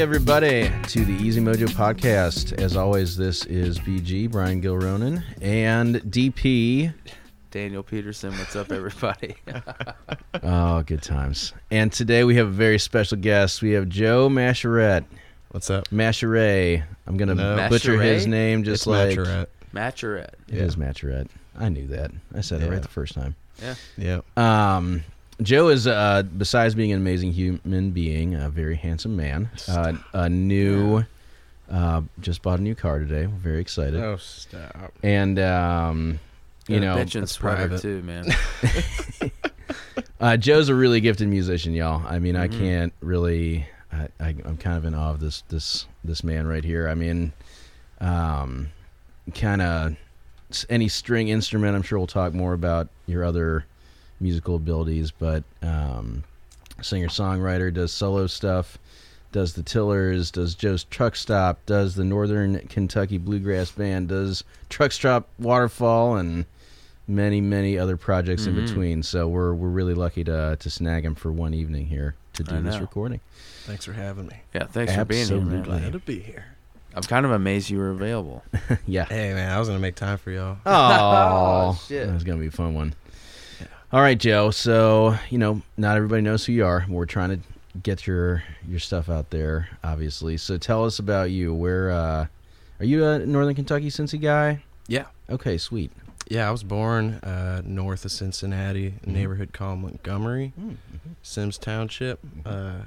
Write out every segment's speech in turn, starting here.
everybody, to the Easy Mojo podcast. As always, this is BG, Brian Gilronan, and DP. Daniel Peterson, what's up, everybody? Oh, good times. And today we have a very special guest. We have Joe Macheret. What's up? Macheret. I'm going to No. butcher his name just it's like. Maturette. Maturette. It is Macheret. I knew that. I said it right the first time. Yeah. Yeah. Um, Joe is, uh, besides being an amazing human being, a very handsome man. Uh, a new, uh, just bought a new car today. We're very excited. Oh, stop. And, um, you know, bitch and that's private. too, man. uh, Joe's a really gifted musician, y'all. I mean, I Mhm. can't really. I, I, I'm kind of in awe of this this this man right here. I mean, um, kind of any string instrument. I'm sure we'll talk more about your other musical abilities, but um, singer songwriter does solo stuff. Does the Tillers, does Joe's Truck Stop, does the Northern Kentucky Bluegrass Band, does Truck Stop Waterfall, and many, many other projects in Mhm. between. So we're we're really lucky to to snag him for one evening here to do this recording. Thanks for having me. Yeah, thanks for being here, Absolutely. man. Glad to be here. I'm kind of amazed you were available. yeah. Hey, man, I was gonna make time for y'all. Oh, shit. That's gonna be a fun one. All right, Joe. So you know, not everybody knows who you are. We're trying to get your your stuff out there, obviously. So tell us about you. Where uh, are you a Northern Kentucky Cincy guy? Yeah. Okay, sweet. Yeah, I was born uh, north of Cincinnati, a Mhm. neighborhood called Montgomery, Mm-hmm. Symmes Township. Uh,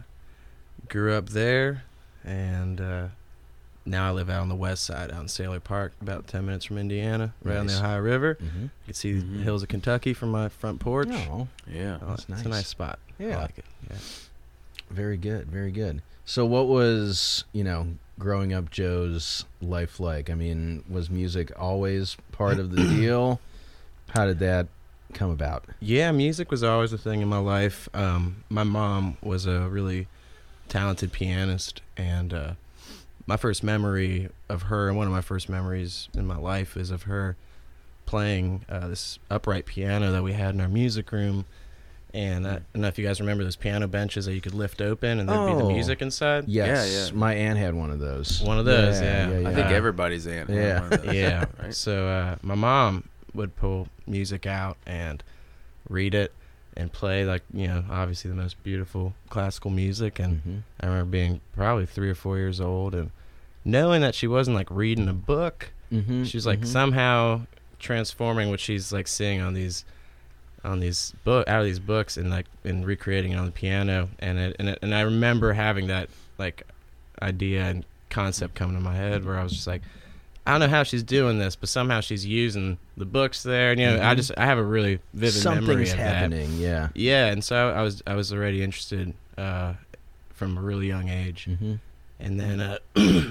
grew up there, and uh, now I live out on the west side, out in Sayler Park, about ten minutes from Indiana, right on the Ohio River. Mm-hmm. You can see Mhm. the hills of Kentucky from my front porch. Oh, Yeah. Oh, That's it's nice. a nice spot. Yeah. I like it. Yeah. very good, very good. So, what was you know growing up Joe's life like? I mean, was music always part of the deal? How did that come about? Yeah, music was always a thing in my life. Um, my mom was a really talented pianist, and uh, my first memory of her, and one of my first memories in my life, is of her playing uh, this upright piano that we had in our music room. And I don't know if you guys remember those piano benches that you could lift open, and there'd be Oh. the music inside. Yes, yeah. my aunt had one of those. One of those, yeah. I think Uh, everybody's aunt. had yeah. one of those, yeah. Right? So uh, my mom would pull music out and read it and play like you know obviously the most beautiful classical music and Mhm. I remember being probably three or four years old and knowing that she wasn't like reading a book Mhm, she's like mhm. somehow transforming what she's like seeing on these on these book out of these books and like and recreating it on the piano and it and it, and I remember having that like idea and concept coming to my head where I was just like I don't know how she's doing this but somehow she's using the books there and you know I Mhm. just I have a really vivid memory something's of that happening. Yeah. yeah and so I was I was already interested uh from a really young age Mm-hmm. And then uh,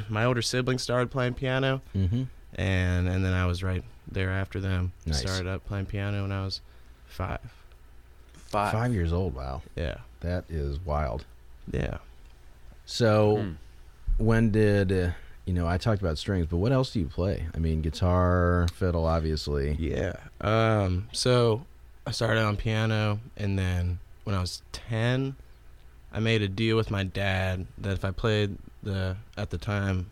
my older siblings started playing piano Mm-hmm. and and then I was right there after them. Nice. Started up playing piano when I was five. Five. Five years old. Wow, Yeah, that is wild. yeah. So, Hmm. when did uh, you know? I talked about strings, but what else do you play? I mean, guitar, fiddle, obviously. Yeah. Um. So I started on piano, and then when I was ten, I made a deal with my dad that if I played the at the time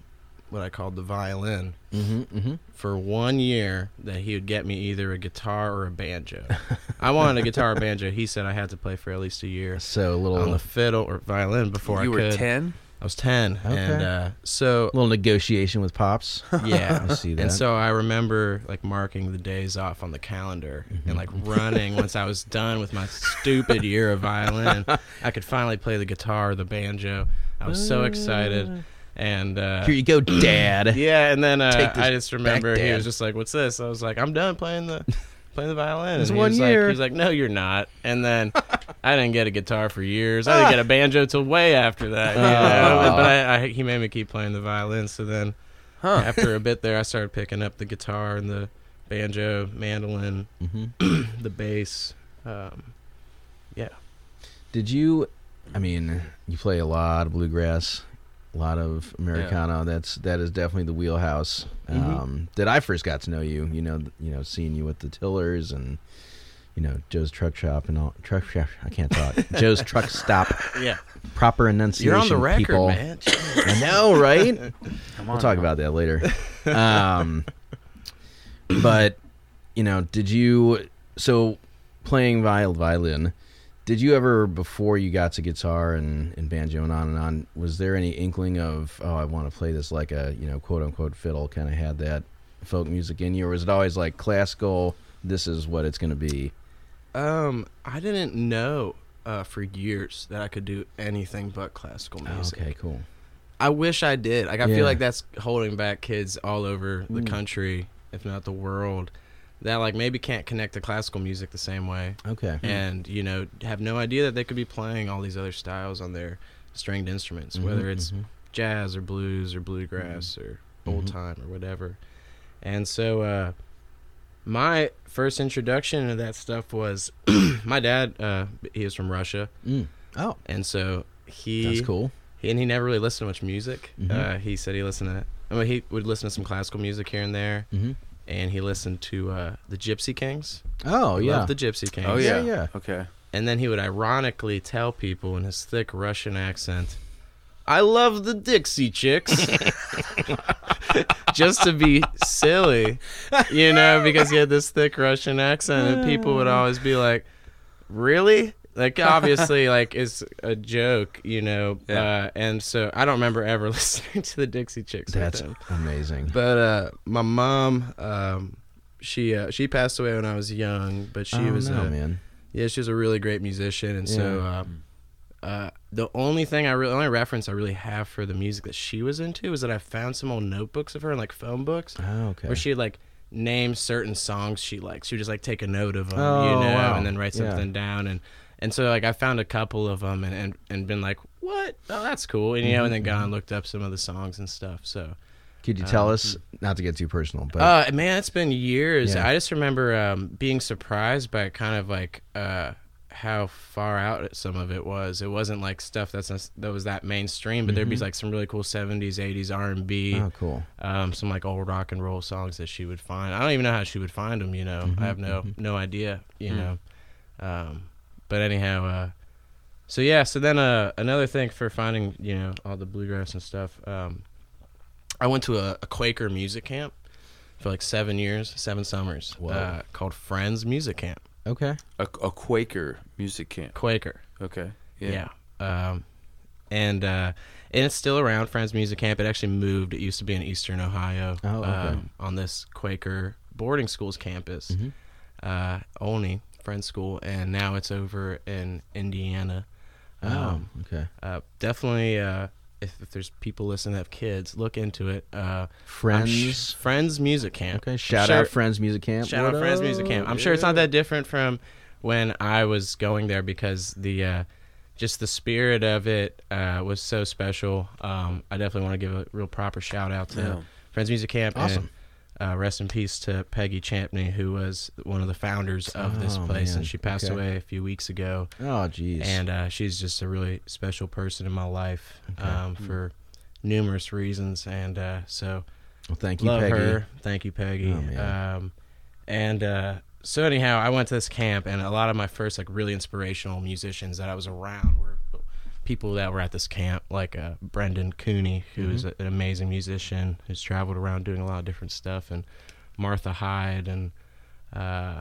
what I called the violin Mm-hmm. Mm-hmm. for one year, that he would get me either a guitar or a banjo. I wanted a guitar or banjo. He said I had to play for at least a year So a little, on the fiddle or violin before you I were ten. I was ten, Okay. and uh, so a little negotiation with pops. yeah, I see that. And so I remember like marking the days off on the calendar Mm-hmm. and like running once I was done with my stupid year of violin. I could finally play the guitar or the banjo. I was so excited. And uh, Here you go, Dad. yeah, and then Take uh, this I just remember back, he Dad. was just like, "What's this?" I was like, "I'm done playing the playing the violin." It's and he one was year. Like, he was like, "No, you're not." And then I didn't get a guitar for years. I didn't get a banjo till way after that. You know? Oh. But I, I, he made me keep playing the violin. So then Huh. after a bit there, I started picking up the guitar and the banjo, mandolin, Mm-hmm. the bass. Um, yeah. Did you? I mean, you play a lot of bluegrass, a lot of Americana. That's that is definitely the wheelhouse. Mhm. Um, that I first got to know you. You know, you know, seeing you with the Tillers and you know Joe's truck shop and all truck shop. I can't talk. Joe's truck stop. Yeah. Proper enunciation. You're on the record, people. man. I know, right? Come We'll talk about that later. Um, but you know, did you so playing viol violin? Did you ever, before you got to guitar and, and banjo and on and on, was there any inkling of, oh, I want to play this like a, you know, quote unquote fiddle? Kind of had that folk music in you, or was it always like classical? This is what it's going to be. Um, I didn't know uh, for years that I could do anything but classical Oh, music. okay, cool. I wish I did. Like I Yeah. feel like that's holding back kids all over the Mm. country, if not the world, that like maybe can't connect to classical music the same way, Okay. and you know have no idea that they could be playing all these other styles on their stringed instruments, Mhm, whether it's mhm. jazz or blues or bluegrass or old Mhm. time or whatever. And so uh my first introduction to that stuff was my dad uh he is from Russia Mm. Oh, and so he that's cool. he, and he never really listened to much music. Mhm. Uh, he said he listened to, I mean, he would listen to some classical music here and there, hmm and he listened to uh, the Gypsy Kings. Oh, He yeah. loved the Gypsy Kings. Oh Yeah, yeah. yeah. Okay. And then he would ironically tell people in his thick Russian accent, "I love the Dixie Chicks," just to be silly, you know, because he had this thick Russian accent, and people would always be like, "Really?" Like obviously, like it's a joke, you know. Yeah. Uh, and so I don't remember ever listening to the Dixie Chicks. That's amazing. But uh, my mom, um, she uh, she passed away when I was young, but she oh, was no, a, man. yeah, she was a really great musician, and so Yeah. um, uh, the only thing I really, only reference I really have for the music that she was into is that I found some old notebooks of her, and like phone books, Oh, okay. where she like name certain songs she likes. She would just like take a note of them, Oh, you know, wow. and then write Yeah. something down, and and so like I found a couple of them, and and, and been like, what? Oh, that's cool, and you know, and then Mm-hmm, gone and looked up some of the songs and stuff. So. Could you tell um, us, not to get too personal, but Uh, man, it's been years. Yeah. I just remember um, being surprised by kind of like uh, how far out some of it was. It wasn't like stuff that's not- that was that mainstream, but there'd be Mhm. like some really cool '70s, '80s R&B, oh, cool. um, some like old rock and roll songs that she would find. I don't even know how she would find them. You know, Mhm, I have no mhm. no idea. You Hmm. know, um, but anyhow, uh, so yeah. So then uh, another thing for finding you know all the bluegrass and stuff. Um, I went to a, a Quaker music camp for like seven years, seven summers, Whoa. uh, called Friends Music Camp. Okay. A, a Quaker music camp. Quaker, Okay. yeah. Um, and uh, and it's still around. Friends Music Camp. It actually moved. It used to be in Eastern Ohio. Oh, okay. um, on this Quaker boarding school's campus, Mhm. uh, Olney Friends School, and now it's over in Indiana. Oh, Um, okay. uh, definitely. Uh, if, if there's people listening that have kids, look into it. Uh, Friends. sh- Friends Music Camp. okay. Shout sure- out Friends Music Camp. Shout What out Friends? Music Camp. I'm sure it's not that different from when I was going there because the uh, just the spirit of it uh, was so special. Um, I definitely want to give a real proper shout out to Yeah. Friends Music Camp. Awesome. Uh, rest in peace to Peggy Champney, who was one of the founders of this Oh, place, man. and she passed Okay. away a few weeks ago. Oh, geez. And uh, she's just a really special person in my life Okay. um, for numerous reasons. And uh, so well, thank you, love Peggy. her. Thank you, Peggy. Oh, um, and uh, so anyhow, I went to this camp, and a lot of my first like really inspirational musicians that I was around were people that were at this camp, like uh, Brendan Cooney, who is Mm-hmm. a- an amazing musician who's traveled around doing a lot of different stuff, and Martha Hyde and uh,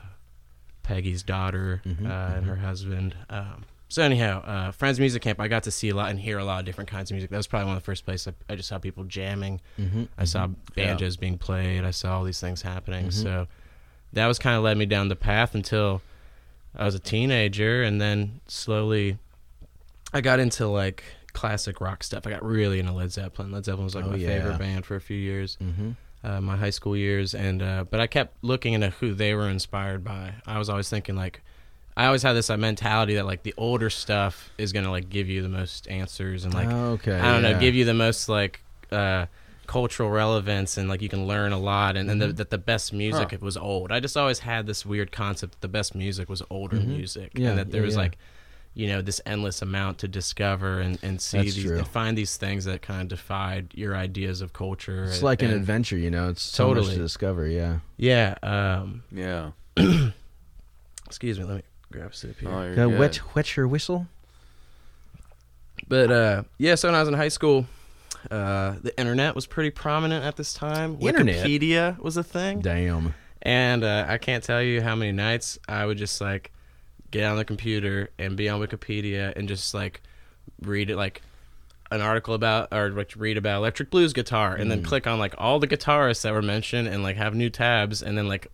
Peggy's daughter Mhm, uh, and her husband. Um, so anyhow, uh, Friends Music Camp, I got to see a lot and hear a lot of different kinds of music. That was probably one of the first places I, I just saw people jamming. Mm-hmm. I saw banjos being played. I saw all these things happening. So that was kind of led me down the path until I was a teenager, and then slowly I got into like classic rock stuff. I got really into Led Zeppelin. Led Zeppelin was like Oh, my yeah. favorite band for a few years, Mm-hmm. uh, my high school years, and uh, but I kept looking into who they were inspired by. I was always thinking like. I always had this uh, mentality that like the older stuff is gonna like give you the most answers and like okay. I don't yeah. know, give you the most like uh, cultural relevance and like you can learn a lot, and then the, that the best music Huh. was old. I just always had this weird concept that the best music was older Mhm. music, Yeah, and that there was like, you know, this endless amount to discover and and see That's these true. and find these things that kind of defied your ideas of culture. It's and- like an adventure, you know. It's so much Totally. to discover. Yeah. Yeah. Um, Yeah. Excuse me, let me grab a sip here. Oh, you're wet, wet your whistle. But uh, yeah, so when I was in high school, uh, the internet was pretty prominent at this time. Internet? Wikipedia was a thing, Damn. and uh, I can't tell you how many nights I would just like get on the computer and be on Wikipedia and just like read it like an article about or like read about electric blues guitar and then click on like all the guitarists that were mentioned and like have new tabs and then like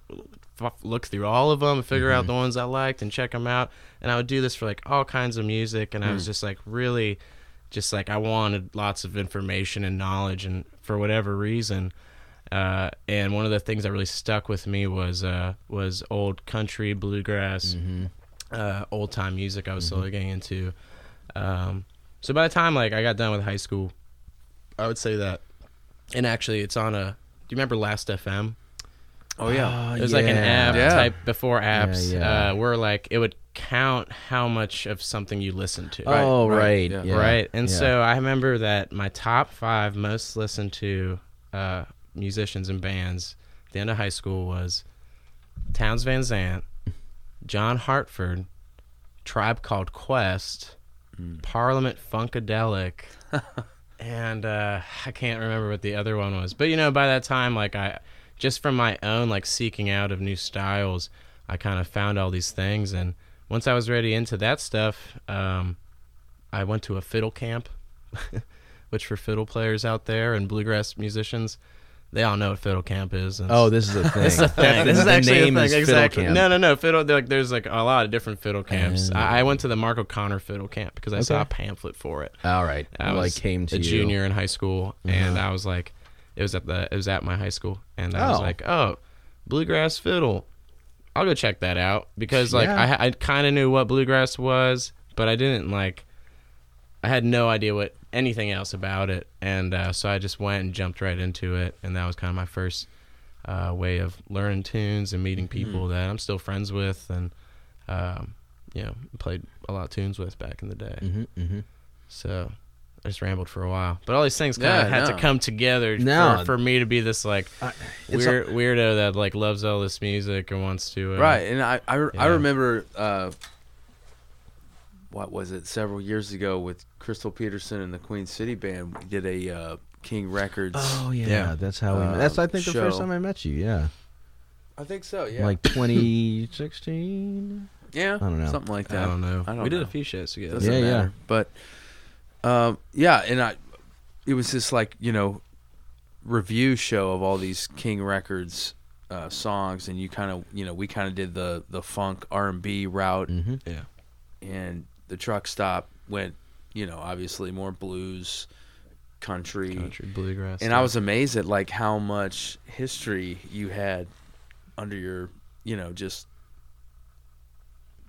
f- look through all of them and figure out the ones I liked and check them out. And I would do this for like all kinds of music and I was just like really just like I wanted lots of information and knowledge and for whatever reason uh, and one of the things that really stuck with me was uh, was old country bluegrass uh, old time music I was slowly getting into um, so by the time like I got done with high school, I would say that, and actually it's on a. Do you remember Last FM? Oh yeah. It was like an app Yeah. type before apps, Yeah, yeah. Uh, where like it would count how much of something you listened to. Oh, right, right. yeah. yeah. Right. And yeah. so I remember that my top five most listened to uh, musicians and bands at the end of high school was Townes Van Zandt, John Hartford, Tribe Called Quest, Parliament Funkadelic, and uh, I can't remember what the other one was. But you know, by that time, like I just from my own like seeking out of new styles, I kind of found all these things, and once I was ready into that stuff, um, I went to a fiddle camp, which for fiddle players out there and bluegrass musicians, they all know what fiddle camp is. and Oh, this is a thing. this is a thing. This is actually name a thing. exactly. Camp. No, no, no. Fiddle. Like, there's like a lot of different fiddle camps. I, I went to the Mark O'Connor fiddle camp because I saw a pamphlet for it. All right. I well, was came to a you. junior in high school, and Uh-huh. I was like, it was at the it was at my high school, and I was Oh. like, oh, bluegrass fiddle. I'll go check that out because like Yeah. I I kind of knew what bluegrass was, but I didn't like. I had no idea what anything else about it, and uh, so I just went and jumped right into it, and that was kind of my first uh, way of learning tunes and meeting people that I'm still friends with, and um, you know played a lot of tunes with back in the day. hmm hmm So I just rambled for a while, but all these things kind Yeah, of had no. to come together No. for, for me to be this like weird weirdo that like loves all this music and wants to uh, Right, and I I, I remember uh, what was it several years ago with Crystal Peterson and the Queen City Band. We did a uh, King Records. Oh yeah, Yeah. that's how we. Uh, met. That's I think the first time I met you. Yeah, I think so. Yeah, like 2016. yeah, I don't know. something like that. I don't know. I don't we did a few shows together. Doesn't Yeah, yeah. But um, yeah, and I, it was just like you know, review show of all these King Records uh, songs, and you kind of you know we kind of did the the funk R and B route, hmm Yeah. and the truck stop went you know obviously more blues, country, Country bluegrass. and I was amazed at like how much history you had under your you know just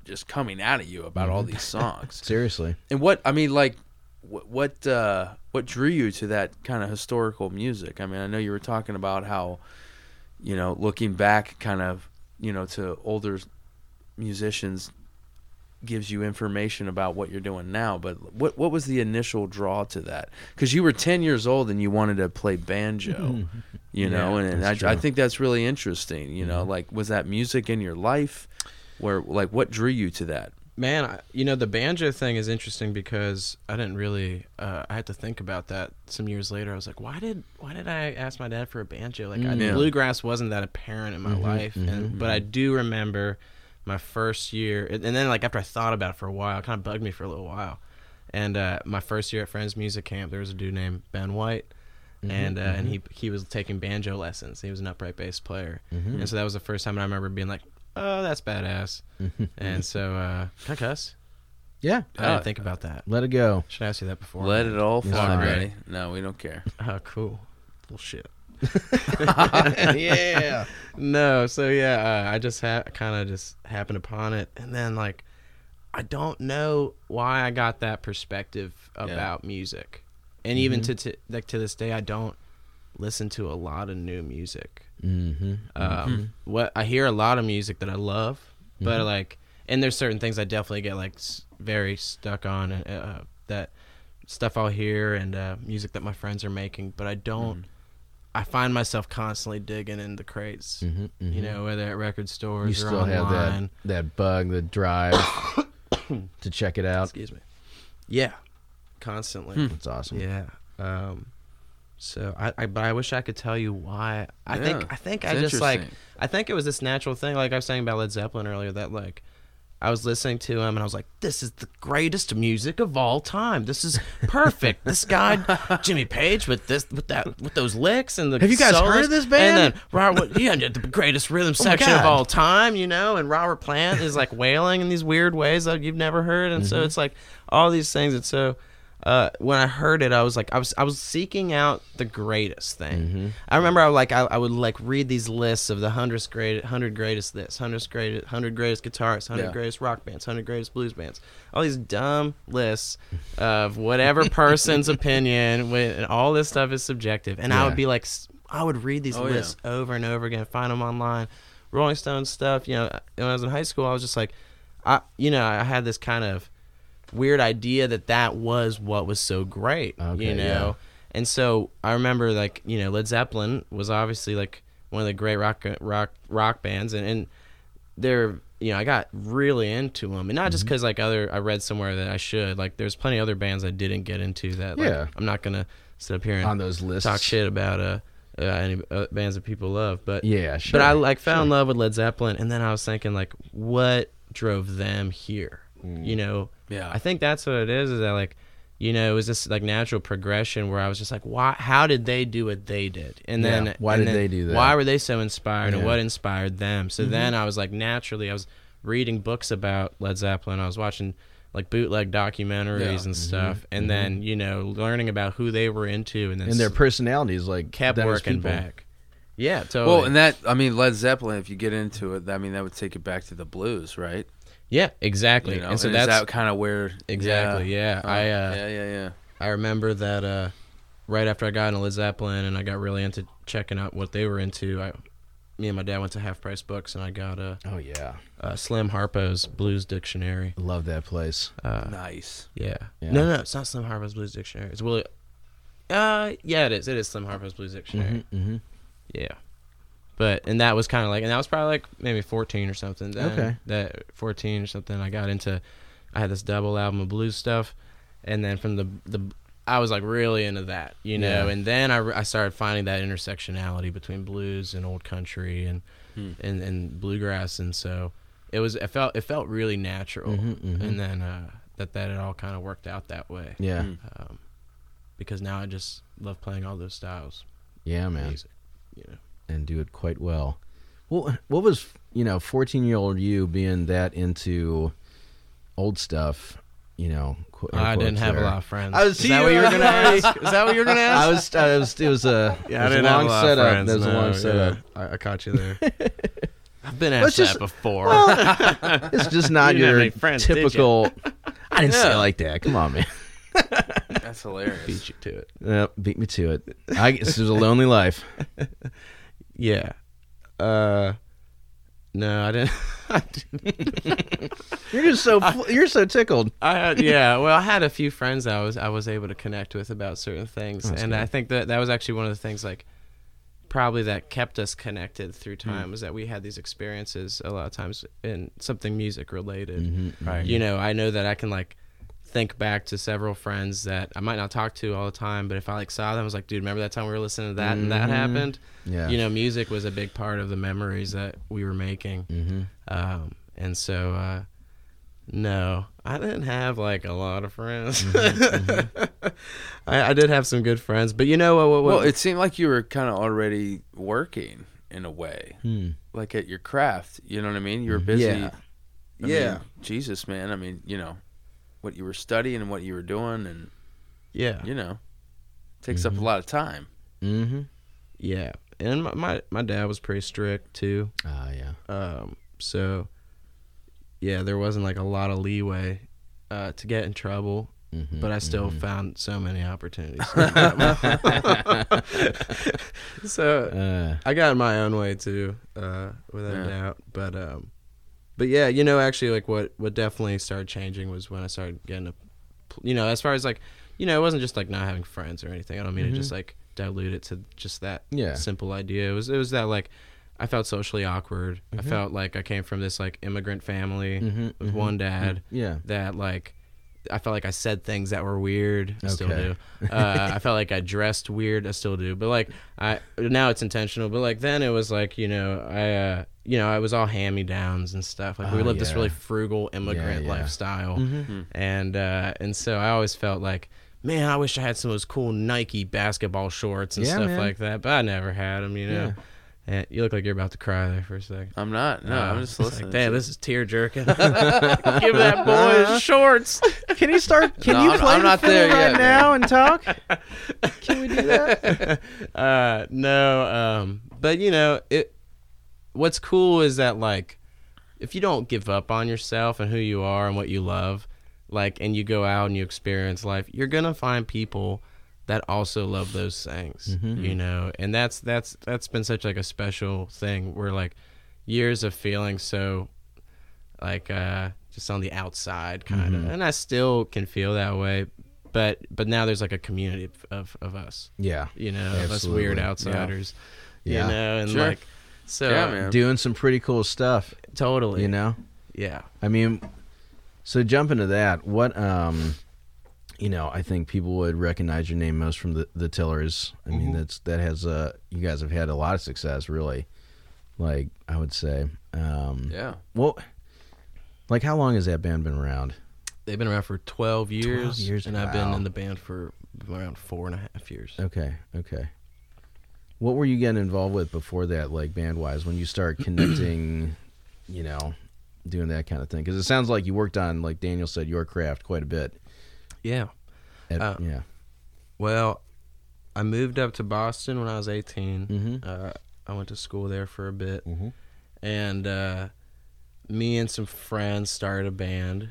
just coming out of you about all these songs Seriously. and what I mean, like, what what uh, what drew you to that kind of historical music? I mean, I know you were talking about how, you know, looking back, kind of, you know, to older musicians, gives you information about what you're doing now. But what what was the initial draw to that? Because you were ten years old and you wanted to play banjo, you know, Yeah, and, and I, I think that's really interesting. You know, like, was that music in your life? Where like what drew you to that? Man, I, you know the banjo thing is interesting because I didn't really. Uh, I had to think about that some years later. I was like, why did why did I ask my dad for a banjo? Like, I, Mm. Bluegrass wasn't that apparent in my Mhm, life, and mhm, but I do remember my first year, and and then like after I thought about it for a while, it kind of bugged me for a little while. And uh, my first year at Friends Music Camp, there was a dude named Ben White, and uh, and he he was taking banjo lessons. He was an upright bass player, Mhm. and so that was the first time I remember being like, "Oh, that's badass." And so, uh, can I cuss? Yeah. I Uh, didn't think about that. Let it go. Should I ask you that before? Let it all Yes, fly, sir. Ready? No, we don't care. Oh, cool. Bullshit. yeah. No, so yeah, uh, I just ha- kind of just happened upon it, and then like, I don't know why I got that perspective about music, and even to, to like to this day, I don't listen to a lot of new music. Mm-hmm. Um, what I hear a lot of music that I love, but like, and there's certain things I definitely get like s- very stuck on uh, uh, that stuff I'll hear and uh, music that my friends are making, but I don't I find myself constantly digging in the crates. Mhm, mhm. You know, whether at record stores you or still have that that bug, the drive to check it out. Excuse me. Yeah, constantly. Hmm. That's awesome. Yeah. Um, so I, I, but I wish I could tell you why. I Yeah, think, I think I just like. I think it was this natural thing. Like I was saying about Led Zeppelin earlier, that like, I was listening to him and I was like, this is the greatest music of all time. This is perfect. this guy, Jimmy Page, with this, with that, with those licks and the. Have you guys heard of this band? And then Robert, yeah, the greatest rhythm Oh section of all time, you know. And Robert Plant is like wailing in these weird ways that you've never heard, and Mm-hmm. so it's like all these things. And so uh, when I heard it, I was like, I was I was seeking out the greatest thing. Mm-hmm. I remember I like I, I would like read these lists of the hundred great hundred greatest this, hundred greatest hundred greatest guitarists, hundred Yeah. greatest rock bands, hundred greatest blues bands. All these dumb lists of whatever person's opinion, when, and all this stuff is subjective. And I would be like, I would read these Oh, yeah. lists over and over again, find them online. Rolling Stone stuff. You know, when I was in high school, I was just like, I you know, I had this kind of weird idea that that was what was so great. Okay, you know, yeah. and so I remember like you know Led Zeppelin was obviously like one of the great rock rock rock bands, and and they're you know I got really into them, and not Mm-hmm. just because like other I read somewhere that I should like there's plenty of other bands I didn't get into that like, Yeah. I'm not gonna sit up here and On those lists. talk shit about uh, uh any uh, bands that people love, but Yeah, sure. but I like fell in love with Led Zeppelin, and then I was thinking like, what drove them here? Mm. You know, Yeah. I think that's what it is. Is that like, you know, it was this like natural progression where I was just like, why? How did they do what they did? And Yeah, then why and did then they do that? Why were they so inspired, and what inspired them? So Mm-hmm. then I was like, naturally, I was reading books about Led Zeppelin. I was watching like bootleg documentaries Yeah. Mm-hmm. and stuff, and then you know, learning about who they were into, and then and their personalities like kept working people. back. Yeah, totally. Well, and that I mean Led Zeppelin. If you get into it, I mean that would take it back to the blues, right? Yeah, exactly. You know, and so is that's that kind of where exactly. Yeah, Huh. I uh, yeah, yeah, yeah. I remember that uh, right after I got into Led Zeppelin and I got really into checking out what they were into. I, me and my dad went to Half Price Books and I got uh, Oh yeah, uh, Slim Harpo's Blues Dictionary. love that place. Uh, Nice. yeah. Yeah. No, no, it's not Slim Harpo's Blues Dictionary. It's Willie. Uh, yeah, it is. It is Slim Harpo's Blues Dictionary. Mm-hmm. Yeah. But and that was kind of like, and that was probably like maybe 14 or something. Then, Okay. That 14 or something. I got into. I had this double album of blues stuff, and then from the the I was like really into that, you know. Yeah. And then I, I started finding that intersectionality between blues and old country and Hmm. and and bluegrass, and so it was it felt it felt really natural. Mhm, mhm. And then uh, that that it all kind of worked out that way. Yeah, Hmm. Um, because now I just love playing all those styles. yeah, man, music, you know. And do it quite well. Well, what was you know, fourteen year old you being that into old stuff? You know, qu- I didn't quotes have there. a lot of friends. I was- Is that what you were gonna ask? Is that what you were gonna ask? I was, I was, it was a, Yeah, it I didn't a have long a lot of setup. friends. There was a long yeah. setup. I, I caught you there. I've been Let's asked just- that before. It's just not You didn't have your any friends, did you? typical. I didn't say it like that. Come on, man. That's hilarious. Beat you to it. Yep, beat me to it. I guess it was a lonely life. Yeah. Uh, no, I didn't. I didn't. You're just so fl- you're so tickled. I had, yeah. Well, I had a few friends I was I was able to connect with about certain things, That's and good. I think that that was actually one of the things like probably that kept us connected through Hmm. time was that we had these experiences a lot of times in something music related. Mm-hmm. Right. you know, I know that I can like think back to several friends that I might not talk to all the time, but if I like saw them, I was like, dude, remember that time we were listening to that and that Mhm. happened? Yeah. You know, music was a big part of the memories that we were making. Mm-hmm. Um, and so, uh, no, I didn't have like a lot of friends. Mm-hmm, I, I did have some good friends, but you know what? what, what Well, it seemed like you were kind of already working in a way, Hmm. like at your craft. You know what I mean? You were Mhm. busy. Yeah. I Yeah. mean, Jesus, man. I mean, you know, what you were studying and what you were doing, and yeah, you know, takes up Mhm. a lot of time. Mm-hmm. yeah. And my, my my dad was pretty strict too. Ah, yeah. Um, so yeah, there wasn't like a lot of leeway uh, to get in trouble, Mm-hmm. but I still found so many opportunities. so Uh, I got in my own way too, uh, without Yeah. a doubt. But um, but yeah, you know, actually, like what what definitely started changing was when I started getting a, you know, as far as like you know, it wasn't just like not having friends or anything. I don't mean Mhm. to just like dilute it to just that Yeah. simple idea. It was it was that like I felt socially awkward. I Mhm. felt like I came from this like immigrant family Mm-hmm, with one dad Yeah. that like I felt like I said things that were weird. I still do. Uh, I felt like I dressed weird. I still do. But like I now it's intentional. But like then it was like you know I uh, you know I was all hand me downs and stuff. Like we Oh, lived this yeah. really frugal immigrant yeah. lifestyle, Mm-hmm. and uh, and so I always felt like. Man, I wish I had some of those cool Nike basketball shorts and Yeah, stuff man. like that, but I never had them. You know, and you look like you're about to cry there for a second. I'm not. No, Uh, I'm just it's like, listening. Damn, to this is tear jerking. Give that boy his shorts. Can you start? Can No, you I'm- play I'm the not fiddle there right yet, now and talk? Can we do that? uh, no, um, but you know, it. What's cool is that like, if you don't give up on yourself and who you are and what you love, like, and you go out and you experience life, you're gonna find people that also love those things, Mhm. you know, and that's that's that's been such like a special thing. Where like years of feeling so, like, uh, just on the outside kind of, Mhm. and I still can feel that way. But but now there's like a community of, of, of us Yeah. you know, of us weird outsiders, Yeah. you know, and Sure. like, so Yeah, man. Doing some pretty cool stuff, totally, you know? yeah, I mean, so jump into that. What, um, you know, I think people would recognize your name most from the, the Tillers. I mean, Mhm. that's, that has, uh, you guys have had a lot of success, really. Like, I would say. Um, Yeah. Well, like, how long has that band been around? they've been around for twelve years, years, and I've been in the band for around four and a half years. Okay, okay. What were you getting involved with before that, like band wise, when you start connecting, you know, doing that kind of thing? Because it sounds like you worked on, like Daniel said, your craft quite a bit. Yeah, At, Uh, yeah. well, I moved up to Boston when I was eighteen. Mm-hmm. Uh, I went to school there for a bit, Mm-hmm. and uh, me and some friends started a band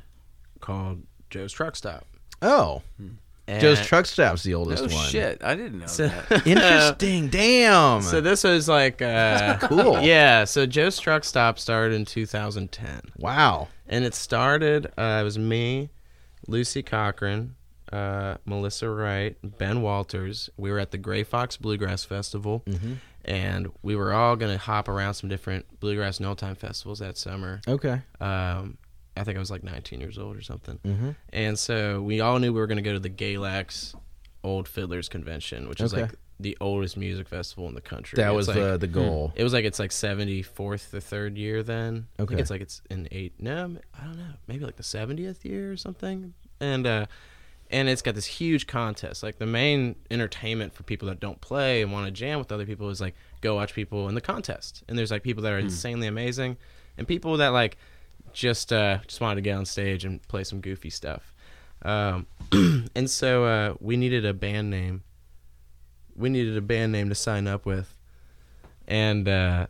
called Joe's Truck Stop. Oh, And Joe's Truck Stop's the oldest No one. shit. I didn't know So- that. Interesting. Damn. So this was like uh, cool. Yeah, so Joe's Truck Stop started in 2010. wow. And it started, uh, it was me, Lucy Cochran, uh, Melissa Wright, Ben Walters. We were at the Grey Fox Bluegrass Festival, Mm-hmm. and we were all going to hop around some different bluegrass and old time festivals that summer. Okay. Um, I think I was like 19 years old or something. Mm-hmm. And so we all knew we were going to go to the Galax Old Fiddlers Convention, which is Okay. like the oldest music festival in the country. That It's was like- hmm. the the goal. it was like it's like seventy fourth the third year then. I Okay. think it's like it's in eight no, I don't know. Maybe like the seventieth year or something. And uh and it's got this huge contest. Like the main entertainment for people that don't play and want to jam with other people is like go watch people in the contest. And there's like people that are insanely amazing and people that like just uh just wanted to get on stage and play some goofy stuff. Um and so uh we needed a band name. We needed a band name to sign up with and uh,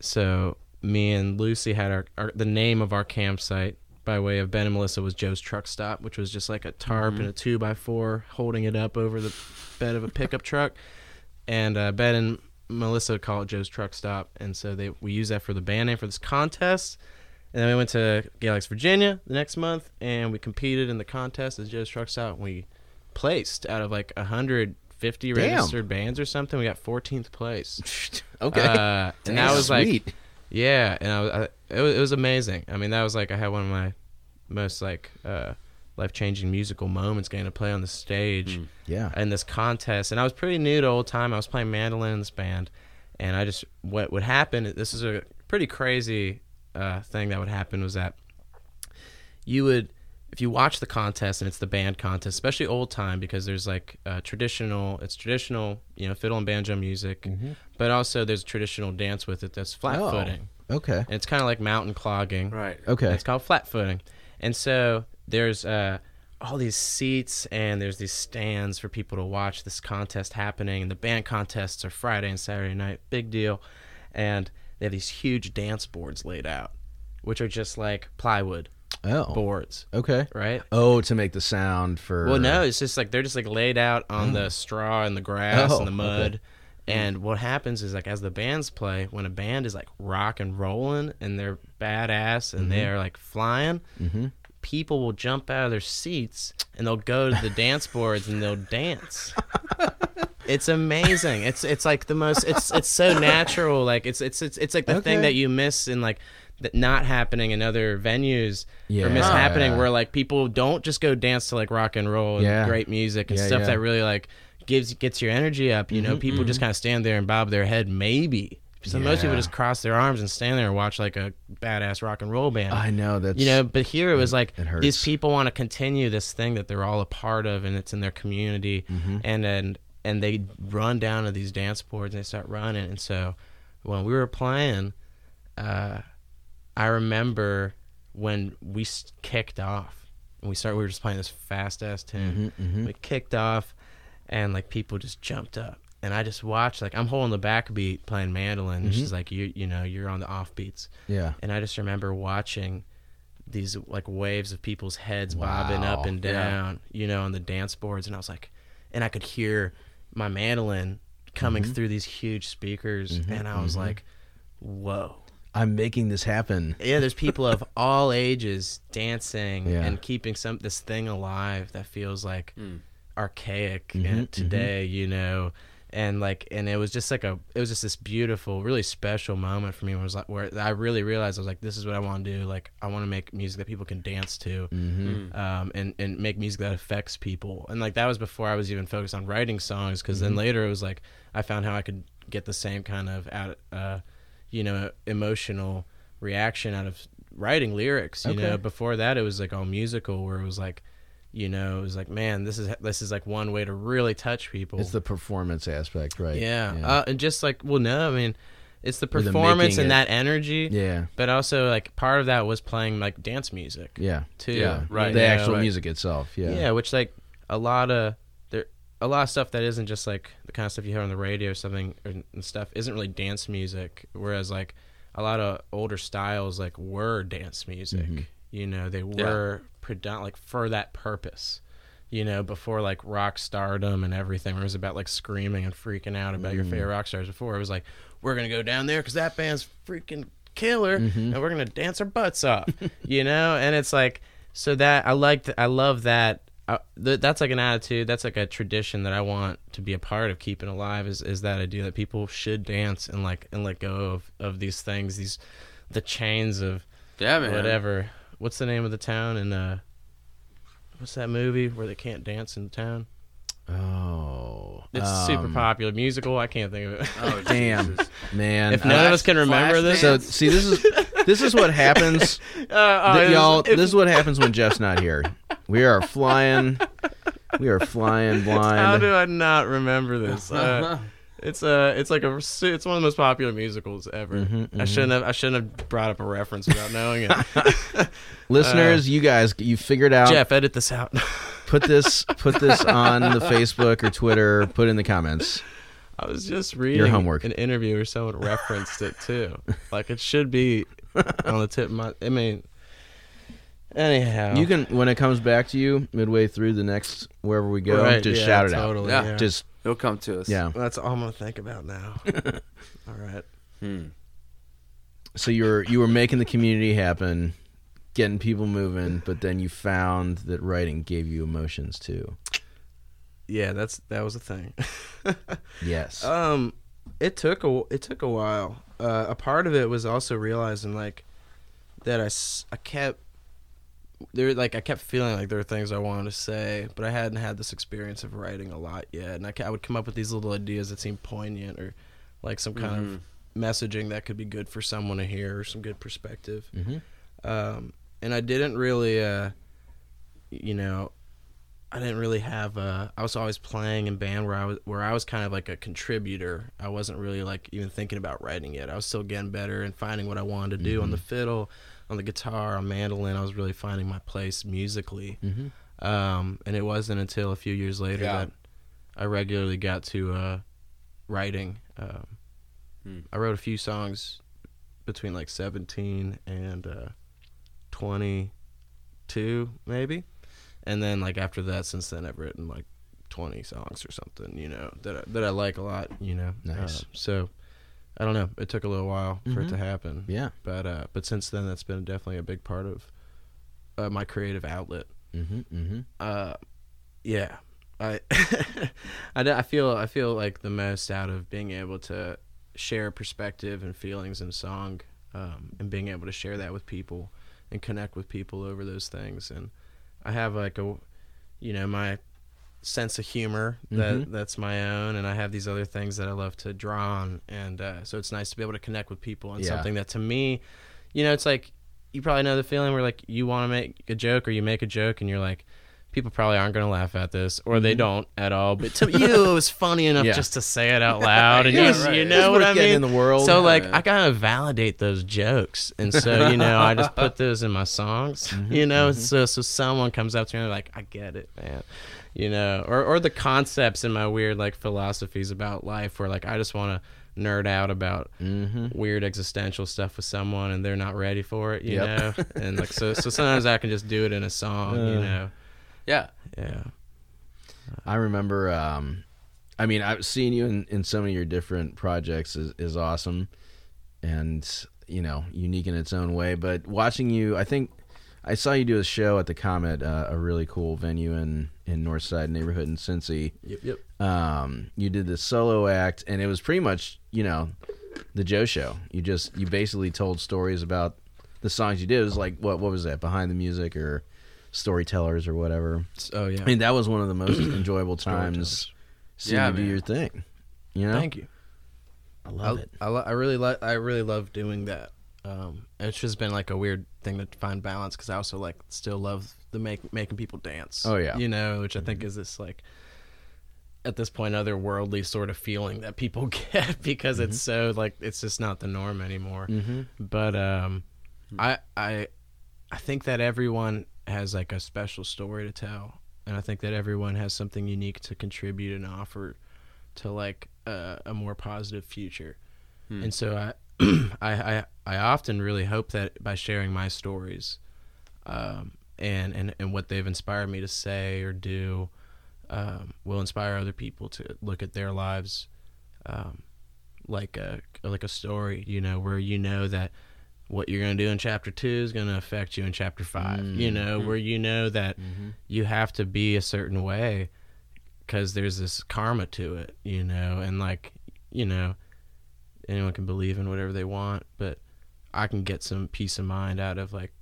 so me and Lucy had our, our the name of our campsite by way of Ben and Melissa was Joe's Truck Stop, which was just like a tarp and a two by four holding it up over the bed of a pickup truck. And uh, Ben and Melissa call it Joe's Truck Stop, and so they we use that for the band name for this contest. And then we went to Galax, Virginia the next month, and we competed in the contest as Joe's Truck Stop. And we placed out of like 150 Damn. registered bands or something. We got 14th place. okay. Uh, and that was like, yeah, and I was, I, it was, it was amazing. I mean, that was like I had one of my most like uh, life changing musical moments getting to play on the stage Mm. yeah. in this contest. And I was pretty new to old time. I was playing mandolin in this band, and I just what would happen. This is a pretty crazy uh, thing that would happen was that you would if you watch the contest and it's the band contest, especially old time because there's like uh, traditional, it's traditional, you know, fiddle and banjo music, but also there's a traditional dance with it that's flat Oh. footing. Okay. And it's kind of like mountain clogging. Right. Okay. It's called flat footing. And so there's uh, all these seats and there's these stands for people to watch this contest happening. And the band contests are Friday and Saturday night, big deal. And they have these huge dance boards laid out, which are just like plywood Oh. boards, Okay. right? Oh, to make the sound for. Well, no, it's just like they're just like laid out on the straw and the grass Oh, and the mud. okay. And what happens is like as the bands play, when a band is like rock and rolling and they're badass and they are like flying, Mm-hmm. people will jump out of their seats and they'll go to the dance boards and they'll dance. It's amazing. It's it's like the most. It's it's so natural. Like it's it's it's it's like the thing that you miss in like that not happening in other venues Yeah. or miss happening where like people don't just go dance to like rock and roll and Yeah. great music and Yeah, stuff yeah. that really like gives gets your energy up. You know, Mhm, people just kind of stand there and bob their head maybe. So most people just cross their arms and stand there and watch like a badass rock and roll band. I know that's you know, but here it was like it hurts. these people want to continue this thing that they're all a part of and it's in their community Mhm. and and and they run down to these dance boards and they start running and so when we were playing uh i remember when we kicked off and we started we were just playing this fast ass tune Mhm, mhm. we kicked off and like people just jumped up and i just watched like i'm holding the backbeat playing mandolin and Mhm. she's like you you know you're on the offbeats yeah. and I just remember watching these like waves of people's heads bobbing up Wow. and Yeah. down, you know, on the dance boards, and I was like, and I could hear my mandolin coming Mhm. through these huge speakers, Mhm, and I was mhm. like, whoa. I'm making this happen. Yeah, there's people of all ages dancing Yeah. and keeping some this thing alive that feels like Mm. archaic Mhm, and mhm. today, you know, and like, and it was just like a, it was just this beautiful, really special moment for me. Where it was like, where I really realized I was like, this is what I want to do. Like, I want to make music that people can dance to, Mm-hmm. Mm. um, and and make music that affects people. And like that was before I was even focused on writing songs, because Mm-hmm. then later it was like I found how I could get the same kind of out, uh, you know, emotional reaction out of writing lyrics. You Okay. know, before that it was like all musical, where it was like you know, it was like, man, this is this is like one way to really touch people. It's the performance aspect, right? yeah, Uh, and just like, well, no, I mean, it's the Or the performance and it. that energy, yeah, but also like part of that was playing like dance music yeah, too. Yeah, right. The know, actual like- music itself, yeah. yeah. which like a lot of a lot of stuff that isn't just like the kind of stuff you hear on the radio or something or, and stuff isn't really dance music. Whereas like a lot of older styles like were dance music. Mhm. You know, they were predom- like for that purpose. You know, before like rock stardom and everything, where it was about like screaming and freaking out about your Mm. favorite rock stars. Before it was like, we're gonna go down there because that band's freaking killer, Mhm. and we're gonna dance our butts off. you know, and it's like, so that I liked, I love that. Uh, th- that's like an attitude. That's like a tradition that I want to be a part of keeping alive. Is is that idea that people should dance and like and let go of of these things, these the chains of Yeah, man. whatever. What's the name of the town and uh what's that movie where they can't dance in town? Oh, It's super um, popular musical. I can't think of it. Oh, Damn, man. if none of us can remember this, so see, this is this is what happens, uh, oh, Th- y'all. if- this is what happens when Jeff's not here. We are flying. We are flying blind. how do I not remember this? Uh, it's uh, it's like a it's one of the most popular musicals ever. Mhm, I mhm. shouldn't have I shouldn't have brought up a reference without knowing it. Listeners, you guys, you figured out. Jeff, edit this out. Put this, put this on the Facebook or Twitter. Put it in the comments. I was just reading your homework. an interview where someone referenced it too. Like it should be on the tip of my. I mean, anyhow, You can when it comes back to you midway through the next wherever we go, Right, just yeah, shout it totally, Yeah. yeah. Just it'll come to us. yeah. that's all I'm gonna think about now. all right. Hmm. So you were you were making the community happen, getting people moving, but then you found that writing gave you emotions too. Yeah, that's that was a thing. Yes. Um, it took a it took a while. Uh, a part of it was also realizing like that I, I kept there like I kept feeling like there were things I wanted to say, but I hadn't had this experience of writing a lot yet, and I, I would come up with these little ideas that seemed poignant or like some kind Mhm. of messaging that could be good for someone to hear or some good perspective. hmm Um, and I didn't really, uh, you know, I didn't really have. Uh, I was always playing in band where I was where I was kind of like a contributor. I wasn't really like even thinking about writing yet. I was still getting better and finding what I wanted to do on Mhm. the fiddle, on the guitar, on mandolin. I was really finding my place musically. hmm Um, and it wasn't until a few years later Yeah. that I regularly got to uh, writing. Um, Hmm. I wrote a few songs between like 17 and uh, 22, maybe. And then like after that, since then, I've written like 20 songs or something, you know, that I, that I like a lot, you know. Nice. Uh, so I don't know. It took a little while for it Mhm. to happen. Yeah. But uh, but since then, that's been definitely a big part of uh, my creative outlet. Mm-hmm, mm-hmm. Uh, yeah, I, I, I feel I feel like the most out of being able to share perspective and feelings in song, um, and being able to share that with people and connect with people over those things. And I have like a, you know, my sense of humor that Mhm. that's my own, and I have these other things that I love to draw on, and uh, so it's nice to be able to connect with people on Yeah. something that to me, you know, it's like you probably know the feeling where like you want to make a joke or you make a joke and you're like people probably aren't going to laugh at this or they don't at all but to you it was funny enough Mm-hmm. Yeah. just to say it out loud and Yeah, you, right. you know what i mean in the world. so like i gotta validate those jokes and so you know i just put those in my songs you know so so someone comes up to me and like i get it man you know or or the concepts in my weird like philosophies about life where like i just want to nerd out about Mm-hmm. weird existential stuff with someone and they're not ready for it, you Yep. know? and like so so sometimes I can just do it in a song, you Uh. know. Yeah. Yeah. I remember. Um, I mean, I've seen you in, in some of your different projects is, is awesome, and you know, unique in its own way. But watching you, I think I saw you do a show at the Comet, uh, a really cool venue in in Northside neighborhood in Cincy. Yep, yep. Um, you did this solo act, and it was pretty much you know the Joe show. You just you basically told stories about the songs you did. It was like what what was that behind the music or storytellers or whatever. Oh yeah. I mean, that was one of the most enjoyable times seeing Yeah, you do your thing. You know, Thank you. I love I, it. I, lo- I really like I really love doing that. Um, it's just been like a weird thing to find balance because I also like still love the make making people dance. Oh, yeah. you know, which I think is this like at this point otherworldly sort of feeling that people get because it's so like it's just not the norm anymore. Mm-hmm. But um, I I I think that everyone has like a special story to tell, and I think that everyone has something unique to contribute and offer to like a, a more positive future. Hmm. And so I, I I I often really hope that by sharing my stories, um, and and and what they've inspired me to say or do, um, will inspire other people to look at their lives, um, like a like a story, you know, where you know that what you're going to do in chapter two is going to affect you in chapter five. You mm-hmm. know, where you know that mm-hmm. you have to be a certain way because there's this karma to it, you know, and like, you know, anyone can believe in whatever they want, but I can get some peace of mind out of like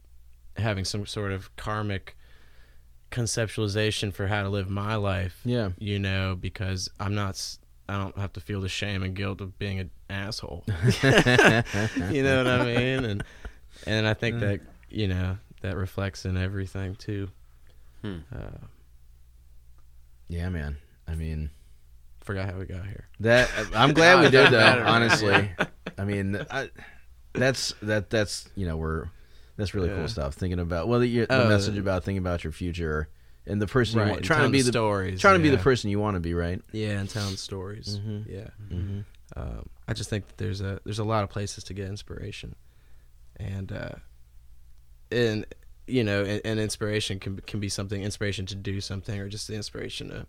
having some sort of karmic conceptualization for how to live my life Yeah. you know, because I'm not, I don't have to feel the shame and guilt of being an asshole. you know what I mean? And and I think that you know that reflects in everything too. Hmm. Uh, Yeah, man. I mean, forgot how we got here. that I'm glad we did though. Honestly, I mean, I, that's that that's you know we're that's really Yeah. cool stuff. Thinking about well, the, the Oh, message about thinking about your future and the person you want, trying to be the the stories, trying to be the person you want to be, right? Yeah, and telling stories. Mhm. Yeah. Mm-hmm. Um, I just think that there's a there's a lot of places to get inspiration, and uh, and you know, and, and inspiration can can be something inspiration to do something, or just the inspiration to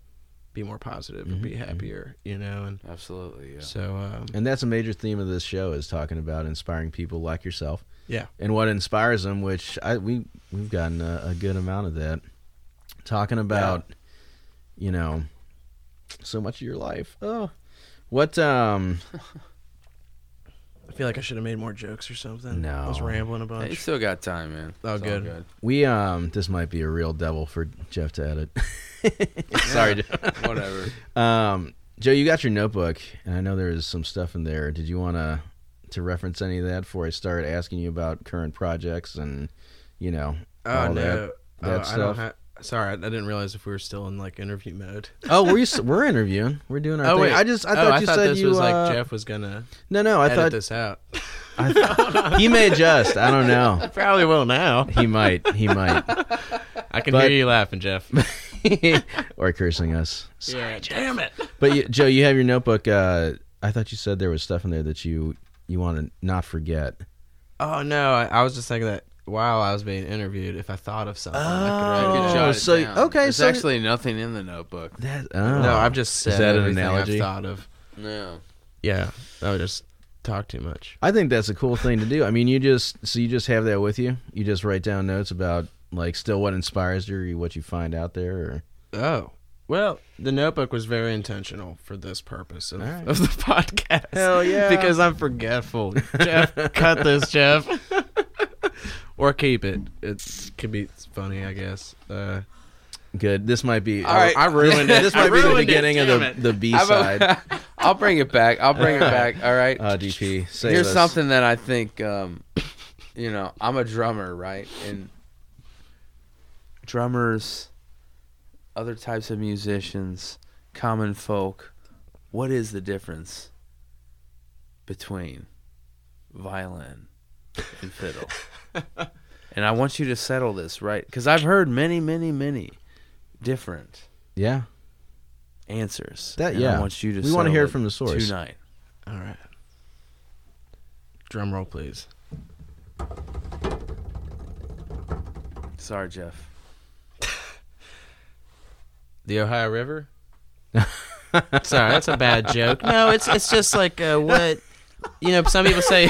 be more positive or be Mhm, mhm. happier. You know, and Absolutely. Yeah. so um, And that's a major theme of this show is talking about inspiring people like yourself. yeah, and what inspires them, which I we we've gotten a, a good amount of that. Talking about, you know, so much of your life. Oh, what um I feel like I should have made more jokes or something. No. I was rambling a Hey, you still got time, man. Oh, It's all good. we um this might be a real devil for Jeff to edit. Sorry, Jeff. Whatever. Um, Joe, you got your notebook, and I know there's some stuff in there. Did you want to to reference any of that before I start asking you about current projects and you know Oh all no, that that Oh, I don't stuff? ha- Sorry, I, I didn't realize if we were still in like interview mode. oh, we're we're interviewing. We're doing our oh thing. wait, I just I oh, thought I you thought said this you was uh, like Jeff was gonna No, no, I edit thought this out. I th- he may adjust. I don't know. Probably will now. He might. He might. I can But- hear you laughing, Jeff. or cursing us. yeah, damn it. But you, Joe, you have your notebook. Uh, I thought you said there was stuff in there that you you want to not forget. Oh no, I, I was just thinking that while I was being interviewed, if I thought of something, I could Oh, write could it jot down. it so- down. okay, There's so- actually nothing in the notebook. That oh. No, I've just said Is that an everything analogy? I've thought of. No. Yeah, I would just talk too much. I think that's a cool thing to do. I mean, you just so you just have that with you. You just write down notes about like still what inspires you, or what you find out there? Or? Oh. Well, the notebook was very intentional for this purpose of, All right. of the podcast. Hell yeah. Because I'm forgetful. Jeff, cut this, Jeff. or keep it. It could be funny, I guess. Uh, Good. This might be. All right. I ruined it. This might be the ruined it, beginning of the the B side. I'll bring it back. I'll bring it back. All right. Uh, DP. Save Here's us. something that I think, um, you know, I'm a drummer, right? And drummers, other types of musicians, common folk, what is the difference between violin and fiddle? and I want you to settle this, right? Because I've heard many, many, many different Yeah. answers. That- yeah. I want you to We wanna hear it from the source. tonight. all right. Drum roll, please. Sorry, Jeff. The Ohio River? Sorry, that's a bad joke. No, it's it's just like uh, what you know. Some people say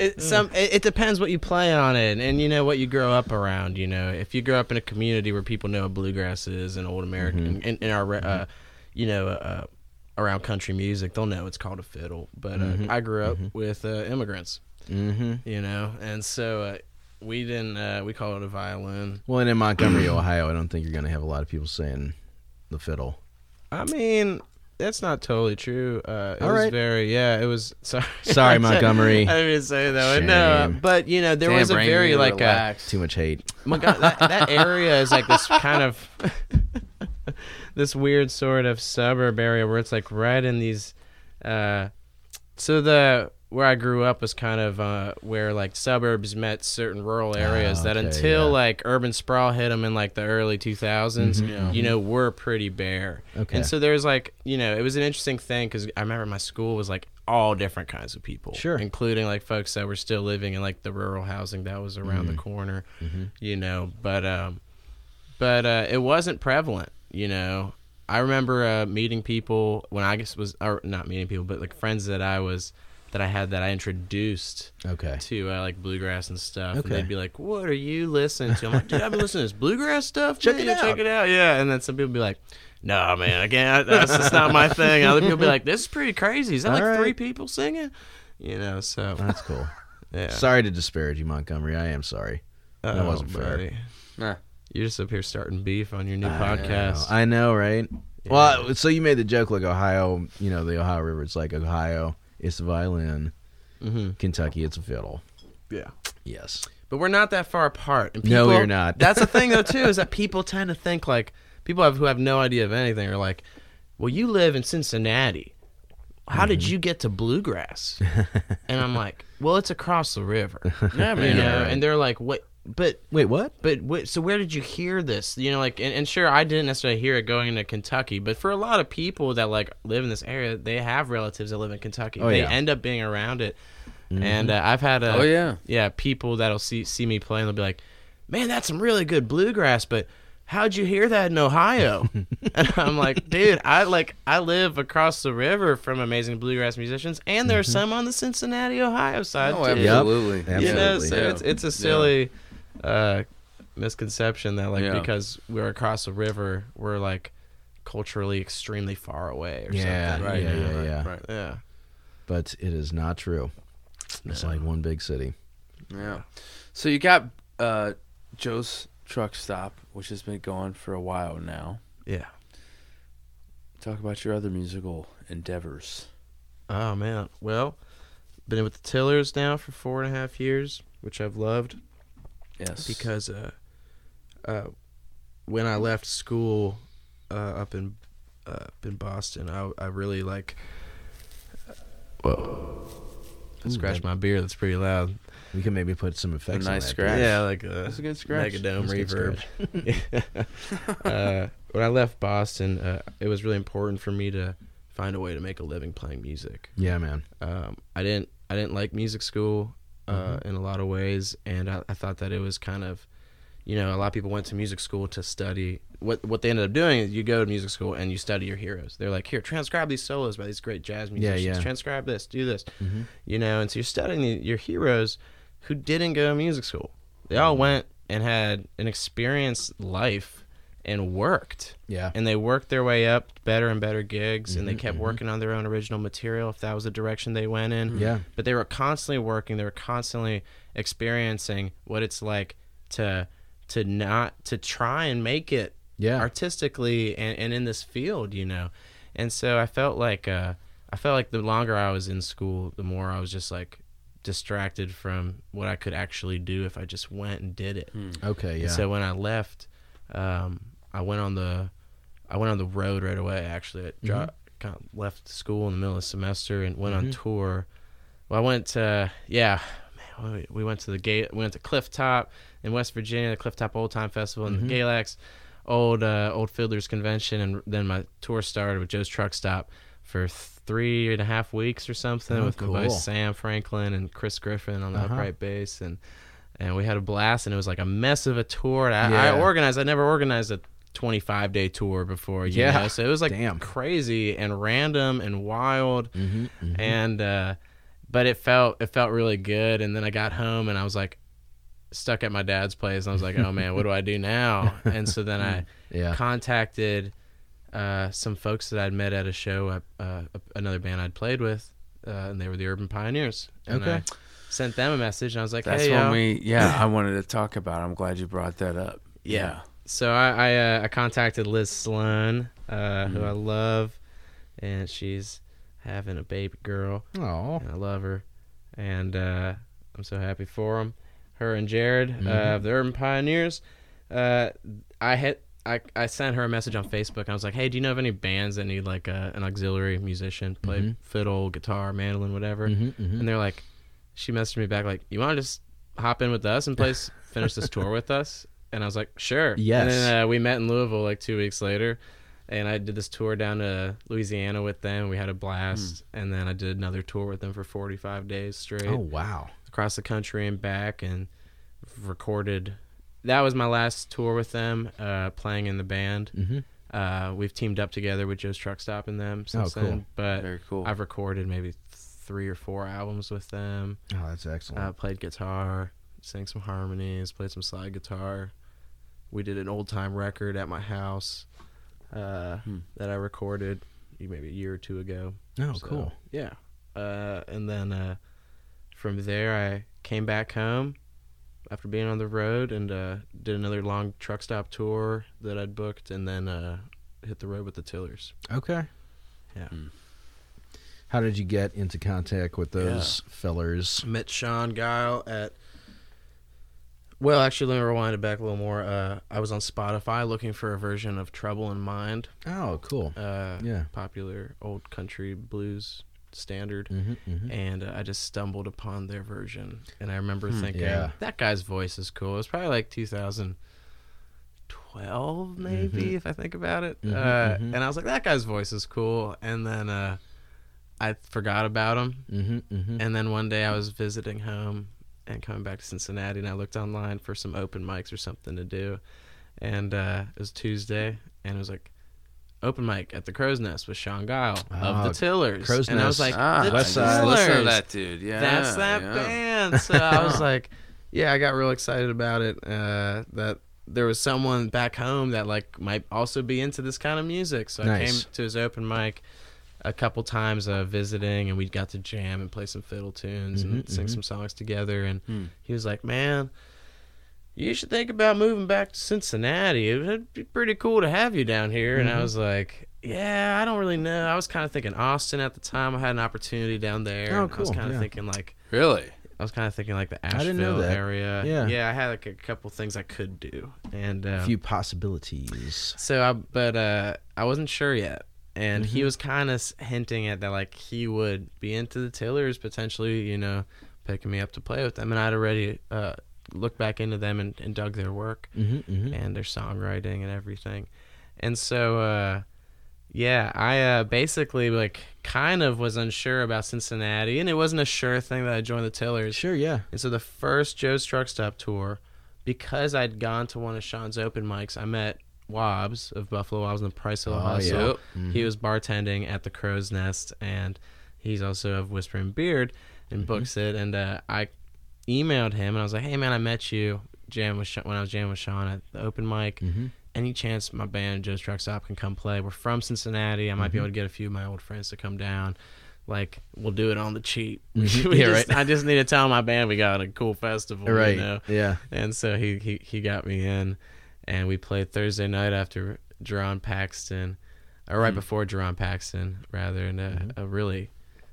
it, some. It, it depends what you play on it, and you know what you grow up around. You know, if you grow up in a community where people know what bluegrass is and old American, in, in our, uh, you know, uh, around country music, they'll know it's called a fiddle. But uh, Mhm. I grew up with uh, immigrants, Mm-hmm. you know, and so uh, we didn't. Uh, we call it a violin. Well, and in Montgomery, Ohio, I don't think you're going to have a lot of people saying the fiddle. I mean, that's not totally true. Uh, it All was right. very, yeah, it was. Sorry, Sorry, Montgomery. I didn't even say that. No, Shame. but you know, there Damn, was a Brandon, very you like a, relax. Too much hate. Montgo- that, that area is like this kind of this weird sort of suburb area where it's like right in these. Uh, so the where I grew up was kind of uh, where like suburbs met certain rural areas Ah, that until yeah. like urban sprawl hit them in like the early 2000s, Mhm, Yeah. you know, were pretty bare. Okay. And so there's like, you know, it was an interesting thing because I remember my school was like all different kinds of people. Sure. Including like folks that were still living in like the rural housing that was around the Mhm. corner, Mhm. you know, but, um, but, uh, it wasn't prevalent, you know. I remember, uh, meeting people when I guess was, or not meeting people, but like friends that I was, that I had that I introduced Okay. to uh, like bluegrass and stuff. And they'd be like, "What are you listening to?" I'm like, "Dude, I've been listening to this bluegrass stuff. Check man. it out." Check it out. Yeah." And then some people be like, "No, man, I can't. That's just not my thing." Other people be like, "This is pretty crazy. Is that like All right. three people singing?" You know. So That's cool. yeah. Sorry to disparage you, Montgomery. I am sorry. that wasn't fair. Nah. You're just up here starting beef on your new I podcast. know, I know, right? Yeah. Well, so you made the joke like Ohio, you know, the Ohio River. It's like Ohio, it's the violin. hmm Kentucky, it's a fiddle. Yeah. Yes. But we're not that far apart. And No, people- you're not. That's the thing, though, too, is that people tend to think like people have, who have no idea of anything are like, "Well, you live in Cincinnati. How did Mm-hmm. you get to bluegrass?" and I'm like, "Well, it's across the river." Yeah, You know, and they're like, "What?" But Wait, what? but wh- so where did you hear this? You know, like, and, and sure, I didn't necessarily hear it going into Kentucky, but for a lot of people that like live in this area, they have relatives that live in Kentucky. Oh, they yeah. Mm-hmm. end up being around it, and uh, I've had a Oh yeah. yeah, people that'll see see me play and they'll be like, "Man, that's some really good bluegrass, but how'd you hear that in Ohio?" and I'm like, "Dude, I like I live across the river from amazing bluegrass musicians, and there are some on the Cincinnati, Ohio side Oh, too. Yep. absolutely. Absolutely. You know, so Yeah. it's it's a silly uh, misconception that like Yeah. because we're across the river, we're like culturally extremely far away or Yeah, something. Right. yeah, yeah, right, yeah. Right. Yeah. But it is not true. It's No. like one big city. Yeah. So you got uh, Joe's truck stop, which has been going for a while now. Yeah. Talk about your other musical endeavors. Oh man. Well, been with the Tillers now for four and a half years, which I've loved Yes. because uh, uh, when I left school uh, up in uh, up in Boston, I I really like. Whoa. I scratched my beer. That's pretty loud. We can maybe put some effects. on nice that, scratch. dude. Yeah, like a That's a good scratch. Megadome That's a good reverb. uh, when I left Boston, uh, it was really important for me to find a way to make a living playing music. Yeah, man. Um, I didn't I didn't like music school uh, Mm-hmm. in a lot of ways, and I, I thought that it was kind of, you know, a lot of people went to music school to study. What what they ended up doing is you go to music school and you study your heroes. They're like, here, transcribe these solos by these great jazz musicians. yeah. Transcribe this, do this, Mhm. you know. And so you're studying the, your heroes who didn't go to music school. they all went and had an experienced life and worked Yeah. and they worked their way up better and better gigs and they Mhm, kept mhm. working on their own original material if that was the direction they went in Yeah. but they were constantly working they were constantly experiencing what it's like to to not to try and make it Yeah. artistically and, and in this field you know and so i felt like uh i felt like the longer i was in school the more i was just like distracted from what i could actually do if i just went and did it Okay. and Yeah. so when I left, um, I went on the, I went on the road right away. Actually, I Mhm. of left school in the middle of the semester and went on Mhm. tour. Well, I went to yeah, man, we- we went to the gate. We went to Cliff Top in West Virginia, the Cliff Top Old Time Festival, and Mhm. the Galax Old uh, Old Fiddlers Convention, and then my tour started with Joe's Truck Stop for three and a half weeks or something Oh, with my buddies. Sam Franklin and Chris Griffin on the Uh-huh. upright bass and and we had a blast and it was like a mess of a tour. I, Yeah. I organized. I never organized a 25 day tour before. You Yeah. know? so it was like Damn. crazy and random and wild mm-hmm, mm-hmm. and uh, but it felt it felt really good. And then I got home and I was like stuck at my dad's place and I was like, oh man, what do I do now? And so then I yeah. contacted uh, some folks that I'd met at a show, uh, another band I'd played with, uh, and they were the Urban Pioneers. And Okay. I sent them a message, and I was like, That's "Hey, when yo." we. Yeah, I wanted to talk about. it. I'm glad you brought that up. Yeah. So I I, uh, I contacted Liz Sloan, uh, who I love, and she's having a baby girl, Oh. I love her, and uh, I'm so happy for them. Her and Jared uh, of the Urban Pioneers. Uh, I hit. I, I sent her a message on Facebook and I was like, "Hey, do you know of any bands that need like a, an auxiliary musician, play Mhm. fiddle, guitar, mandolin, whatever?" Mhm, mhm. And they're like, she messaged me back like, "You want to just hop in with us and play, finish this tour with us?" And I was like, "Sure." Yes. And then uh, we met in Louisville like two weeks later, and I did this tour down to Louisiana with them. We had a blast, and then I did another tour with them for 45 days straight Oh wow. across the country and back, and recorded. That was my last tour with them, uh, playing in the band. Mm-hmm. Uh, we've teamed up together with Joe's Truck Stop and them since Oh, cool. then. But Very cool. I've recorded maybe three or four albums with them. Oh, that's excellent. Uh, played guitar, sang some harmonies, played some slide guitar. We did an old time record at my house uh, Hmm. that I recorded maybe a year or two ago. oh, So, cool. Yeah. Uh, and then uh, from there, I came back home after being on the road and uh, did another long truck stop tour that I'd booked, and then uh, hit the road with the Tillers. Okay. Yeah. Mm. How did you get into contact with those fellers? Met Sean Geil at. Well, actually, let me rewind it back a little more. Uh, I was on Spotify looking for a version of "Trouble in Mind," Oh, cool. uh, Yeah. popular old country blues standard, Mm-hmm, mm-hmm. and uh, I just stumbled upon their version. And I remember Hmm. thinking, Yeah. that guy's voice is cool. It was probably like 2012, maybe, Mhm. if I think about it. Mhm, uh, mhm. And I was like, that guy's voice is cool. And then uh, I forgot about him. Mm-hmm, mm-hmm. And then one day I was visiting home and coming back to Cincinnati, and I looked online for some open mics or something to do. And uh, it was Tuesday, and it was like open mic at the Crow's Nest with Sean Geil of Oh, the Tillers. Crow's and I was like, Ah, the West I Side. just listened to Tillers. that dude. Yeah, That's that yeah. band. So I was like, yeah, I got real excited about it. Uh, that there was someone back home that like might also be into this kind of music. So I came to his open mic a couple times uh, visiting, and we got to jam and play some fiddle tunes and Mhm, sing mhm. some songs together. And Hmm. he was like, man. You should think about moving back to Cincinnati. It would be pretty cool to have you down here. And I Mhm. was like, yeah, I don't really know. I was kind of thinking Austin at the time. I had an opportunity down there. Oh, and I was kind of yeah. thinking like, Really? I was kind of thinking like the I didn't know Asheville that. area. Yeah. yeah. I had like a couple things I could do, and uh, A few possibilities. so I, but uh, I wasn't sure yet. And he Mhm. was kind of hinting at that, like he would be into the Tillers potentially, you know, picking me up to play with them. And I'd already uh, looked back into them and, and dug their work Mm-hmm, mm-hmm. and their songwriting and everything. And so, uh, yeah, I uh, basically like kind of was unsure about Cincinnati, and it wasn't a sure thing that I joined the Tillers. Sure, yeah. And so the first Joe's Truck Stop tour, because I'd gone to one of Sean's open mics, I met Wabs of Buffalo Wabs and the Price Hill Oh, Hustle. yeah. Mhm. He was bartending at the Crow's Nest, and he's also of Whispering Beard and Mhm. books it. And uh, I emailed him and I was like, "Hey man, I met you. jam with Sha- when I was jamming with Sean at the open mic. Mm-hmm. Any chance my band Joe's Truck Stop can come play? We're from Cincinnati. I might be Mhm. able to get a few of my old friends to come down. Like we'll do it on the cheap. Mhm. Yeah, just- right. I just need to tell my band we got a cool festival. Right. You know? Yeah. And so he, he he got me in, and we played Thursday night after Jerron Paxton, or right Mm. before Jerron Paxton, rather, and a, Mhm. a really it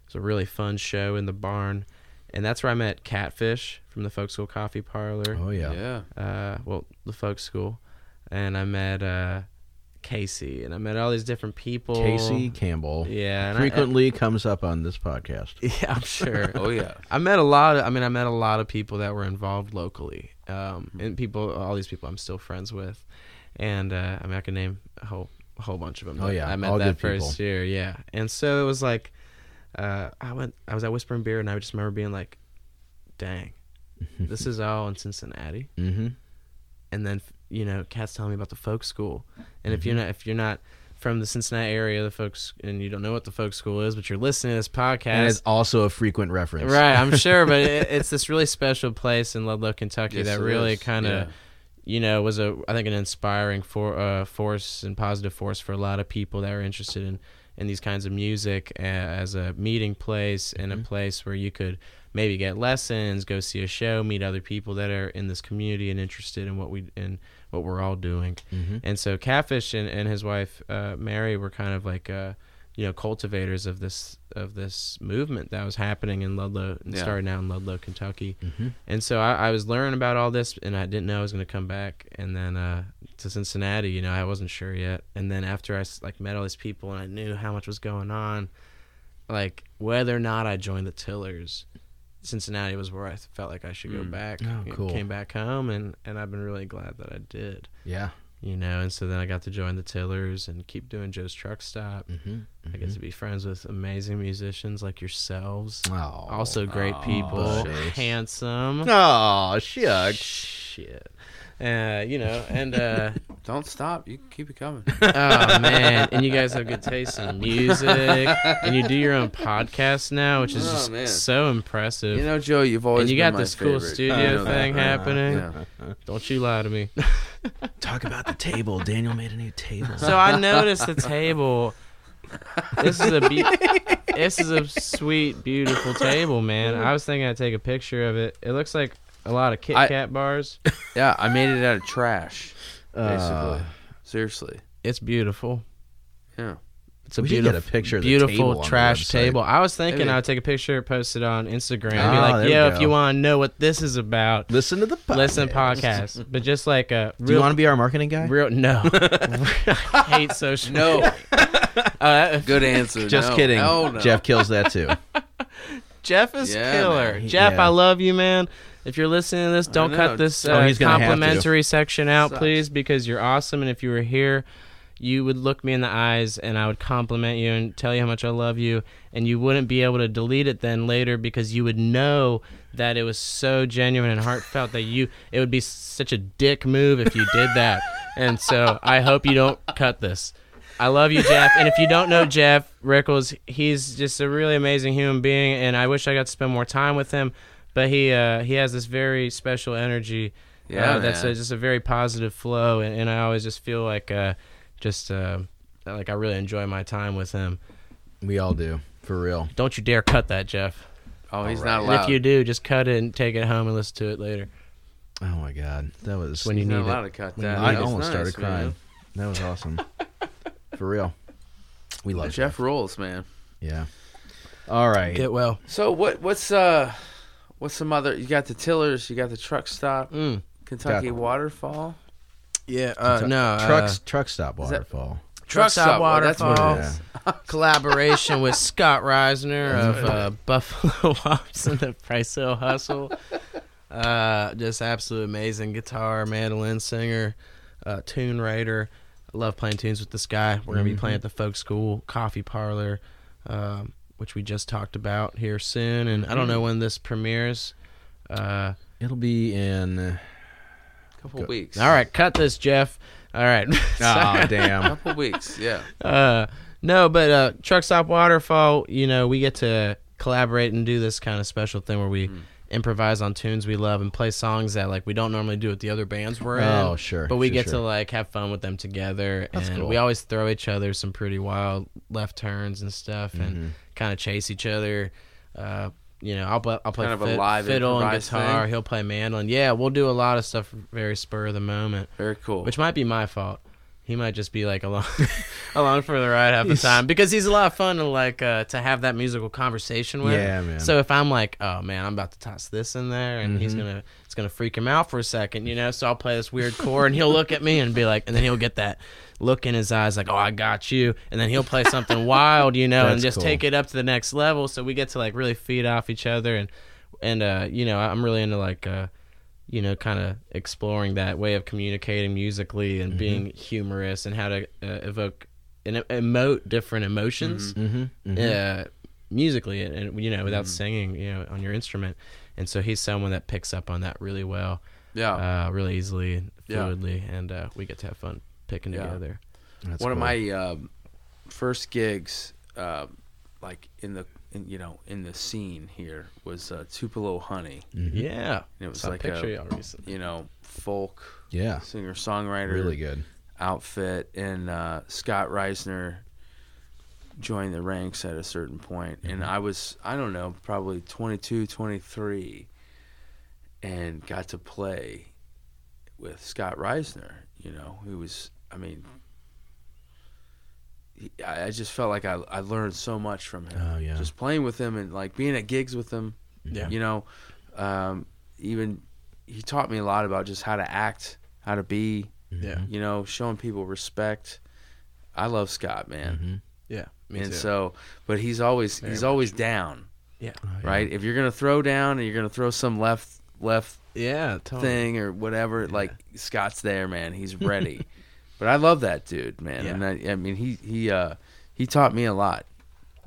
was a really fun show in the barn, and that's where I met Catfish from the Folk School Coffee Parlor. Oh yeah. Yeah. Uh, well, the Folk School, and I met uh, Casey, and I met all these different people. Casey Campbell Yeah, and I- frequently comes up on this podcast. yeah, I'm sure. Oh yeah. I met a lot of. I mean, I met a lot of people that were involved locally, um, Hmm. and people. All these people I'm still friends with, and uh, I mean, I can name a whole a whole bunch of them. Oh, yeah, I met all that first people. year. Yeah, and so it was like, uh, I went. I was at Whispering Beard, and I just remember being like, "Dang, this is all in Cincinnati." Mm-hmm. And then you know, Cat's telling me about the folk school, and if Mm-hmm. you're not if you're not from the Cincinnati area, the folks, and you don't know what the folk school is, but you're listening to this podcast, And it's also a frequent reference. Right, I'm sure, but it, it's this really special place in Ludlow, Kentucky Yes, that really kind of, Yeah. you know, was a I think an inspiring for uh, force and positive force for a lot of people that were interested in in these kinds of music as a meeting place and a Mhm. place where you could maybe get lessons, go see a show, meet other people that are in this community and interested in what we in what we're all doing. Mm-hmm. And so Catfish and, and his wife uh, Mary were kind of like uh, you know cultivators of this of this movement that was happening in Ludlow and Yeah. starting out in Ludlow, Kentucky. Mm-hmm. And so I, I was learning about all this, and I didn't know I was going to come back, and then uh, to Cincinnati. You know, I wasn't sure yet. And then after I like met all these people, and I knew how much was going on, like whether or not I joined the Tillers. Cincinnati was where I felt like I should go Mm. back. Oh, You know, cool. Came back home, and, and I've been really glad that I did Yeah. you know and so then i got to join the tillers and keep doing joe's truck stop Mm-hmm. i get to be friends with amazing musicians like yourselves Oh. also great Aw, people shucks. handsome Oh, shucks. shit uh, you know and uh Don't stop. You keep it coming. oh man and you guys have good taste in music and you do your own podcast now which is Oh, just man. so impressive You know, Joe, you've always and you been got my this cool studio You that, thing right? happening Yeah. don't you lie to me Talk about the table. Daniel made a new table. So I noticed the table. This is a be- this is a sweet, beautiful table, man. I was thinking I'd take a picture of it. It looks like a lot of Kit I- Kat bars. Yeah, I made it out of trash. Basically, Uh, seriously. It's beautiful. Yeah. It's a we should beautiful, get a picture of the table beautiful on the trash website. table. I was thinking Maybe. I would take a picture, post it on Instagram, be Ah, like, there we "Yo, go. if you want to know what this is about, Listen to the podcast. listen podcast." But just like a Do you want to be our marketing guy? real no, I hate social. No. Uh, Good answer. Just No. kidding. No, no. Jeff kills that too. Jeff is Yeah, killer. man. Jeff, Yeah. I love you, man. If you're listening to this, don't cut this Oh, uh, he's gonna have to. complimentary section out, Sucks. please, because you're awesome. And if you were here, you would look me in the eyes and I would compliment you and tell you how much I love you. And you wouldn't be able to delete it then later because you would know that it was so genuine and heartfelt that you it would be such a dick move if you did that. and so I hope you don't cut this. I love you, Jeff. And if you don't know Jeff Rickles, he's just a really amazing human being, and I wish I got to spend more time with him. But he uh, he has this very special energy. Yeah, uh, that's a, just a very positive flow, and, and I always just feel like uh, just uh, like I really enjoy my time with him. We all do, for real. Don't you dare cut that, Jeff. Oh, he's All not right. And allowed. if you do, just cut it and take it home and listen to it later. Oh my god, that was. When you he's not need allowed it. to cut that. I need it. That's almost nice, started man. crying. That was awesome. for real. We love Jeff Jeff. rules, man. Yeah. All right. Get well. So what? What's uh? What's some other? You got the Tillers. You got the truck stop. Mm. Kentucky Got- Waterfall. Yeah. Uh, Truck- no. uh, Trucks, truck stop that- waterfall. Truck Stop well, that's what it Waterfall. collaboration with Scott Reisner of uh, Buffalo Wabs and the Price Hill Hustle. Uh, just absolute amazing guitar, mandolin singer, uh, tune writer. I love playing tunes with this guy. We're gonna be Mhm. playing at the Folk School Coffee Parlor, um, which we just talked about here soon. And I don't know when this premieres. Uh, It'll be in. a couple Go- weeks. all right, cut this, Jeff. All right. Oh damn. A couple weeks. Yeah. Uh, no, but uh, Truck Stop Waterfall, you know, we get to collaborate and do this kind of special thing where we Mm. Improvise on tunes we love and play songs that like we don't normally do with the other bands we're in. Oh, sure. But we sure, get to like have fun with them together, That's and cool. we always throw each other some pretty wild left turns and stuff, and Mhm. kind of chase each other. Uh, you know, I'll play, I'll play Kind of a live fiddle and guitar. thing? He'll play mandolin. Yeah, we'll do a lot of stuff very spur of the moment, Very cool. which might be my fault. He might just be like along, along for the ride half the time because he's a lot of fun to like uh, to have that musical conversation with. Yeah, man. So if I'm like, oh man, I'm about to toss this in there, and he's Mhm. gonna, it's gonna freak him out for a second, you know. So I'll play this weird chord, and he'll look at me and be like, and then he'll get that look in his eyes, like, oh, I got you, and then he'll play something wild, you know, and just cool. take it up to the next level. So we get to like really feed off each other, and and uh, you know, I'm really into like. Uh, you know, kind of exploring that way of communicating musically and Mhm. being humorous and how to uh, evoke and emote different emotions Mhm, mhm. uh, musically and, and, you know without Mhm. singing you know on your instrument and so he's someone that picks up on that really well yeah. uh, really easily and Yeah. fluidly and uh, we get to have fun picking Yeah. together That's One of my um, first gigs, uh, like in the in, you know in the scene here, was uh, Tupelo Honey. Mhm. yeah And it was saw like a picture a you know folk Yeah, singer songwriter really good. outfit, and uh, Scott Reisner joined the ranks at a certain point, and Mhm. I was I don't know probably 22, 23, and got to play with Scott Reisner. You know, who was I mean. He- I I just felt like I, I learned so much from him. Oh, yeah. Just playing with him and like being at gigs with him. Yeah. You know, um, even he taught me a lot about just how to act, how to be, yeah you know, showing people respect. I love Scott, man. Mhm. yeah me and too. so, but he's always Very he's much. always down, Oh, yeah. right? If you're gonna throw down and you're gonna throw some left left yeah totally. thing or whatever, like Scott's there, man. He's ready. but I love that dude, man. Yeah. And I, I mean, he he uh he taught me a lot.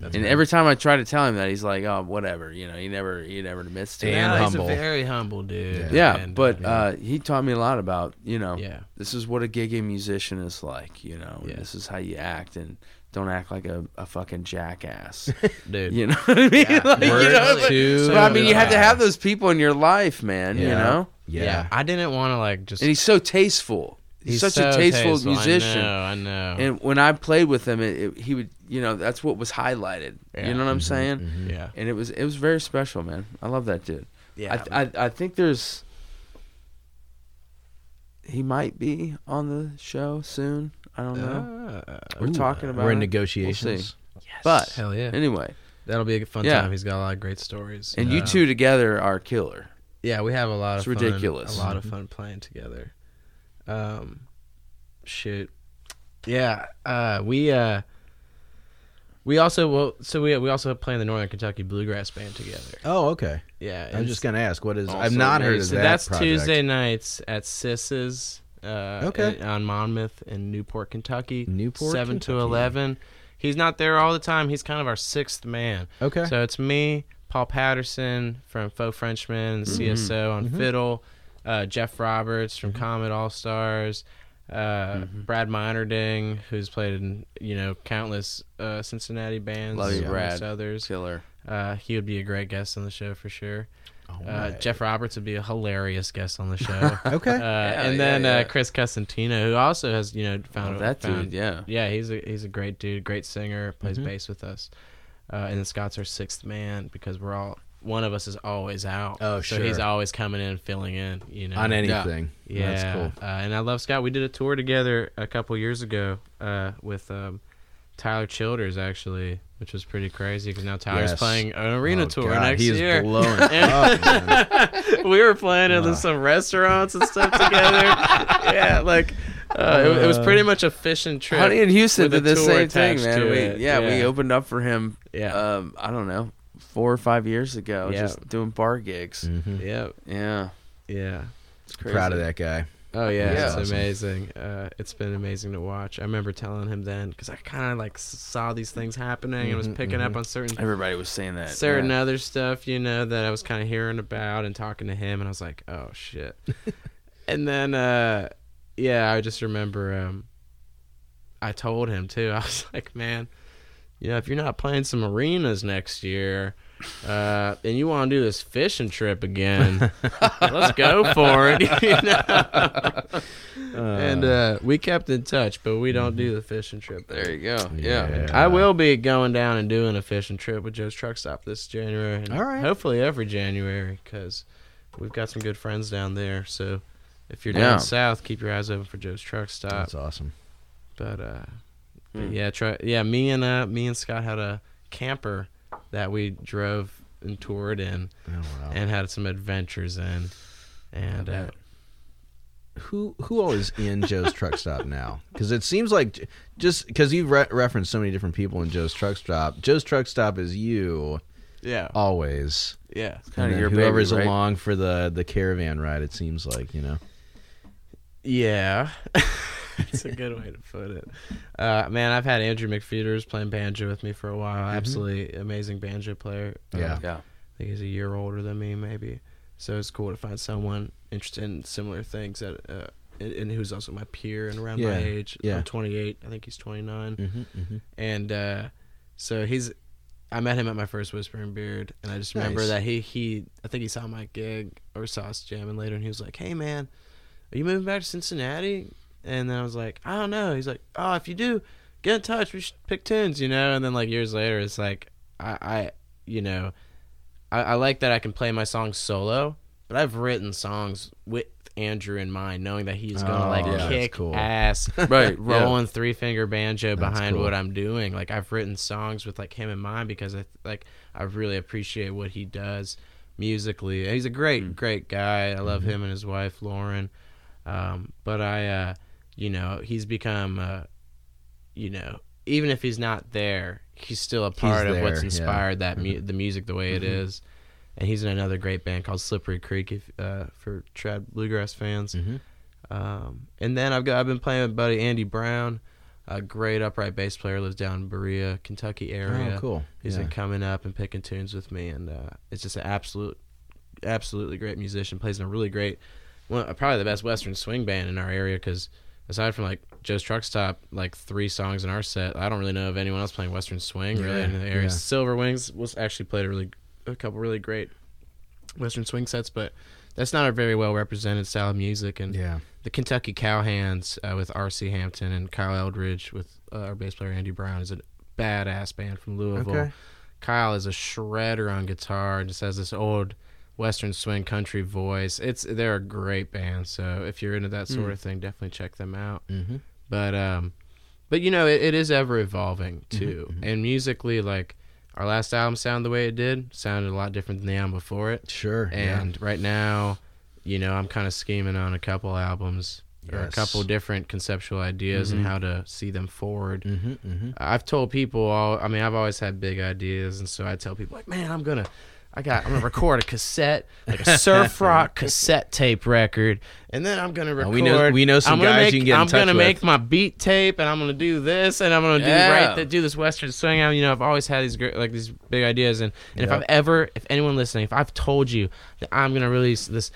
That's and right. every time I try to tell him that, he's like, "Oh, whatever," you know. He never he never admits to it. And No, he's a very humble dude Yeah. Yeah, and, but uh, uh, he taught me a lot about you know yeah this is what a gigging musician is like. You know, Yeah. this is how you act and don't act like a, a fucking jackass. dude you know what I mean? Yeah. Like, you Words know, like- to but I mean, you have to have those people in your life, man. You Yeah. know, Yeah. I didn't want to like just and he's so tasteful. He's, such a so tasteful, musician. I know, I know. And when I played with him, it, it, he would, you know, that's what was highlighted. Yeah. You know what I'm Mhm, saying? mhm. yeah, And it was it was very special, man. I love that dude. yeah. I, I I think there's he might be on the show soon. I don't know. Uh, We're Ooh, talking about We're in it. negotiations. yes. But- hell yeah, Anyway, that'll be a fun Yeah. time. He's got a lot of great stories. and you Uh, two together are killer. yeah, we have a lot It's of fun, ridiculous. A lot of fun playing together. Um, shoot, yeah. Uh, we uh, we also well, so we we also play in the Northern Kentucky Bluegrass Band together. Oh, okay. Yeah, I'm just gonna ask, what is? I've not heard of so that. that's project. Tuesday nights at Sis's. Uh, Okay. on Monmouth in Newport, Kentucky. Newport, seven to eleven. He's not there all the time. He's kind of our sixth man. Okay. So it's me, Paul Patterson from Faux Frenchman and CSO on Mhm. fiddle, uh, Jeff Roberts from Comet All Stars, uh, Mhm. Brad Meinerding, who's played in you know countless uh, Cincinnati bands, Love you, Brad. others. Killer. Uh, he would be a great guest on the show for sure. Uh, right. Jeff Roberts would be a hilarious guest on the show. Okay. Uh, and then yeah, Uh, yeah. Chris Cosentino, who also has you know found Oh, that found- dude, yeah. yeah, he's a he's a great dude, great singer, plays Mhm. bass with us. Uh, and then Scott's our sixth man because we're all one of us is always out. Oh, so he's always coming in, filling in. You know, On anything. Yeah, That's cool. Uh, and I love Scott. We did a tour together a couple years ago uh, with um, Tyler Childers actually, which was pretty crazy because now Tyler's Yes. playing an arena Oh, tour God, next he is year. blowing up, we were playing in Uh. some restaurants and stuff together. yeah, like uh, it, it was pretty much a fishing trip. Honey in Houston did the same thing, man. We, it. yeah, we opened up for him. yeah, Um, I don't know, four or five years ago, Yeah. just doing bar gigs. Mhm. yeah, Yeah, yeah. it's crazy. Proud of that guy. Oh yeah, Yeah. it's Awesome. amazing. Uh, it's been amazing to watch. I remember telling him then because I kind of like saw these things happening and was Mhm, picking up mhm. on certain Everybody was saying that. certain yeah. other stuff, you know, that I was kind of hearing about and talking to him, and I was like, oh shit. and then, uh, yeah, I just remember um, I told him too. I was like, man, you know, if you're not playing some arenas next year, uh, and you want to do this fishing trip again, let's go for it. you know? and uh, we kept in touch, but we don't do the fishing trip. There you go. Yeah. Yeah. I will be going down and doing a fishing trip with Joe's Truck Stop this January. And All right. Hopefully every January because we've got some good friends down there. So if you're Yeah. down south, keep your eyes open for Joe's Truck Stop. That's awesome. But uh, but Hmm. yeah, try yeah. Me and uh, me and Scott had a camper that we drove and toured in Oh, wow. and had some adventures in. And uh, who who all is in Joe's Truck Stop now? Because it seems like just because you've re- referenced so many different people in Joe's Truck Stop. Joe's Truck Stop is you yeah, always. yeah, It's Kinda And then your whoever's baby, right? along for the the caravan ride, it seems like you know. yeah. That's a good way to put it. Uh, man, I've had Andrew McFeeters playing banjo with me for a while. Absolutely amazing banjo player. Yeah. Uh, Yeah. I think he's a year older than me, maybe. So it's cool to find someone interested in similar things that, uh, and, and who's also my peer and around Yeah, my age. yeah. I'm 28. I think he's 29. Mm-hmm, mm-hmm. And uh, so he's, I met him at my first Whispering Beard, and I just remember Nice. that he he, I think he saw my gig or saw us jamming later, and he was like, "Hey man, are you moving back to Cincinnati?" And then I was like, "I don't know." He's like, "Oh, if you do, get in touch. We should pick tunes, you know." And then like years later, it's like I, I you know, I, I like that I can play my songs solo, but I've written songs with Andrew in mind, knowing that he's gonna Oh, like yeah, kick cool. ass Right. yeah. rolling three finger banjo That's behind cool. what I'm doing. Like I've written songs with like him in mind because I like I really appreciate what he does musically. He's a great, Mm. great guy. I love Mm-hmm. him and his wife Lauren. Um, but I, uh, you know, he's become, uh, you know, even if he's not there, he's still a part of there, what's yeah. inspired that mu- Mhm. the music the way it Mhm. is. And he's in another great band called Slippery Creek, if, uh, for trad bluegrass fans. Mm-hmm. Um, and then I've got I've been playing with buddy Andy Brown, a great upright bass player, lives down in Berea, Kentucky area. Oh, cool. He's yeah. been coming up and picking tunes with me, and uh, it's just an absolute, absolutely great musician. Plays in a really great, one, probably the best Western swing band in our area. Because aside from like Joe's Truck Stop, like three songs in our set, I don't really know of anyone else playing Western swing really Yeah, in the area. yeah. Silver Wings was actually played a really, a couple really great Western swing sets, but that's not a very well represented style of music. And yeah. the Kentucky Cowhands uh, with R.C. Hampton and Kyle Eldridge with uh, our bass player Andy Brown is a badass band from Louisville. Okay. Kyle is a shredder on guitar and just has this old Western swing country voice. It's they're a great band. So if you're into that sort Mm. of thing, definitely check them out. Mm-hmm. But um, but you know it, it is ever evolving too. mhm. And musically, like our last album sounded the way it did, sounded a lot different than the album before it. Sure. yeah. And right now, you know, I'm kind of scheming on a couple albums or a Yes. couple different conceptual ideas Mhm. and how to see them forward. Mm-hmm, mm-hmm. I've told people all. I mean, I've always had big ideas, and so I tell people like, "Man, I'm gonna, I got, I'm gonna record a cassette, like a surf rock cassette tape record, and then I'm gonna record. Oh, we know- we know some I'm guys make, you can get in I'm touch gonna with. make my beat tape, and I'm gonna do this, and I'm gonna do Yeah. right, th- do this western swing. album. You know, I've always had these great, like these big ideas, and and if Yep. I've ever, if anyone listening, if I've told you that I'm gonna release this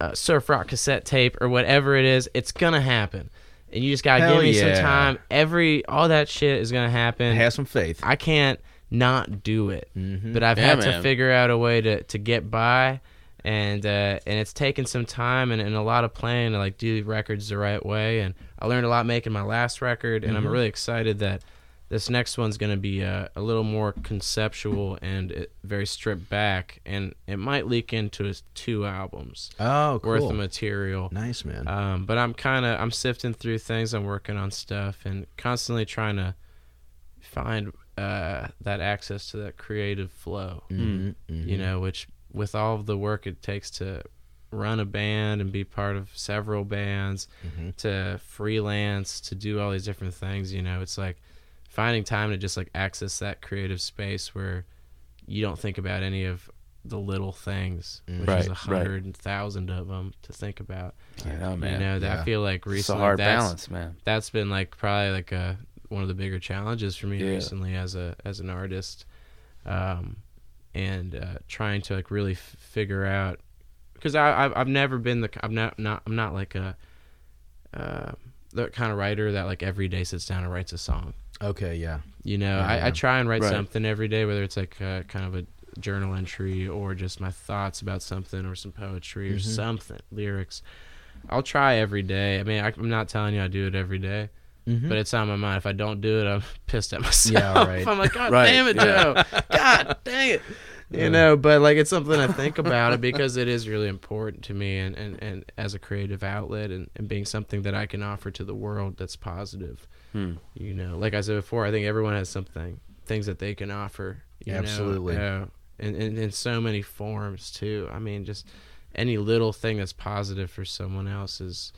uh, surf rock cassette tape or whatever it is, it's gonna happen. And you just gotta Hell give me yeah. some time. Every all that shit is gonna happen. Have some faith. I can't not do it, Mm-hmm. but I've Yeah, had to figure out a way to, to get by, and uh, and it's taken some time and, and a lot of planning to like do records the right way. And I learned a lot making my last record, and I'm Mhm. really excited that this next one's gonna be uh, a little more conceptual and it, very stripped back, and it might leak into two albums oh, cool. worth of material. nice, man. Um, but I'm kind of I'm sifting through things. I'm working on stuff and constantly trying to find uh, that access to that creative flow. Mhm, mhm. You know, which with all of the work it takes to run a band and be part of several bands, Mhm. to freelance, to do all these different things. You know, it's like finding time to just like access that creative space where you don't think about any of the little things, which Right, is a right. hundred thousand of them to think about. I know, man. You know, that Yeah. I feel like it's a recently hard balance, man. that's been like probably like a one of the bigger challenges for me Yeah. recently as a as an artist, um, and uh, trying to like really f- figure out because I I've, I've never been the I'm not not I'm not like a uh, the kind of writer that like every day sits down and writes a song. Okay, yeah. You know, Yeah, I, yeah. I try and write Right. something every day, whether it's like uh, kind of a journal entry or just my thoughts about something or some poetry or Mhm. something, lyrics. I'll try every day. I mean, I, I'm not telling you I do it every day, Mhm. but it's on my mind. If I don't do it, I'm pissed at myself. Yeah, right. I'm like, God Right, damn it, yeah. Joe. God dang it. You know, but like it's something I think about it because it is really important to me and, and, and as a creative outlet and, and being something that I can offer to the world that's positive. Hmm. You know, like I said before, I think everyone has something, things that they can offer. You Absolutely. Know, uh, in, in, in so many forms too. I mean, just any little thing that's positive for someone else is,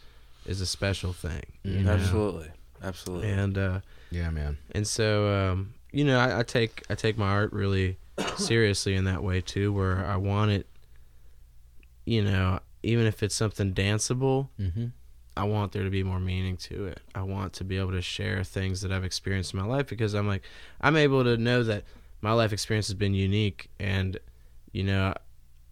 is a special thing. Know? Absolutely, absolutely. And, uh, yeah, man. and so um, you know I, I take I take my art really seriously in that way too where I want it you know even if it's something danceable Mm-hmm. I want there to be more meaning to it I want to be able to share things that I've experienced in my life because I'm like I'm able to know that my life experience has been unique and you know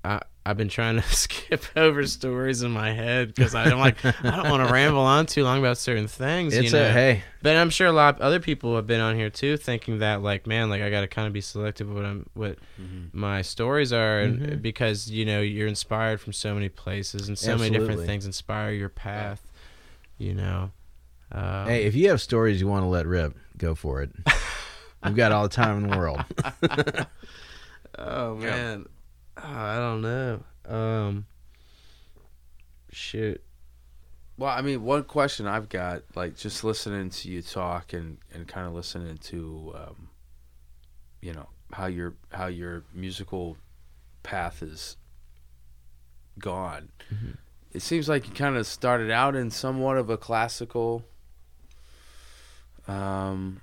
I I've been trying to skip over stories in my head because I'm like I don't want to ramble on too long about certain things It's you know? a hey. But I'm sure a lot of other people have been on here too, thinking that like, man, like I got to kind of be selective what I'm, what Mhm. my stories are, and Mhm. because you know you're inspired from so many places and so many different things inspire your path. You know. Um, Hey, if you have stories you want to let rip, go for it. We've got all the time in the world. oh man, oh, I don't know. Um, shoot. Well, I mean, one question I've got, like just listening to you talk and, and kind of listening to, um, you know, how your how your musical path is gone. Mhm. It seems like you kind of started out in somewhat of a classical, um,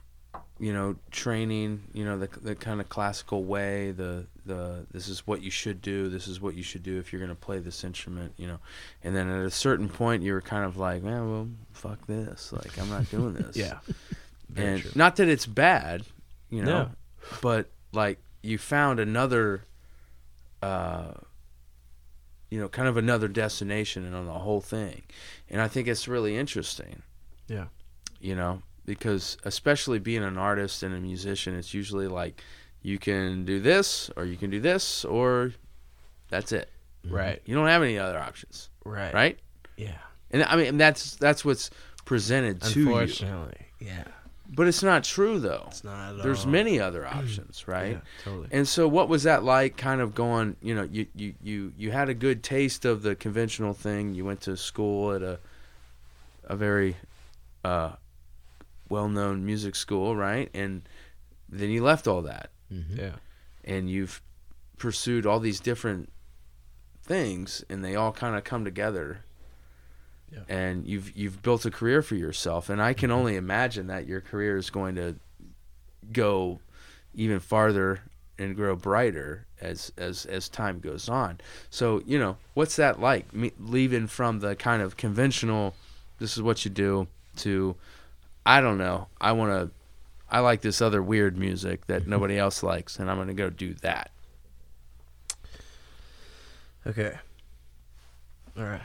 you know, training. You know, the the kind of classical way. The the this is what you should do. This is what you should do if you're going to play this instrument. You know, and then at a certain point, you were kind of like, man, well, fuck this. Like, I'm not doing this. Yeah. Very and true. not that it's bad, you know, No. but like you found another, uh, you know, kind of another destination and on the whole thing, and I think it's really interesting. Yeah. You know, because especially being an artist and a musician, it's usually like you can do this or you can do this or that's it. Right. You don't have any other options, Right. right? Yeah. And I mean, that's that's what's presented to you. Unfortunately. Yeah. But it's not true though. It's not at There's all. many other options, right? Yeah, totally. And so what was that like kind of going, you know, you, you, you, you had a good taste of the conventional thing. You went to school at a a very uh, well-known music school, right? And then you left all that Mhm. yeah. and you've pursued all these different things and they all kind of come together. Yeah. And you've you've built a career for yourself and I can only imagine that your career is going to go even farther and grow brighter as as as time goes on. So, you know, what's that like me, leaving from the kind of conventional this is what you do to I don't know. I want to I like this other weird music that nobody else likes and I'm going to go do that. Okay. All right.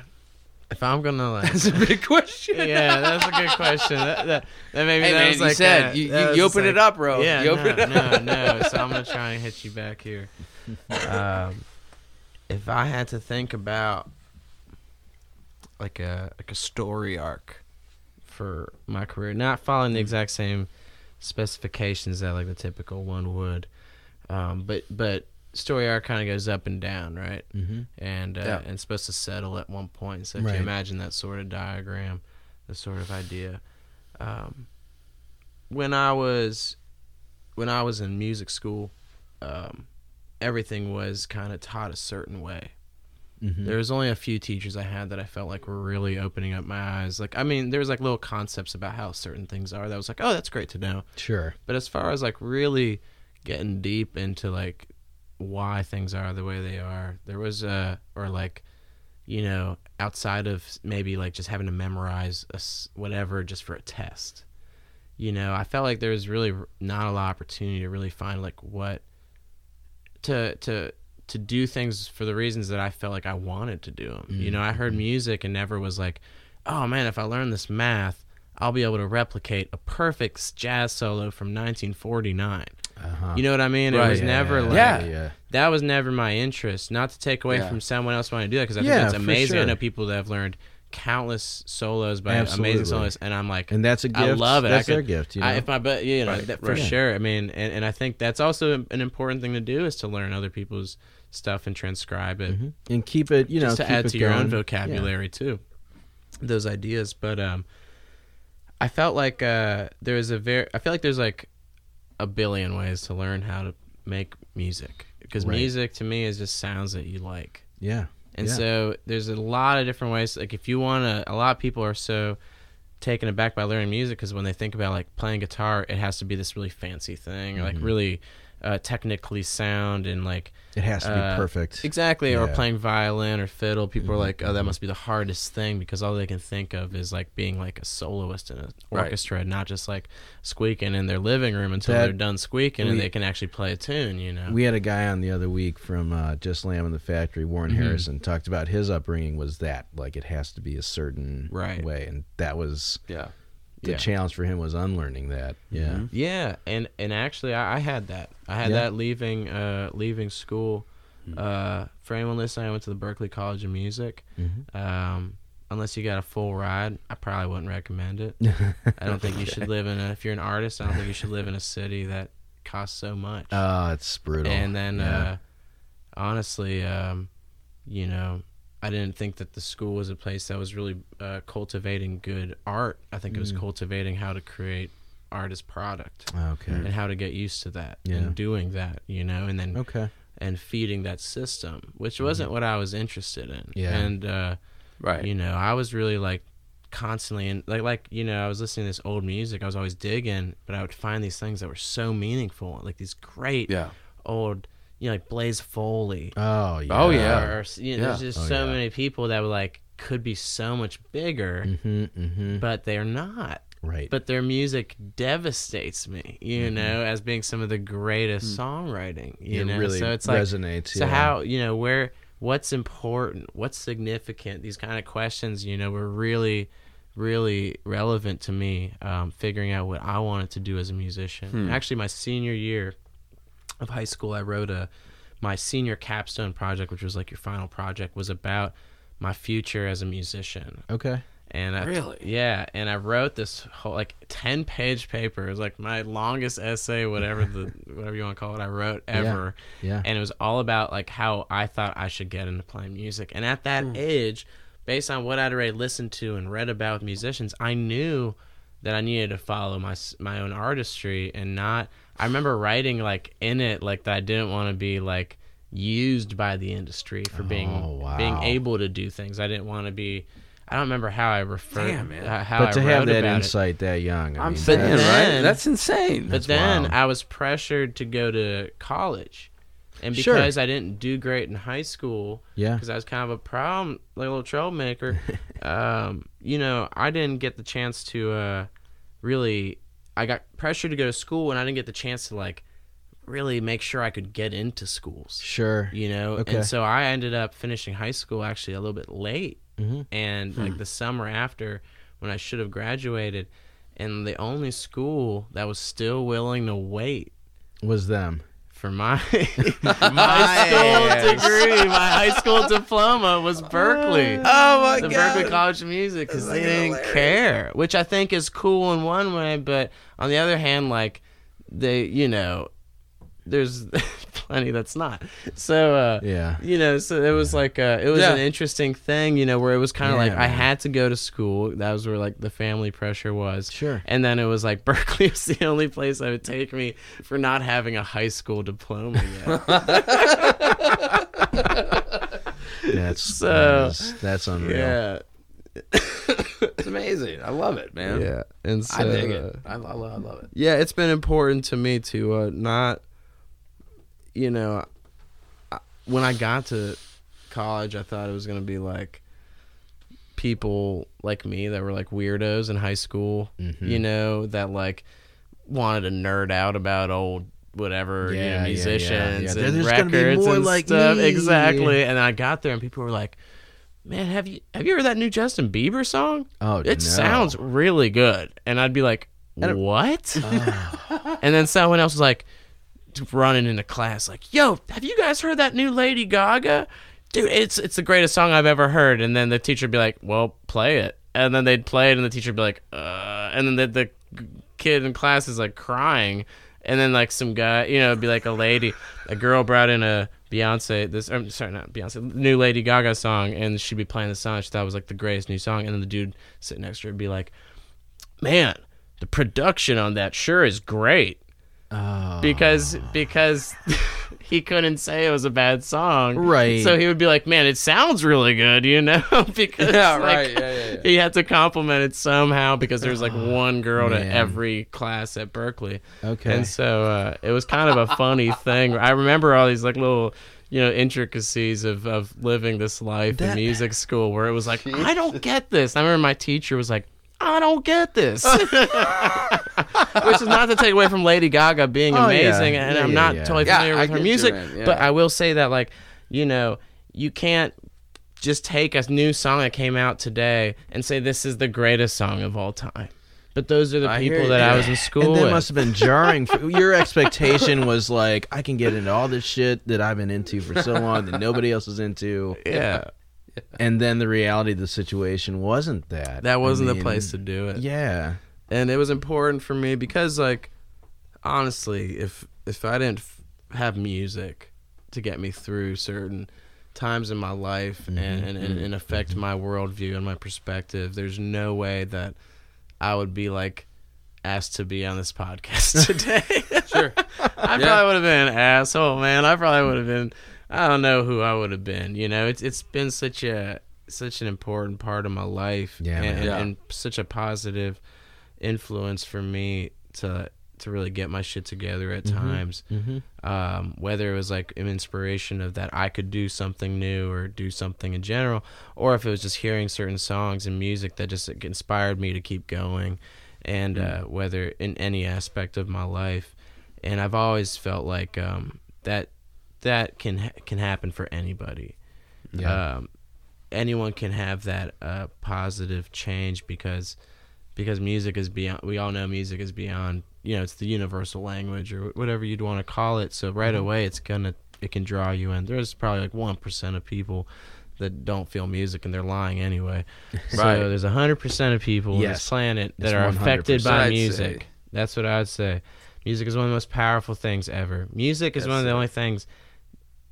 If I'm gonna like, That's a big question. yeah, that's a good question. That, that, that maybe Hey that man, was you like said a- you, you, you open it up, bro. Yeah, you no, open it no, up. no. So I'm gonna try and hit you back here. Um, if I had to think about like a like a story arc for my career, not following the exact same specifications that like the typical one would, um, but but story arc kind of goes up and down, right? Mhm. and uh, Yeah. and it's supposed to settle at one point. So if Right. you imagine that sort of diagram, the sort of idea, um, when I was when I was in music school, um, everything was kind of taught a certain way. Mhm. There was only a few teachers I had that I felt like were really opening up my eyes. Like I mean, there was like little concepts about how certain things are that was like, oh, that's great to know. Sure. But as far as like really getting deep into like why things are the way they are, there was a or like you know outside of maybe like just having to memorize a whatever just for a test. You know, I felt like there was really not a lot of opportunity to really find like what to to to do things for the reasons that I felt like I wanted to do them. You know, I heard music and never was like, oh man, if I learn this math, I'll be able to replicate a perfect jazz solo from 1949. Uh-huh. You know what I mean? It Right. was never like Yeah. yeah. that was never my interest. Not to take away Yeah. from someone else wanting to do that because I think Yeah, that's amazing. I know people that have learned countless solos by Absolutely. amazing soloists, and I'm like, And that's a gift. I love it. That's I their gift. You know? I, if my but you know Right, that, for right. sure. I mean, and, and I think that's also an important thing to do is to learn other people's stuff and transcribe it Mhm. and keep it. You know, just to keep add it to your own going. vocabulary too. Those ideas, but um, I felt like uh, there was a very. I feel like there's like a billion ways to learn how to make music because Right. music to me is just sounds that you like. Yeah. And Yeah. so there's a lot of different ways. Like if you want to, a lot of people are so taken aback by learning music because when they think about like playing guitar, it has to be this really fancy thing or like Mhm. really uh, technically sound and like It has to be uh, perfect. exactly. Or playing violin or fiddle. People are Mhm, like, oh, that mhm. must be the hardest thing because all they can think of is like being like a soloist in an Right. orchestra, not just like squeaking in their living room until That- they're done squeaking we- and they can actually play a tune. You know. We had a guy on the other week from uh, Jess Lamb in the Factory, Warren Mhm. Harrison, talked about his upbringing was that like it has to be a certain Right. way, and that was Yeah. The Yeah. challenge for him was unlearning that. Yeah, Mhm. Yeah, and and actually, I, I had that. I had Yeah. that leaving uh, leaving school. Mhm. Uh, for anyone listening, I went to the Berklee College of Music. Mhm. Um, unless you got a full ride, I probably wouldn't recommend it. I don't think you should live in a. If you're an artist, I don't think you should live in a city that costs so much. Oh, it's brutal. and then, Yeah. uh, honestly, um, you know, I didn't think that the school was a place that was really uh, cultivating good art. I think it was Mm. cultivating how to create artist product okay, and how to get used to that Yeah. and doing that, you know, and then okay, and feeding that system, which wasn't what I was interested in. Mm-hmm. Yeah. And uh, Right. you know, I was really like constantly and like like you know, I was listening to this old music. I was always digging, but I would find these things that were so meaningful, like these great yeah. old, you know, like Blaze Foley. oh yeah, Oh, yeah. Or, you know, there's just Oh, so yeah. many people that were like could be so much bigger, hmm hmm but they're not. right. But their music devastates me, you Mhm. know, as being some of the greatest Mm. songwriting. You it know, really so it's like resonates. so yeah. how you know where what's important, what's significant? These kind of questions, you know, were really, really relevant to me. Um, figuring out what I wanted to do as a musician. Hmm. Actually, my senior year of high school, I wrote a my senior capstone project, which was like your final project, was about my future as a musician. Okay. And I, Really? yeah, and I wrote this whole like ten page paper. It was like my longest essay, whatever the whatever you want to call it. I wrote ever Yeah. and it was all about like how I thought I should get into playing music. And at that Hmm. age, based on what I'd already listened to and read about with musicians, I knew that I needed to follow my my own artistry and not. I remember writing like in it like that I didn't want to be like used by the industry for being Oh, wow. being able to do things. I didn't want to be. I don't remember how I referred. Damn, man. uh, How but I to have wrote that about it. insight that young, I I'm mean, saying, But right? then- That's insane. But That's then wild. I was pressured to go to college. And Sure. because I didn't do great in high school, yeah, because I was kind of a problem, like a little troublemaker, um, you know, I didn't get the chance to uh, really. I got pressured to go to school, and I didn't get the chance to like really make sure I could get into schools. sure. You know, Okay. and so I ended up finishing high school actually a little bit late, hmm and like the summer after when I should have graduated, and the only school that was still willing to wait Was them. For my my school ass. degree, my high school diploma was Berklee. oh, oh my God. the Berklee College of Music because they didn't care, which I think is cool in one way, but on the other hand, like they, you know, there's plenty that's not. So, uh, Yeah. you know, so it was like uh, it was Yeah. an interesting thing, you know, where it was kind of Yeah, like I had to go to school. That was where like the family pressure was. Sure. And then it was like Berklee was the only place that would take me for not having a high school diploma yet. That's So- that is- that's unreal. yeah. It's amazing. I love it, man. Yeah. And so I dig uh, it. I, I, love, I love it. yeah, it's been important to me to uh, not, you know, I, when I got to college, I thought it was gonna be like people like me that were like weirdos in high school, Mhm. you know, that like wanted to nerd out about old whatever you Yeah, yeah, know, yeah, musicians yeah. and There's records and like stuff. me. Exactly. And I got there and people were like, "Man, have you have you heard that new Justin Bieber song? Oh, It no. sounds really good." And I'd be like, "What?" Oh. And then someone else was like, running into class like, "Yo, have you guys heard that new Lady Gaga? Dude, it's it's the greatest song I've ever heard." And then the teacher would be like, "Well, play it." And then they'd play it, and the teacher would be like, "Uh," and then the the kid in class is like crying, and then like some guy, you know, it'd be like a lady, a girl brought in a Beyonce, this, I'm sorry, not Beyonce, new Lady Gaga song, and she'd be playing the song. She thought it was like the greatest new song, and then the dude sitting next to her would be like, "Man, the production on that sure is great." Oh. because because he couldn't say it was a bad song, Right. So he would be like, "Man, it sounds really good," you know, because Yeah, like, right. Yeah, yeah, yeah. he had to compliment it somehow because there's like one girl to every class at Berklee, Okay. and so uh, it was kind of a funny thing. I remember all these like little. You know intricacies of, of living this life in music school, where it was like, I don't get this. I remember my teacher was like, I don't get this. Which is not to take away from Lady Gaga being Oh, yeah. amazing, and Yeah, I'm yeah, not yeah. totally Yeah, familiar I with her music, you. Yeah. but I will say that, like, you know, you can't just take a new song that came out today and say this is the greatest song of all time. But those are the I people you. that I was in school and that with. must have been jarring. For, your expectation was like, I can get into all this shit that I've been into for so long that nobody else is into, yeah, and then the reality of the situation wasn't that. that wasn't I the place to do it. Yeah. and it was important for me because like honestly if if i didn't f- have music to get me through certain times in my life mm-hmm, and, and, and, and affect mm-hmm. my worldview and my perspective there's no way that i would be like asked to be on this podcast today Sure. i Yeah. probably would have been an asshole man i probably would have been i don't know who i would have been you know it's it's been such a such an important part of my life Yeah, and, Yeah. and such a positive influence for me to to really get my shit together at times. Mm-hmm. Um, whether it was like an inspiration of that I could do something new or do something in general, or if it was just hearing certain songs and music that just inspired me to keep going, and uh, whether in any aspect of my life, and I've always felt like um, that that can can happen for anybody. Yeah. um, anyone can have that uh, positive change because because music is beyond we all know music is beyond you know it's the universal language or whatever you'd want to call it. So right away it's gonna it can draw you in. There's probably like 1% of people that don't feel music and they're lying anyway. Right. so there's 100% of people on this planet that It's are 100%. affected I'd by say. music. That's what i'd say. Music is one of the most powerful things ever. Music is Yes, one of the only things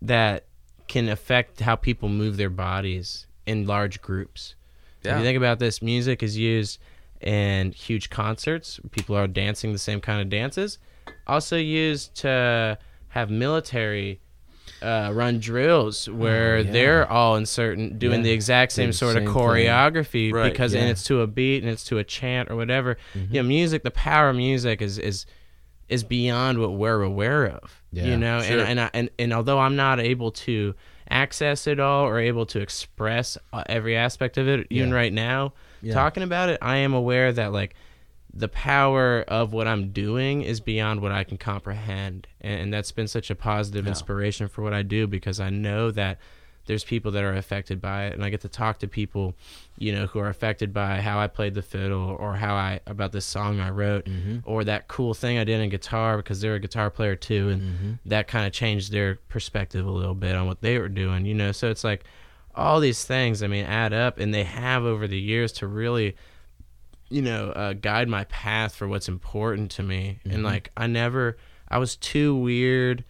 that can affect how people move their bodies in large groups. If Yeah. you think about this, music is used in huge concerts. People are dancing the same kind of dances. Also used to have military uh, run drills where Oh, yeah. they're all in certain doing Yeah. the exact same The sort of same thing. choreography Right, because yeah. Mm-hmm. it's to a beat and it's to a chant or whatever. You know, music, the power of music is is is beyond what we're aware of. Yeah, you know, sure. and and, I, and and although I'm not able to access it all or able to express uh, every aspect of it, even Yeah. right now, Yeah. talking about it, I am aware that like the power of what I'm doing is beyond what I can comprehend, and, and that's been such a positive inspiration for what I do because I know that there's people that are affected by it and I get to talk to people you know who are affected by how I played the fiddle or how I about this song I wrote Mm-hmm. or that cool thing I did in guitar because they're a guitar player too and Mm-hmm. that kind of changed their perspective a little bit on what they were doing you know so it's like all these things I mean add up and they have over the years to really you know uh, guide my path for what's important to me and like I never I was too weird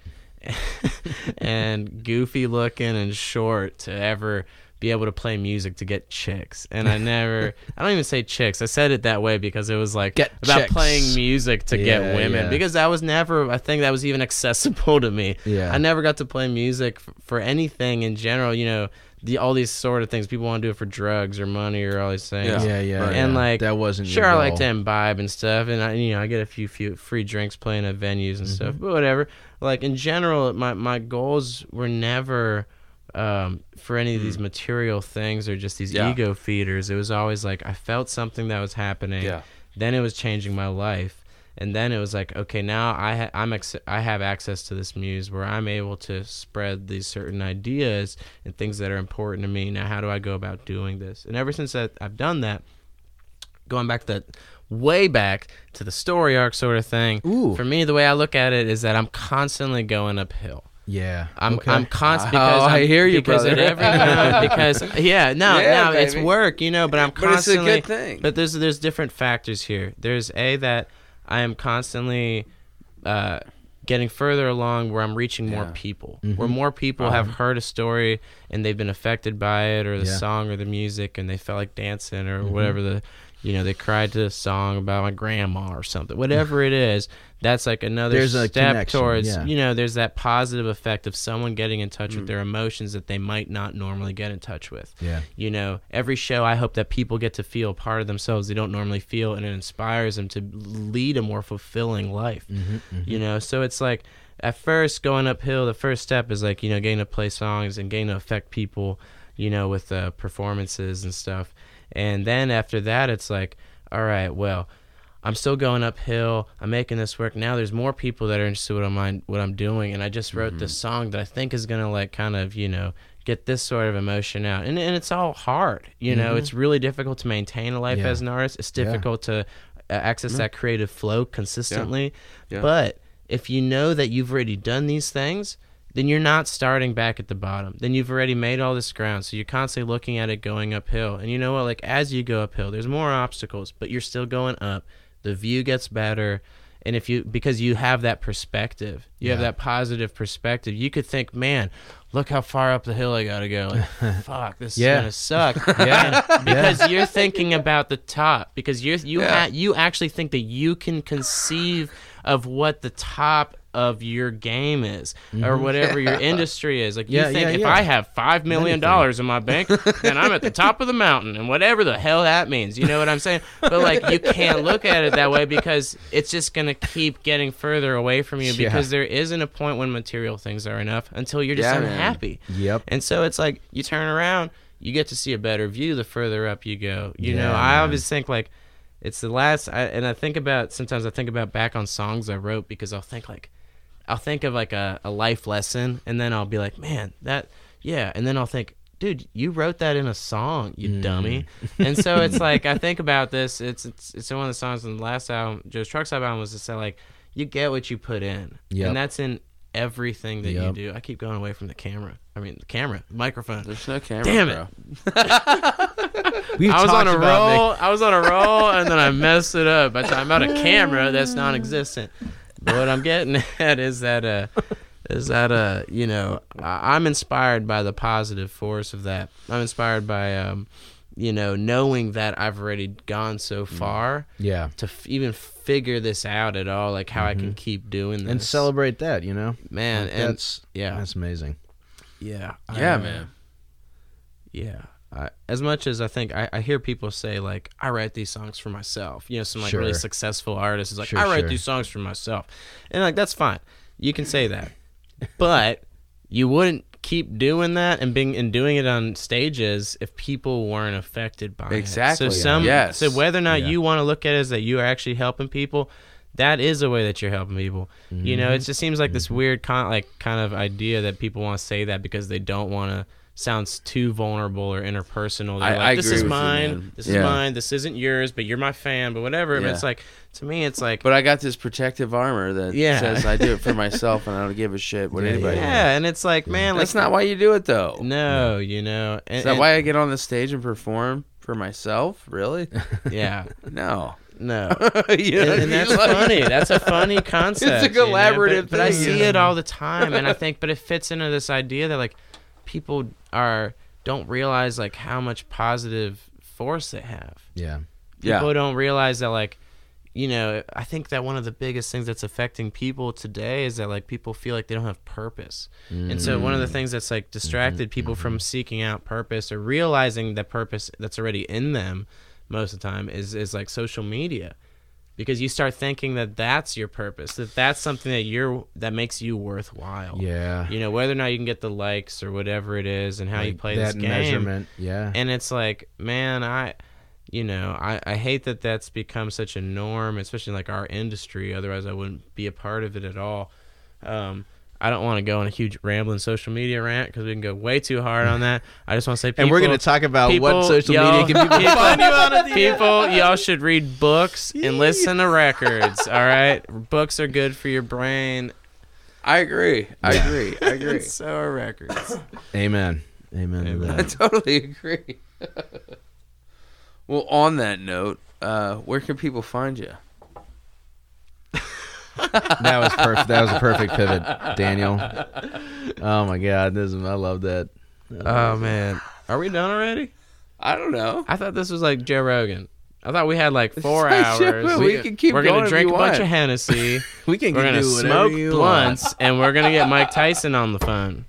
and goofy looking and short to ever be able to play music to get chicks. And I never, I don't even say chicks. I said it that way because it was like Get about chicks. playing music to Yeah, get women yeah. because that was never a thing that was even accessible to me. Yeah. I never got to play music for anything in general, you know, the all these sort of things people want to do it for drugs or money or all these things. Yeah. Yeah, yeah, Right. And like that wasn't sure your I like to imbibe and stuff, and I you know I get a few few free drinks playing at venues and stuff, but whatever. Like in general, my my goals were never um, for any of these material things or just these Yeah. ego feeders. It was always like I felt something that was happening. Yeah. Then it was changing my life, and then it was like okay, now I ha- I'm ex- I have access to this muse where I'm able to spread these certain ideas and things that are important to me. Now, how do I go about doing this? And ever since that I've done that going back to way back to the story arc sort of thing. Ooh. For me, the way I look at it is that I'm constantly going uphill. Yeah. I'm okay. I'm constant Oh, because I I'm- hear you, because brother. every moment because yeah no Yeah, no it's work you know but I'm constantly But it's a good thing. but there's there's different factors here there's a that I am constantly uh, getting further along where I'm reaching more Yeah. people Mhm. where more people have heard a story and they've been affected by it or the Yeah. song or the music and they felt like dancing or Mhm. whatever the you know they cried to a song about my grandma or something whatever it is that's like another There's a step connection, towards yeah. you know there's that positive effect of someone getting in touch Mm. with their emotions that they might not normally get in touch with Yeah. you know every show i hope that people get to feel part of themselves they don't normally feel and it inspires them to lead a more fulfilling life Mm-hmm, you know so it's like at first going uphill the first step is like you know getting to play songs and getting to affect people you know with uh, performances and stuff and then after that it's like all right well i'm still going uphill. I'm making this work. Now there's more people that are interested in what i'm what i'm doing. And i just wrote this song that i think is going to like kind of you know get this sort of emotion out. And, and it's all hard you know? Mhm. it's really difficult to maintain a life Yeah. as an artist. It's Yeah. difficult to uh, access that creative flow consistently. Yeah. but if you know that you've already done these things, then you're not starting back at the bottom. Then you've already made all this ground. So you're constantly looking at it going uphill. And you know what? Like as you go uphill, there's more obstacles, but you're still going up. The view gets better. And if you because you have that perspective, you have that positive perspective, you could think, man, look how far up the hill I gotta go. Like, fuck, this Yeah. is gonna suck. Yeah. And because you're thinking about the top. Because you're you Yeah. ha- you actually think that you can conceive of what the top of your game is or whatever your industry is. Like Mm-hmm. Yeah, you think yeah, if yeah. I have five million dollars in my bank, then I'm at the top of the mountain and whatever the hell that means. You know what I'm saying? But like you can't look at it that way because it's just gonna keep getting further away from you Yeah. because there isn't a point when material things are enough until you're just Yeah, man. unhappy. Yep. And so it's like you turn around, you get to see a better view the further up you go. You know, Yeah, I man. always think like it's the last, I, and I think about sometimes I think about back on songs I wrote because I'll think like, I'll think of like a, a life lesson, and then I'll be like, man, that yeah, and then I'll think. Dude, you wrote that in a song, you Mm. dummy. And so it's like I think about this. It's it's it's one of the songs in the last album, Joe's Trucks album, was to say like, you get what you put in, Yep. and that's in everything that you do. I keep going away from the camera. I mean, the camera, the microphone. There's no camera. Damn it. bro. We've I was on a about Nick- roll. I was on a roll, and then I messed it up by talking about a camera that's non-existent. But what I'm getting at is that uh, is that uh, you know, I- I'm inspired by the positive force of that. I'm inspired by um, you know, knowing that I've already gone so far Yeah. to f- even figure this out at all, like how I can keep doing this Mm-hmm. And celebrate that, you know? man. Like, And that's yeah, that's amazing. yeah, Yeah, uh, man. Yeah. I, as much as I think I, I hear people say like I write these songs for myself, you know, some like really successful artists is like Sure, I write sure. these songs for myself, and like that's fine, you can say that, but you wouldn't keep doing that and being and doing it on stages if people weren't affected by Exactly, it. Exactly. So some yes. so whether or not Yeah. you want to look at it as that you are actually helping people, that is a way that you're helping people. You Mm-hmm. know, it just seems like this weird con- like kind of idea that people want to say that because they don't want to sounds too vulnerable or interpersonal. They're I- like, I this is you, mine. man. this Yeah. is mine. This isn't yours, but you're my fan. But whatever. But it's like to me, it's like But I got this protective armor that Yeah. says I do it for myself and I don't give a shit what Yeah, anybody. yeah, and it's like man, That's not why you do it though. no, you know, and, Is that and- why I get on the stage and perform for myself? Really? Yeah, No. no. You know I and, and that's Like- funny. That's a funny concept. you know, collaborative but, but I see yeah. it all the time, and I think, but it fits into this idea that like people are don't realize like how much positive force they have. Yeah. People Yeah. don't realize that like you know i think that one of the biggest things that's affecting people today is that like people feel like they don't have purpose and so one of Mm. the things that's like distracted people from seeking out purpose or realizing the purpose that's already in them most of the time is is like social media because you start thinking that that's your purpose that that's something that you're that makes you worthwhile Yeah. you know whether or not you can get the likes or whatever it is and how you play that this game measurement. Yeah. and it's like man i you know I, I hate that that's become such a norm especially in like our industry otherwise i wouldn't be a part of it at all um, I don't want to go on a huge rambling social media rant because we can go way too hard on that. I just want to say, people, and we're going to talk about people, what social y'all- media can people people- find you on at the end. People, y'all should read books and listen to records. All right, books are good for your brain. I agree. I Yeah. agree. I agree. And so are records. Amen. Amen. to Amen. I totally agree. well, on that note, uh, where can people find you? That was perfect. That was a perfect pivot, Daniel. Oh my God, this is, I love that. Oh man, are we done already? I don't know. I thought this was like Joe Rogan. I thought we had like four hours. Rogan. We can keep We're going gonna drink a bunch want. of Hennessy. we can we're gonna smoke blunts, and we're gonna get Mike Tyson on the phone.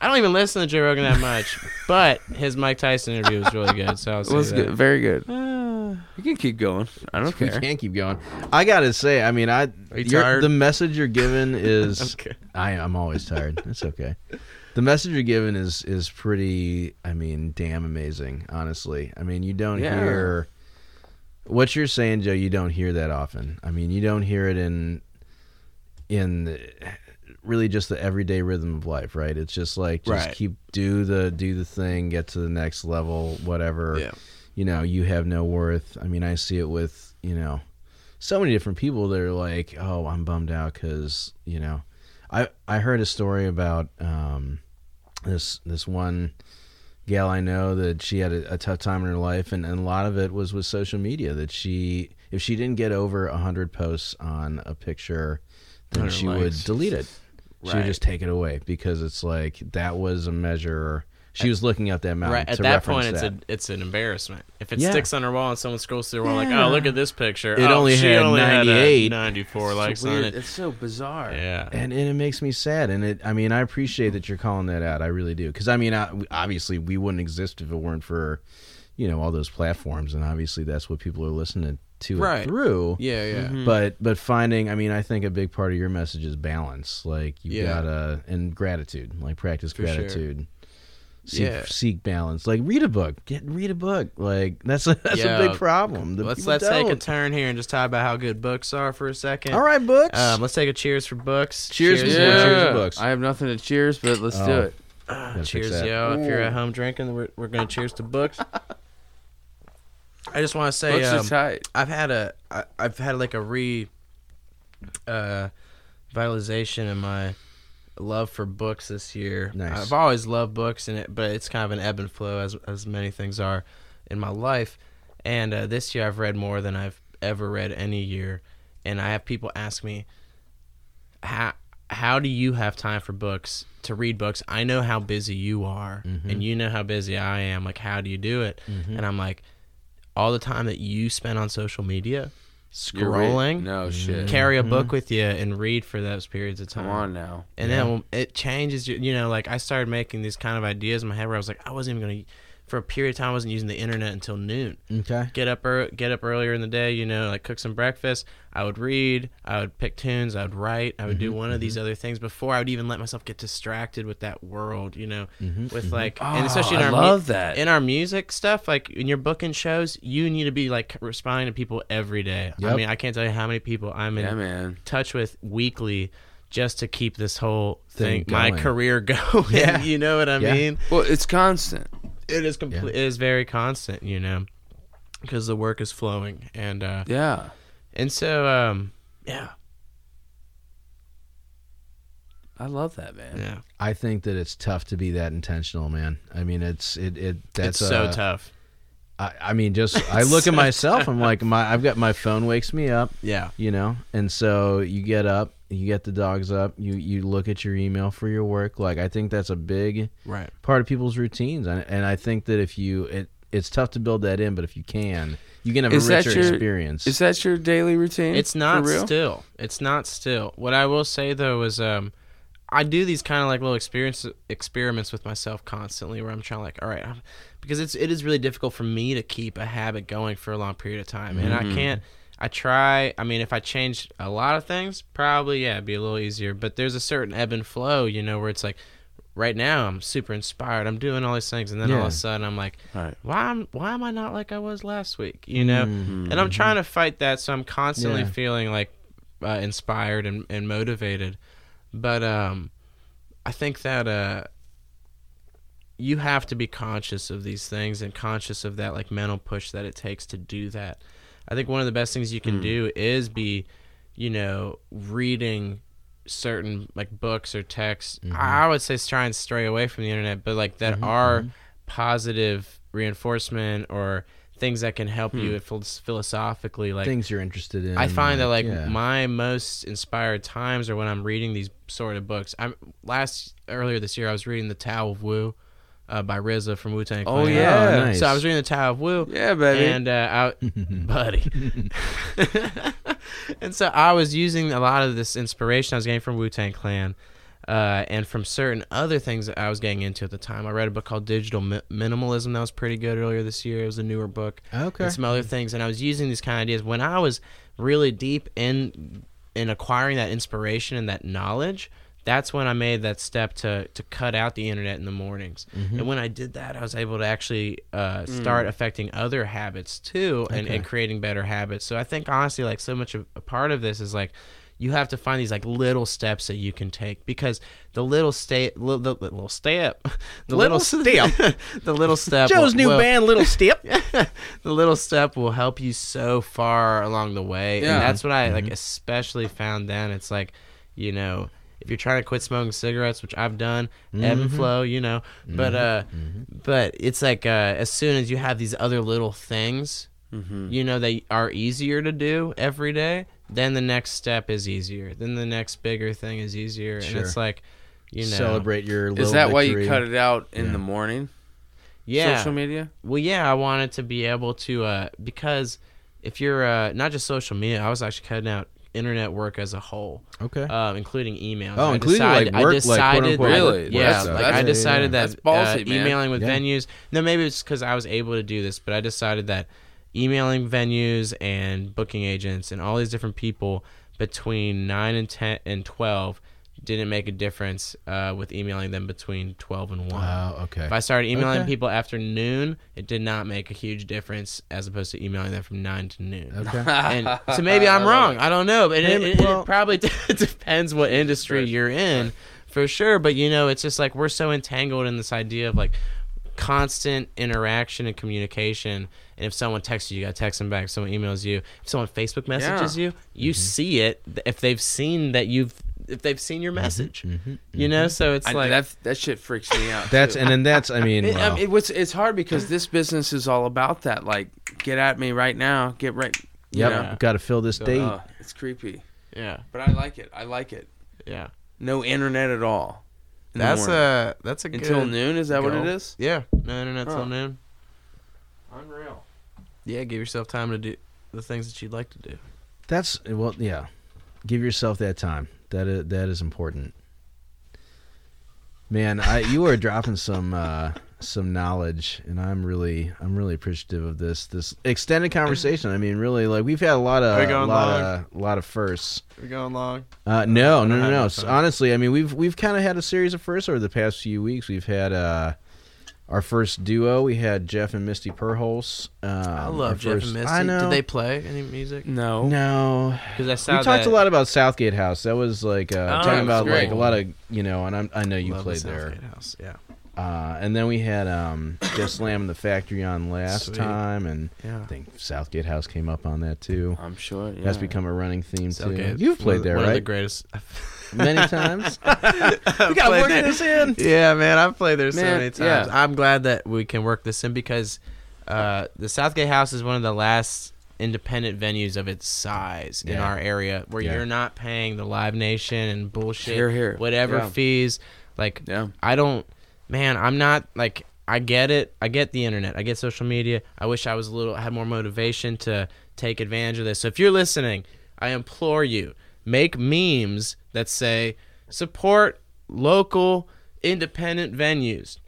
I don't even listen to Joe Rogan that much, but his Mike Tyson interview was really good. So I'll It say was that. good. very good. Uh, you can keep going. I don't want. We can't keep going. I gotta say, I mean, I Are you tired? the message you're given is Okay. I I'm always tired. It's okay. The message you're given is is pretty. I mean, damn amazing. Honestly, I mean, you don't Yeah. hear what you're saying, Joe. You don't hear that often. I mean, you don't hear it in in the- really just the everyday rhythm of life, right? It's just like just Right. keep do the do the thing, get to the next level, whatever. Yeah. You know, you have no worth. I mean, I see it with you know so many different people that are like, "Oh, I'm bummed out because you know." I I heard a story about um, this this one gal I know that she had a, a tough time in her life, and, and a lot of it was with social media. That she, if she didn't get over a hundred posts on a picture, then 100 she would delete it. She would just take it away because it's like that was a measure. She was looking up that mountain Right at that point, it's that. a it's an embarrassment. If it Yeah. sticks on her wall and someone scrolls through the wall, like, oh, look at this picture. It oh, only had only had 98. 94 It's likes so on it. It's so bizarre. Yeah. and, and it makes me sad and it i mean i appreciate that you're calling that out i really do because i mean I, obviously we wouldn't exist if it weren't for you know all those platforms and obviously that's what people are listening to it Right. through Yeah, yeah. Mhm. but but finding i mean i think a big part of your message is balance like you Yeah. gotta and gratitude like practice For sure. gratitude seek, Yeah. seek balance like read a book get read a book like that's a, that's a big problem The Let's let's take a turn here and just talk about how good books are for a second. all right books Um, let's take a cheers for books. Cheers cheers, Yeah. Cheers to books. I have nothing to cheers, but let's do Oh. it. Ah, cheers, that. yo. If you're at home drinking, we're, we're gonna cheers to books. I just want to say, Books um, are tight. I've had a, I, I've had like a re, uh, vitalization in my love for books this year. Nice. I've always loved books, and it, but it's kind of an ebb and flow as as many things are in my life. And uh, this year, I've read more than I've ever read any year, and I have people ask me, how how do you have time for books to read books? I know how busy you are, Mhm. and you know how busy I am. Like, how do you do it? Mhm. And I'm like, all the time that you spend on social media, You're scrolling, No shit. carry a Mhm. book with you and read for those periods of time. Come on now. And Yeah. then it changes you. You know, like I started making these kind of ideas in my head where I was like, I wasn't even gonna. For a period of time, I wasn't using the internet until noon. okay Get up, ear get up earlier in the day. You know, like cook some breakfast. I would read. I would pick tunes. I would write. I would do Mhm, one of these other things before I would even let myself get distracted with that world. You know, Mhm, with mhm. like, Oh, and especially in I our mu- love that. in our music stuff, like when you're booking shows, you need to be like responding to people every day. I mean, I can't tell you how many people I'm in yeah, man. touch with weekly just to keep this whole thing, Thing my career going. Yeah. you know what I Yeah. mean? Well, it's constant. It is complete. It is very constant, you know, because the work is flowing, and uh, Yeah. and so um, yeah, I love that, man. yeah, I think that it's tough to be that intentional, man. I mean, it's it it that's it's so uh, tough. I, I mean, just I look so at myself. I'm like, my I've got my phone wakes me up, Yeah, you know, and so you get up, you get the dogs up, you you look at your email for your work. Like, I think that's a big right. part of people's routines, and and I think that if you it it's tough to build that in, but if you can, you can have Is a that richer your- experience. Is that your daily routine? It's not for real. still. It's not still. What I will say though is um I do these kind of like little experience experiments with myself constantly where I'm trying like all right, I'm, because it's it is really difficult for me to keep a habit going for a long period of time. And I Mhm. can't I try, I mean if I changed a lot of things, probably yeah, it'd be a little easier, but there's a certain ebb and flow, you know, where it's like right now I'm super inspired. I'm doing all these things and then all of a sudden I'm like, Right. why am why am I not like I was last week, you know? Mhm. and I'm trying to fight that, so I'm constantly Yeah. feeling like uh, inspired and, and motivated. But um, I think that uh, you have to be conscious of these things and conscious of that like mental push that it takes to do that. I think one of the best things you can Mm. do is be, you know, reading certain like books or texts. Mhm. I would say try and stray away from the internet, but like that Mhm, are mhm. positive reinforcement or things that can help you Hmm. phil- philosophically like things you're interested in. I find that like yeah. my most inspired times are when I'm reading these sort of books. I'm last earlier this year I was reading the Tao of Wu uh, by RZA from Wu Tang. Oh, Clan. yeah. Oh, nice. So I was reading the Tao of Wu, Yeah, baby. and uh, I, buddy, and so I was using a lot of this inspiration I was getting from Wu Tang Clan. Uh, and from certain other things that I was getting into at the time, I read a book called Digital Mi- Minimalism that was pretty good earlier this year. It was a newer book okay. and some other things and i was using these kind of ideas when i was really deep in in acquiring that inspiration and that knowledge that's when i made that step to to cut out the internet in the mornings Mhm. and when i did that i was able to actually uh, start affecting other habits too and, Okay. and creating better habits so i think honestly like so much of a part of this is like you have to find these like little steps that you can take because the little step, little, the little step, the Little step, the little step. Joe's will- new will- band, Little Step. the little step will help you so far along the way Yeah. and that's what i Mm-hmm. like especially found then it's like you know if you're trying to quit smoking cigarettes which i've done ebb and Mhm. flow you know but uh Mhm. but it's like uh as soon as you have these other little things mm-hmm. you know that are easier to do every day then the next step is easier then the next bigger thing is easier Sure. and it's like you know Celebrate your little Is that why you cut it out in Yeah. the morning? yeah Social media? Well, yeah, I wanted to be able to uh, because if you're uh, not just social media, I was actually cutting out internet work as a whole, Okay. um, including emails. Oh, I including, decided, like, work, I like, quote-unquote Really? yeah, That's- like that's- I decided That's that ballsy, uh, emailing with Yeah. venues. No, maybe it's because I was able to do this, but I decided that emailing venues and booking agents and all these different people between nine and ten and twelve didn't make a difference uh, with emailing them between twelve and one. Wow. Okay. If I started emailing Okay. people after noon, it did not make a huge difference as opposed to emailing them from nine to noon. Okay. And so maybe I'm wrong. I don't know, but it, Maybe- it, it well- probably depends what industry Right. you're in, for sure. But you know, it's just like we're so entangled in this idea of like constant interaction and communication. And if someone texts you, you got to text them back. If someone emails you, if someone Facebook messages you, you Mm-hmm. see it. If they've seen that you've, if they've seen your message, Mhm. you know. So it's I, like that that shit freaks me out. That's too. and then that's I mean, It, well, I mean, it was, it's hard because this business is all about that. Like, get at me right now. Get right. you yep, know? got to fill this date. Uh, it's creepy, yeah, but I like it. I like it. yeah. No internet at all. in That's morning. a that's a until good, noon. Is that what it is? Yeah, no internet Huh. till noon. Unreal. Yeah, give yourself time to do the things that you'd like to do. That's well, yeah. Give yourself that time. That is, that is important. Man, I you are dropping some uh, some knowledge, and I'm really I'm really appreciative of this this extended conversation. I mean, really, like we've had a lot of Are we a lot long? of lot of firsts. We're going long. Uh, no, no, no, no. enough S- time. Honestly, I mean, we've we've kind of had a series of firsts over the past few weeks. We've had uh, our first duo. We had Jeff and Misty Perholz. Um, I love Jeff first- and Misty. I know. Did they play any music? No. No, Because I saw we talked that- a lot about Southgate House. That was like uh, Oh, talking that's about great. like a lot of you know, and I'm, I know you Love the played there. Southgate House. Yeah, Uh, and then we had um, Jess Lamb and the Factory on last Sweet. time, and yeah. I think Southgate House came up on that too. I'm sure. Yeah. That's become a running theme Southgate, too. You've played the- there, one Of the greatest. Many times. we we gotta work this in. Yeah, man, I've played there so many times. yeah. I'm glad that we can work this in because uh, the Southgate House is one of the last independent venues of its size in our area where Yeah. you're not paying the Live Nation and bullshit, Here, here. whatever Yeah. fees. Like, Yeah. I don't, man, I'm not like, I get it. I get the internet. I get social media. I wish I was a little, had more motivation to take advantage of this. So if you're listening, I implore you, make memes that say, support local independent venues.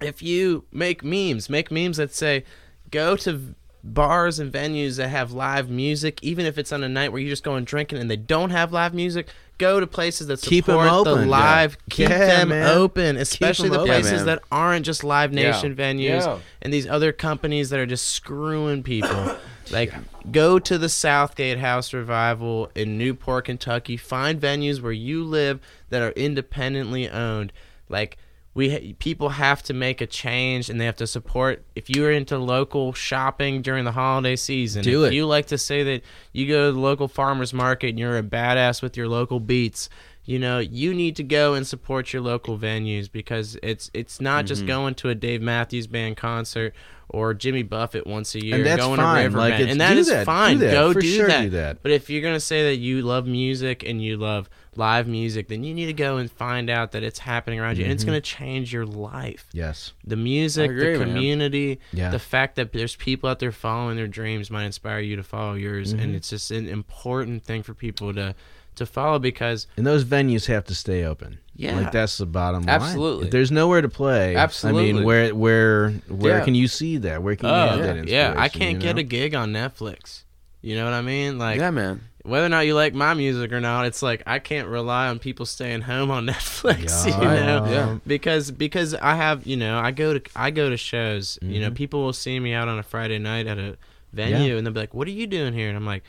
If you make memes, make memes that say, go to bars and venues that have live music, even if it's on a night where you're just going drinking and they don't have live music. Go to places that Keep 'em support the open. live. Yeah. Keep Yeah, them man. open, especially 'em the open. Places man. that aren't just Live Yeah. Nation venues Yeah. and these other companies that are just screwing people. Like, go to the Southgate House Revival in Newport, Kentucky. Find venues where you live that are independently owned. Like, we ha- people have to make a change and they have to support. If you are into local shopping during the holiday season, Do if it. you like to say that you go to the local farmers market and you're a badass with your local beats, you know, you need to go and support your local venues because it's it's not Mm-hmm. just going to a Dave Matthews Band concert or Jimmy Buffett once a year, And that's going fine. to Like, Riverbend, it's- and that is that. fine. Do that. Go For do, sure that. do that. But if you're gonna say that you love music and you love live music, then you need to go and find out that it's happening around you, and it's Mm-hmm. gonna change your life. Yes. The music, agree, the community, Yeah. the fact that there's people out there following their dreams might inspire you to follow yours, Mm-hmm. and it's just an important thing for people to to follow because And those venues have to stay open. Yeah. Like that's the bottom line. Absolutely. If there's nowhere to play, Absolutely, I mean, where where where Yeah. can you see that? Where can you oh have that yeah, I can't you get a gig on Netflix. You know what I mean? Like yeah, man. whether or not you like my music or not, it's like I can't rely on people staying home on Netflix. Yeah. You know, Yeah. because because I have you know I go to I go to shows. You know, Mhm. people will see me out on a Friday night at a venue, and they'll be like, "What are you doing here?" And I'm like,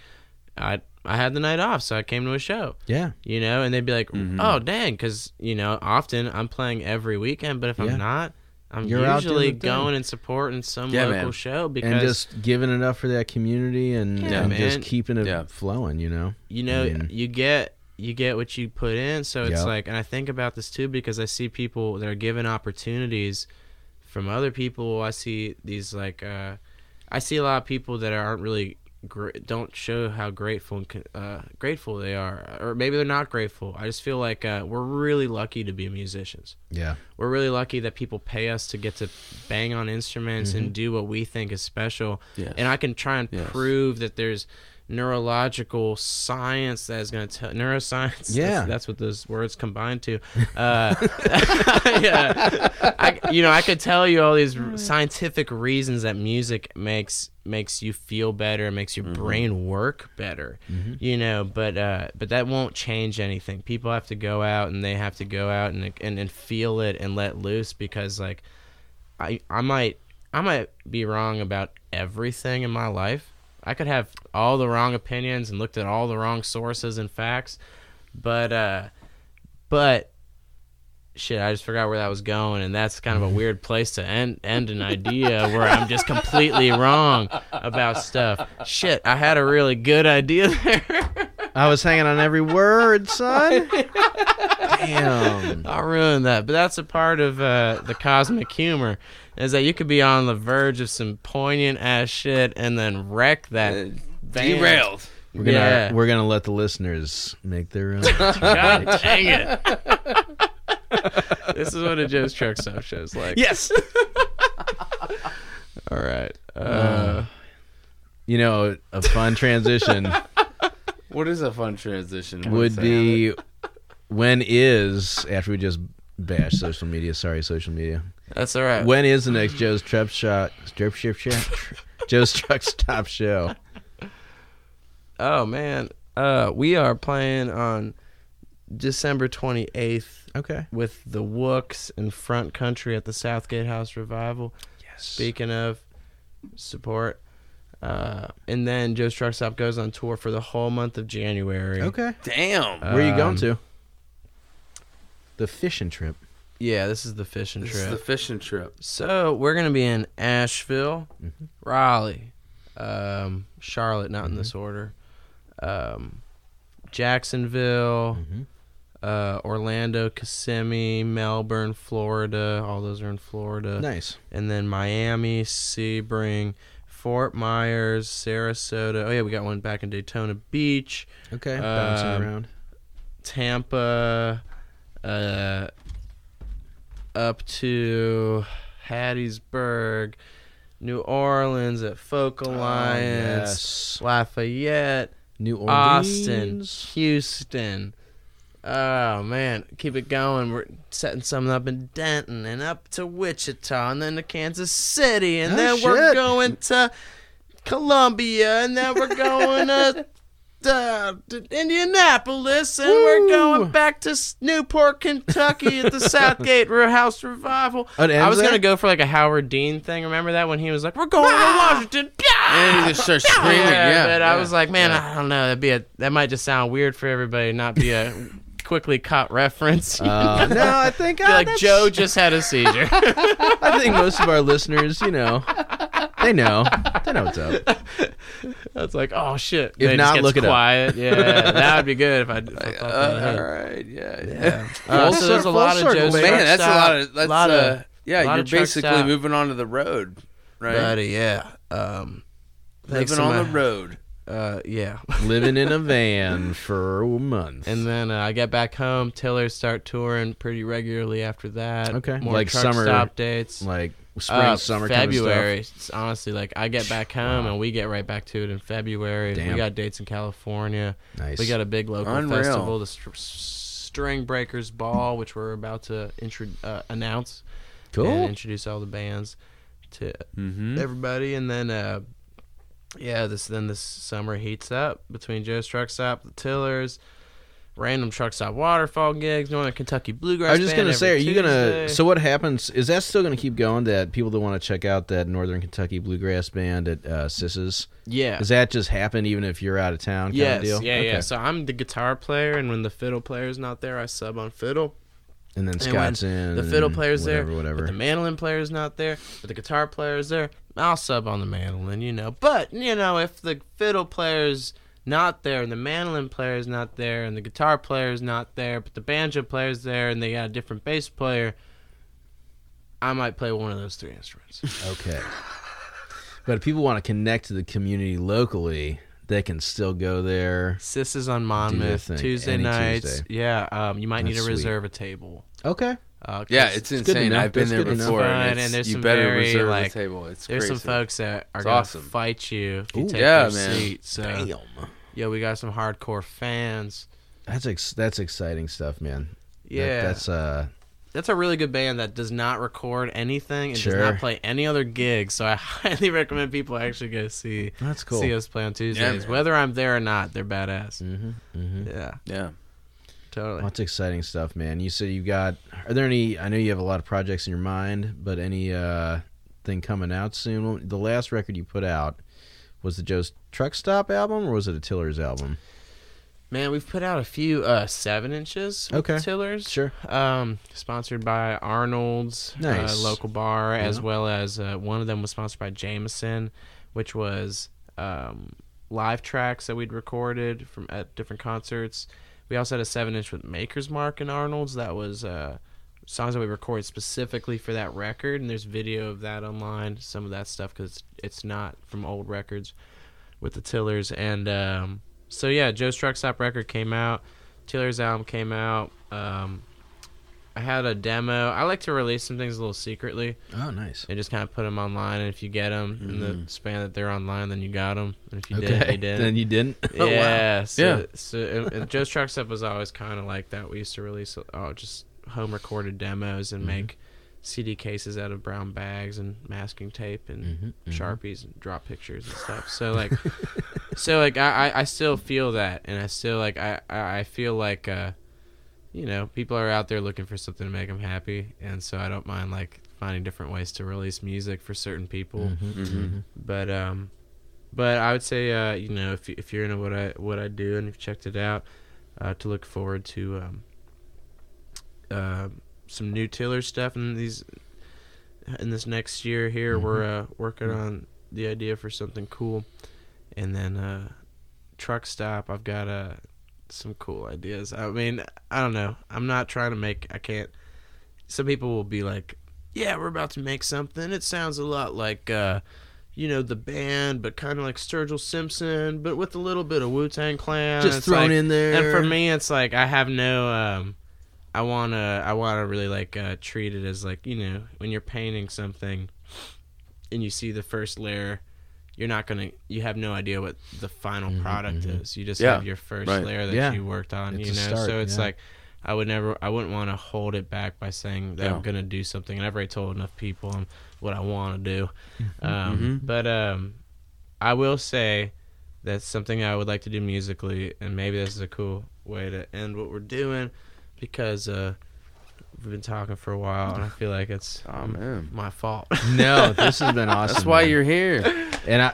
"I I had the night off, so I came to a show." Yeah. You know, and they'd be like, Mhm. "Oh, dang," because you know often I'm playing every weekend, but if Yeah. I'm not. I'm You're usually the thing. going and supporting some Yeah, local man. show because and just giving it up for that community and, Yeah, and just keeping it Yeah. flowing, you know. you know I mean- you get you get what you put in so it's Yep. like and i think about this too because i see people that are given opportunities from other people i see these like uh i see a lot of people that aren't really gr- don't show how grateful and uh, grateful they are or maybe they're not grateful i just feel like uh, we're really lucky to be musicians Yeah. we're really lucky that people pay us to get to bang on instruments and do what we think is special Yes. and i can try and Yes. prove that there's neurological science that is going to tell neuroscience Yeah. that's, that's what those words combine to uh, yeah. I, you know i could tell you all these scientific reasons that music makes makes you feel better makes your brain work better you know but uh but that won't change anything people have to go out and they have to go out and and, and feel it and let loose because like i i might i might be wrong about everything in my life i could have all the wrong opinions and looked at all the wrong sources and facts but uh but shit i just forgot where that was going and that's kind of a weird place to end end an idea where i'm just completely wrong about stuff shit i had a really good idea there I was hanging on every word, son. Damn. I'll ruin that. But that's a part of uh, the cosmic humor is that you could be on the verge of some poignant ass shit and then wreck that. Uh, band. derailed. We're gonna Yeah. we're gonna let the listeners make their own. God dang it. this is what a Joe's Truck Stop show's like. yes. All right. Uh, You know, a fun transition What is a fun transition? Would be when is after we just bash social media. Sorry, social media. that's all right. When is the next Joe's Truck Shot? Strip Ship Shop? Joe's Truck Stop Show. Oh, man. Uh, we are playing on December 28th Okay. with the Wooks in Front Country at the Southgate House Revival. Yes. Speaking of support, uh, and then Joe's Truck Stop goes on tour for the whole month of January. Okay. Damn. Where are you going Um, to? The fishing trip. Yeah, this is the fishing this trip. is the fishing trip. so we're gonna be in Asheville, Mhm. Raleigh, um, Charlotte, not in Mm-hmm. this order, um, Jacksonville, Mm-hmm. Uh, Orlando, Kissimmee, Melbourne, Florida. All those are in Florida. Nice. and then Miami, Sebring, Fort Myers, Sarasota. Oh yeah, we got one back in Daytona Beach, Okay. Bouncing Um, around. Tampa, uh, up to Hattiesburg, New Orleans at Folk Alliance, Oh, yes. Lafayette, New Orleans, Austin, Houston. Oh man, keep it going. We're setting something up in Denton and up to Wichita and then to Kansas City and Oh, then we're going to Columbia and then we're going to uh, to Indianapolis, and we're going back to Newport, Kentucky at the Southgate House Revival. Oh, I was gonna go for like a Howard Dean thing. Remember that when he was like, "We're going to Washington." And he just starts screaming. Yeah, but I was like, man, yeah. I don't know. That'd be a that might just sound weird for everybody, not be a quickly caught reference. Uh, no, I think Be uh, like Joe just had a seizure. I think most of our listeners, you know, they know, they know what's up. That's like, oh shit. If Then it not, just gets look it up. Yeah, that would be good if I. If I thought Uh, that. all right, yeah, yeah. Yeah. Full Uh, so there's a lot full of Joe circle, baby. Man, that's a lot of that's lot uh, of yeah. lot You're of basically stop. moving onto the road, right? buddy. Yeah. Um, thanks Living on my- the road. Uh, yeah. Living in a van for a month. And then uh, I get back home. Tillers start touring pretty regularly after that. Okay. More Like truck summer- stop dates. like spring, Uh, summer, February. kind of stuff. It's honestly, like I get back home Wow. and we get right back to it in February. Damn. We got dates in California. Nice. We got a big local Unreal. festival, the Str- String Breakers Ball, which we're about to intro- uh, announce cool. and introduce all the bands to Mm-hmm. everybody. And then, uh, yeah, this then this summer heats up between Joe's Truck Stop, the Tillers, random truck stop waterfall gigs, Northern Kentucky Bluegrass. I was just gonna say, are you gonna? So what happens? Is that still gonna keep going? That people that want to check out that Northern Kentucky bluegrass band at uh, Sis's, yeah. does that just happen even if you're out of town? Kind Yes, of deal? yeah, okay. yeah. So I'm the guitar player, and when the fiddle player's not there, I sub on fiddle. And then And Scott's when in. the fiddle and player's there, whatever, Whatever. But the mandolin player's not there, but the guitar player's there. I'll sub on the mandolin, you know. But you know, if the fiddle player's not there, and the mandolin player's not there, and the guitar player's not there, but the banjo player's there, and they got a different bass player, I might play one of those three instruments. Okay. But if people want to connect to the community locally, they can still go there. Sis is on Monmouth Tuesday any nights. Tuesday. Yeah, um, you might need That's to sweet. reserve a table. Okay. Uh, 'cause Yeah, it's good to insane. know. I've been That's there good to know. before, Fun, and, and it's, there's you some better very, reserve like, the table. It's There's crazy. some folks that are It's gonna awesome. fight you if you Ooh. take Yeah, their man. seat. So Damn. yeah, we got some hardcore fans. That's ex- that's exciting stuff, man. That- Yeah, that's uh. That's a really good band that does not record anything and Sure. does not play any other gigs. So I highly recommend people actually go see That's cool. see us play on Tuesdays, man. whether I'm there or not. They're badass. Mm-hmm, mm-hmm. Yeah, yeah. totally. That's exciting stuff, man. You said you got. Are there any? I know you have a lot of projects in your mind, but any uh thing coming out soon? The last record you put out was the Joe's Truck Stop album, or was it a Tiller's album? Man, we've put out a few uh, seven inches Okay. Tillers. Sure. Um, sponsored by Arnold's, Nice. uh, local bar, as well as uh, one of them was sponsored by Jameson, which was um, live tracks that we'd recorded from at different concerts. We also had a seven inch with Maker's Mark and Arnold's. That was uh, songs that we recorded specifically for that record, and there's video of that online. Some of that stuff because it's not from old records with the Tillers, and um, so yeah, Joe's Truck Stop record came out. Tillers album came out. Um, I had a demo. I like to release some things a little secretly Oh, nice. and just kind of put them online. And if you get them in the Mhm. span that they're online, then you got them. And if you okay. didn't, you didn't. then you didn't. Oh, wow. yeah. So, Yeah. So and, and Joe's Truck Stop was always kind of like that. We used to release uh, just home recorded demos and Mhm. make CD cases out of brown bags and masking tape and Mhm, mhm. sharpies and draw pictures and stuff. So like, so like I, I I still feel that, and I still like I I I feel like uh, you know, people are out there looking for something to make them happy, and so I don't mind like finding different ways to release music for certain people. Mhm, Mhm. mhm. But um, but I would say uh, you know, if if you're into what I what I do and you've checked it out, uh, to look forward to um, uh, some new Tiller stuff in these in this next year. Here we're uh, working on the idea for something cool, and then uh, truck stop. I've got uh, some cool ideas. I mean, I don't know. I'm not trying to make. I can't. Some people will be like, "Yeah, we're about to make something. It sounds a lot like." Uh, you know the band, but kind of like Sturgill Simpson, but with a little bit of Wu Tang Clan. Just thrown like- in there. and for me it's like i have no um i want to i want to really like uh treat it as like you know when you're painting something and you see the first layer you're not gonna you have no idea what the final Mhm, product mhm. is you just Yeah, have your first right. layer that Yeah. you worked on It's you know start, so it's yeah. like i would never i wouldn't want to hold it back by saying that Yeah. i'm gonna do something and i've already told enough people um, what i want to do Mm-hmm. um, Mhm. but um, i will say that's something I would like to do musically, and maybe this is a cool way to end what we're doing because uh, we've been talking for a while, and I feel like it's Oh man, my fault. No, this has been awesome. that's why man. you're here. And I,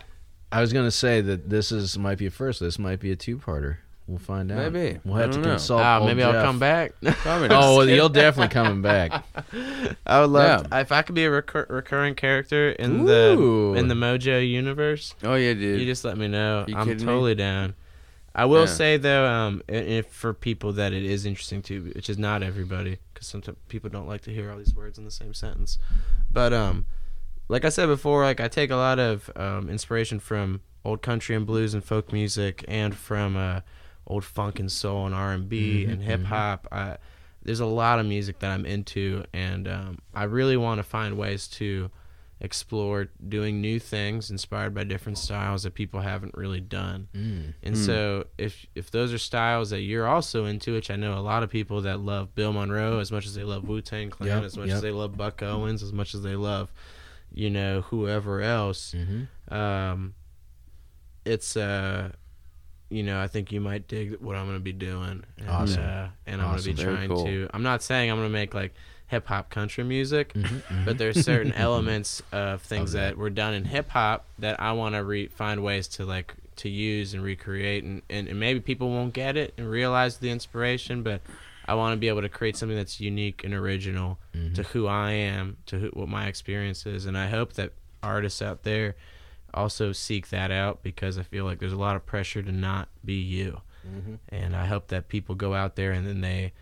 I was gonna say that this is might be a first. This might be a two-parter. We'll find out. Maybe. we'll I have to don't know. consult. Ah, old maybe I'll Jeff. come back. Probably Oh, well, you'll definitely coming back. I would love Yeah. to- if I could be a recur- recurring character in the in the Mojo universe. Oh yeah, dude. You just let me know. You I'm kidding me? totally down. I will Yeah. say though, um, if for people that it is interesting to, which is not everybody, because sometimes people don't like to hear all these words in the same sentence. But um, like I said before, like I take a lot of um, inspiration from old country and blues and folk music, and from uh, old funk and soul and R and B Mhm, and hip hop. I There's a lot of music that I'm into, and um, I really want to find ways to explore doing new things inspired by different styles that people haven't really done. Mm. And Hmm. so if if those are styles that you're also into, which I know a lot of people that love Bill Monroe as much as they love Wu Tang Clan, Yep, as much yep. as they love Buck Owens, as much as they love, you know, whoever else, Mm-hmm. um, it's uh, you know, I think you might dig what I'm gonna be doing. And, Awesome. Uh, and I'm gonna be Very trying cool. to. I'm not saying I'm gonna make like hip hop country music Mm-hmm. but there's certain elements of things Of that. that were done in hip hop that I want to re- find ways to like to use and recreate and, and, and maybe people won't get it and realize the inspiration but I want to be able to create something that's unique and original Mm-hmm. to who I am to who, what my experience is and I hope that artists out there also seek that out because I feel like there's a lot of pressure to not be you Mm-hmm. and I hope that people go out there and then they,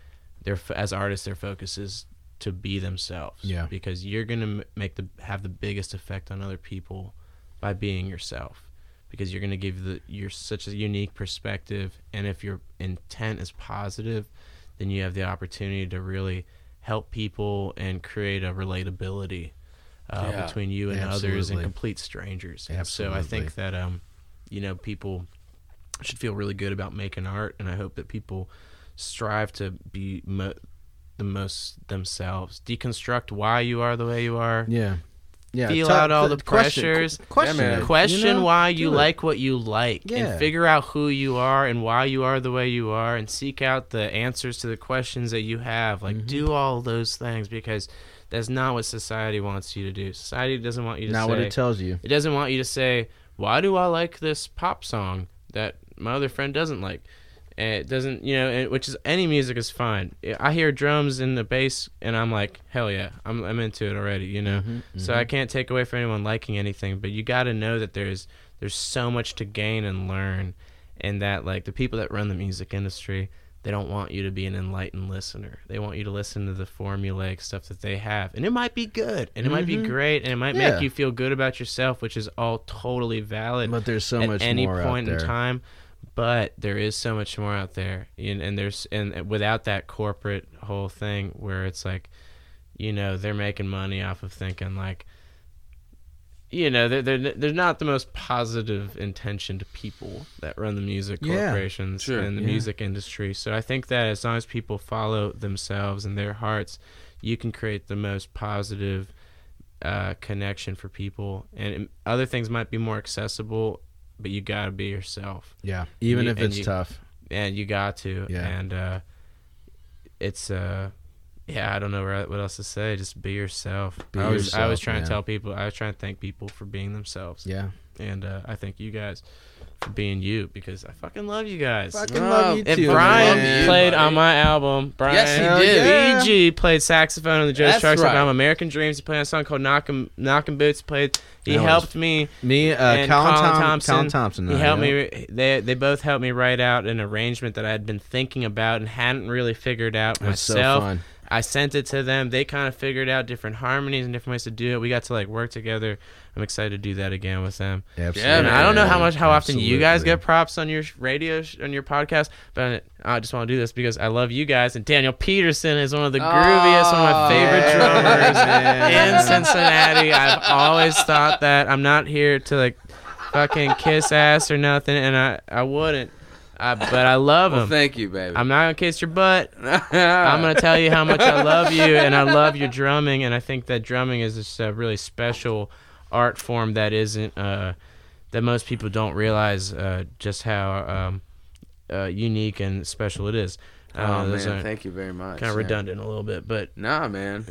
their f- as artists, their focus is to be themselves. Yeah. Because you're gonna make the have the biggest effect on other people by being yourself. Because you're gonna give the you're such a unique perspective, and if your intent is positive, then you have the opportunity to really help people and create a relatability uh, Yeah. between you and others and complete strangers. And so I think that um, you know, people should feel really good about making art, and I hope that people strive to be mo- the most themselves. Deconstruct why you are the way you are. Yeah. Yeah. Feel Talk- out all the question- pressures. qu- Question. Yeah, Question you know? why you it. like what you like, Yeah. and figure out who you are and why you are the way you are, and seek out the answers to the questions that you have. Like, Mhm. do all those things because that's not what society wants you to do. Society doesn't want you to Not say. what it tells you. It doesn't want you to say, "Why do I like this pop song that my other friend doesn't like?" And it doesn't, you know, and, which is any music is fine. I hear drums and the bass, and I'm like, "Hell yeah, I'm I'm into it already," you know. Mhm, So mhm. I can't take away from anyone liking anything, but you got to know that there's there's so much to gain and learn, and that like the people that run the music industry, they don't want you to be an enlightened listener. They want you to listen to the formulaic stuff that they have, and it might be good, and it might be Mhm. great, and it might Yeah. make you feel good about yourself, which is all totally valid But there's so at much any more point out in time. But there is so much more out there, and, and there's and without that corporate whole thing where it's like, you know, they're making money off of thinking like, you know, they're they're, they're not the most positive intentioned people that run the music Yeah, corporations sure, and the yeah. music industry. So I think that as long as people follow themselves and their hearts, you can create the most positive uh, connection for people. And other things might be more accessible, but you got to be yourself Yeah. Even You- if it's you- tough. and you got to Yeah. and uh it's uh yeah i don't know what else to say just be yourself Be i was i was trying man. to tell people i was trying to thank people for being themselves Yeah. and uh i thank you guys for being you because i fucking love you guys Fucking Oh, love you if too, Brian man. played buddy. on my album, Brian Yes, he Hell did. yeah. Played saxophone on the Joe That's right. album. American Dreams. He played on a song called Knockin' Knockin' Boots. Played. He That helped me. Me, uh, and Colin, Colin Tom- Thompson. Colin Thompson. He uh, helped yeah. me. They they both helped me write out an arrangement that I had been thinking about and hadn't really figured out That's so myself. fun. I sent it to them. They kind of figured out different harmonies and different ways to do it. We got to like work together. I'm excited to do that again with them. Absolutely. Yeah, man. I don't know how much, how often you guys get props on your radio, sh- on your podcast, but I just want to do this because I love you guys. And Daniel Peterson is one of the grooviest, one of my Oh, favorite yeah. drummers man. in Cincinnati. I've always thought that. I'm not here to like fucking kiss ass or nothing, and I, I wouldn't. I, but I love Well, him. thank you, baby. I'm not gonna kiss your butt. I'm gonna tell you how much I love you, and I love your drumming, and I think that drumming is just a really special art form that isn't uh, that most people don't realize uh, just how um, uh, unique and special it is. Oh man, thank you very much. kind of yeah. redundant a little bit, but Nah, man.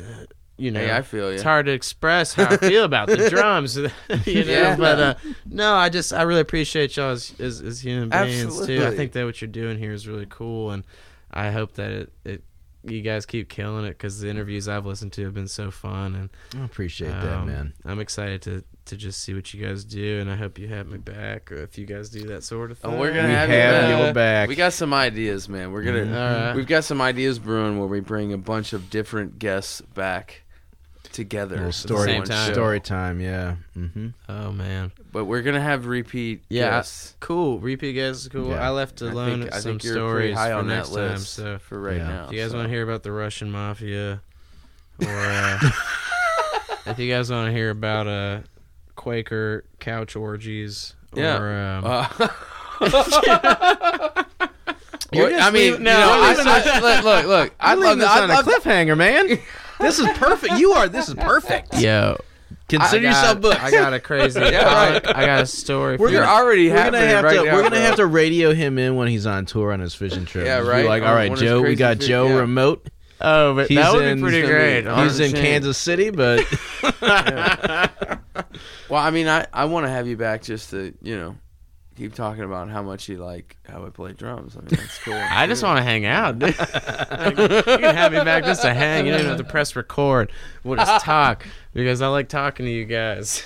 you know, Hey, I feel you. it's hard to express how I feel about the drums, you know. Yeah. But uh, no, I just I really appreciate y'all as, as, as human beings too. I think that what you're doing here is really cool, and I hope that it, it you guys keep killing it because the interviews I've listened to have been so fun, and I appreciate that, um, man. I'm excited to to just see what you guys do, and I hope you have me back, or if you guys do that sort of thing. Oh, thing. we're gonna We have you back. back. We got some ideas, man. We're gonna. Mhm. All right. We've got some ideas brewing where we bring a bunch of different guests back together. little at the story same time. story time, yeah. Mm-hmm. Oh man, But we're gonna have repeat. Yeah, guests. cool. Repeat guys is cool. Yeah. I left I alone think, I some think you're stories high for on next that time. So for right Yeah. now. If you guys so. want to hear about the Russian mafia, or uh, if you guys want to hear about uh, Quaker couch orgies, Yeah. or um, Uh, You're Well, just I mean, leaving- you no, know, you're I, leaving I, look, look, look. I I'm love leaving this I on a love, cliffhanger, man. This is perfect. You are. This is perfect. yo, Consider I got, yourself booked. I got a crazy. Yeah, right. I got a story. We're for You're you. already We're gonna have right to. now, we're gonna bro. have to radio him in when he's on tour on his fishing trip. Yeah, Just be right. Like, all right, one of his Joe. We got fi- Joe yeah. remote. Oh, but He's that would in- be pretty It's great. be- He's in Kansas City, but Well, I mean, I, I want to have you back just to you know keep talking about how much you like how I play drums. I mean, that's cool. I just want to hang out. dude. you can have me back just to hang. You don't even have to press record. We'll just talk because I like talking to you guys.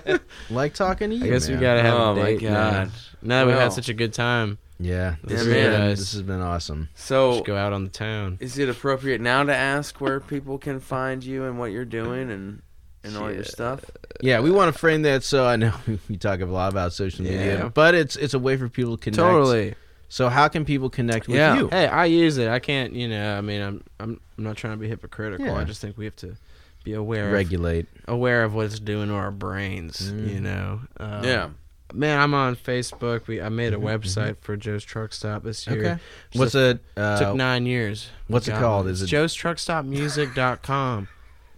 like talking to you. I guess we gotta have Oh, a my date. now. God. Now that we've had such a good time, Yeah, this, Yeah, has man. been, this has been awesome. So, go out on the town. is it appropriate now to ask where people can find you and what you're doing and and all your stuff? Yeah, we want to frame that so I know we talk a lot about social media, Yeah. but it's it's a way for people to connect. Totally. So how can people connect with Yeah. you? Hey, I use it. I can't. You know. I mean, I'm. I'm. I'm not trying to be hypocritical. Yeah. I just think we have to be aware of, Regulate. aware of what it's doing to our brains. Mm. You know. Um, yeah. Man, I'm on Facebook. We I made a Mhm, website for Joe's Truck Stop this year. Okay. What's it? Uh, Took nine years. what's it Got called? one. Is it- Joe's TruckStopMusic.com.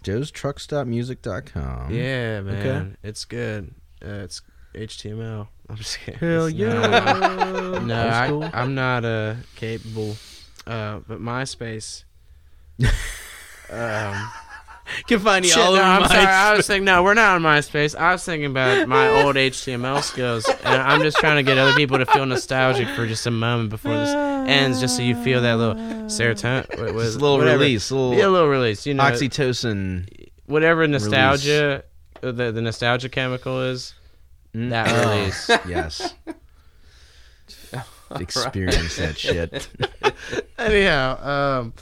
Joe's TruckStopMusic.com. yeah, man, okay. it's good. Uh, it's HTML. I'm just kidding. Hell It's yeah. No, I, cool. I'm not uh, capable. Uh, but MySpace. um, Can find you shit, all no, over I'm my- sorry. I was thinking, no, we're not on MySpace. I was thinking about my old HTML skills, and I'm just trying to get other people to feel nostalgic for just a moment before this ends, just so you feel that little serotonin. Just a little whatever. release, a little Yeah, a little release. You know, oxytocin. whatever nostalgia, uh, the the nostalgia chemical is. Mm. That Oh, release. yes. Experience that shit. Anyhow, um,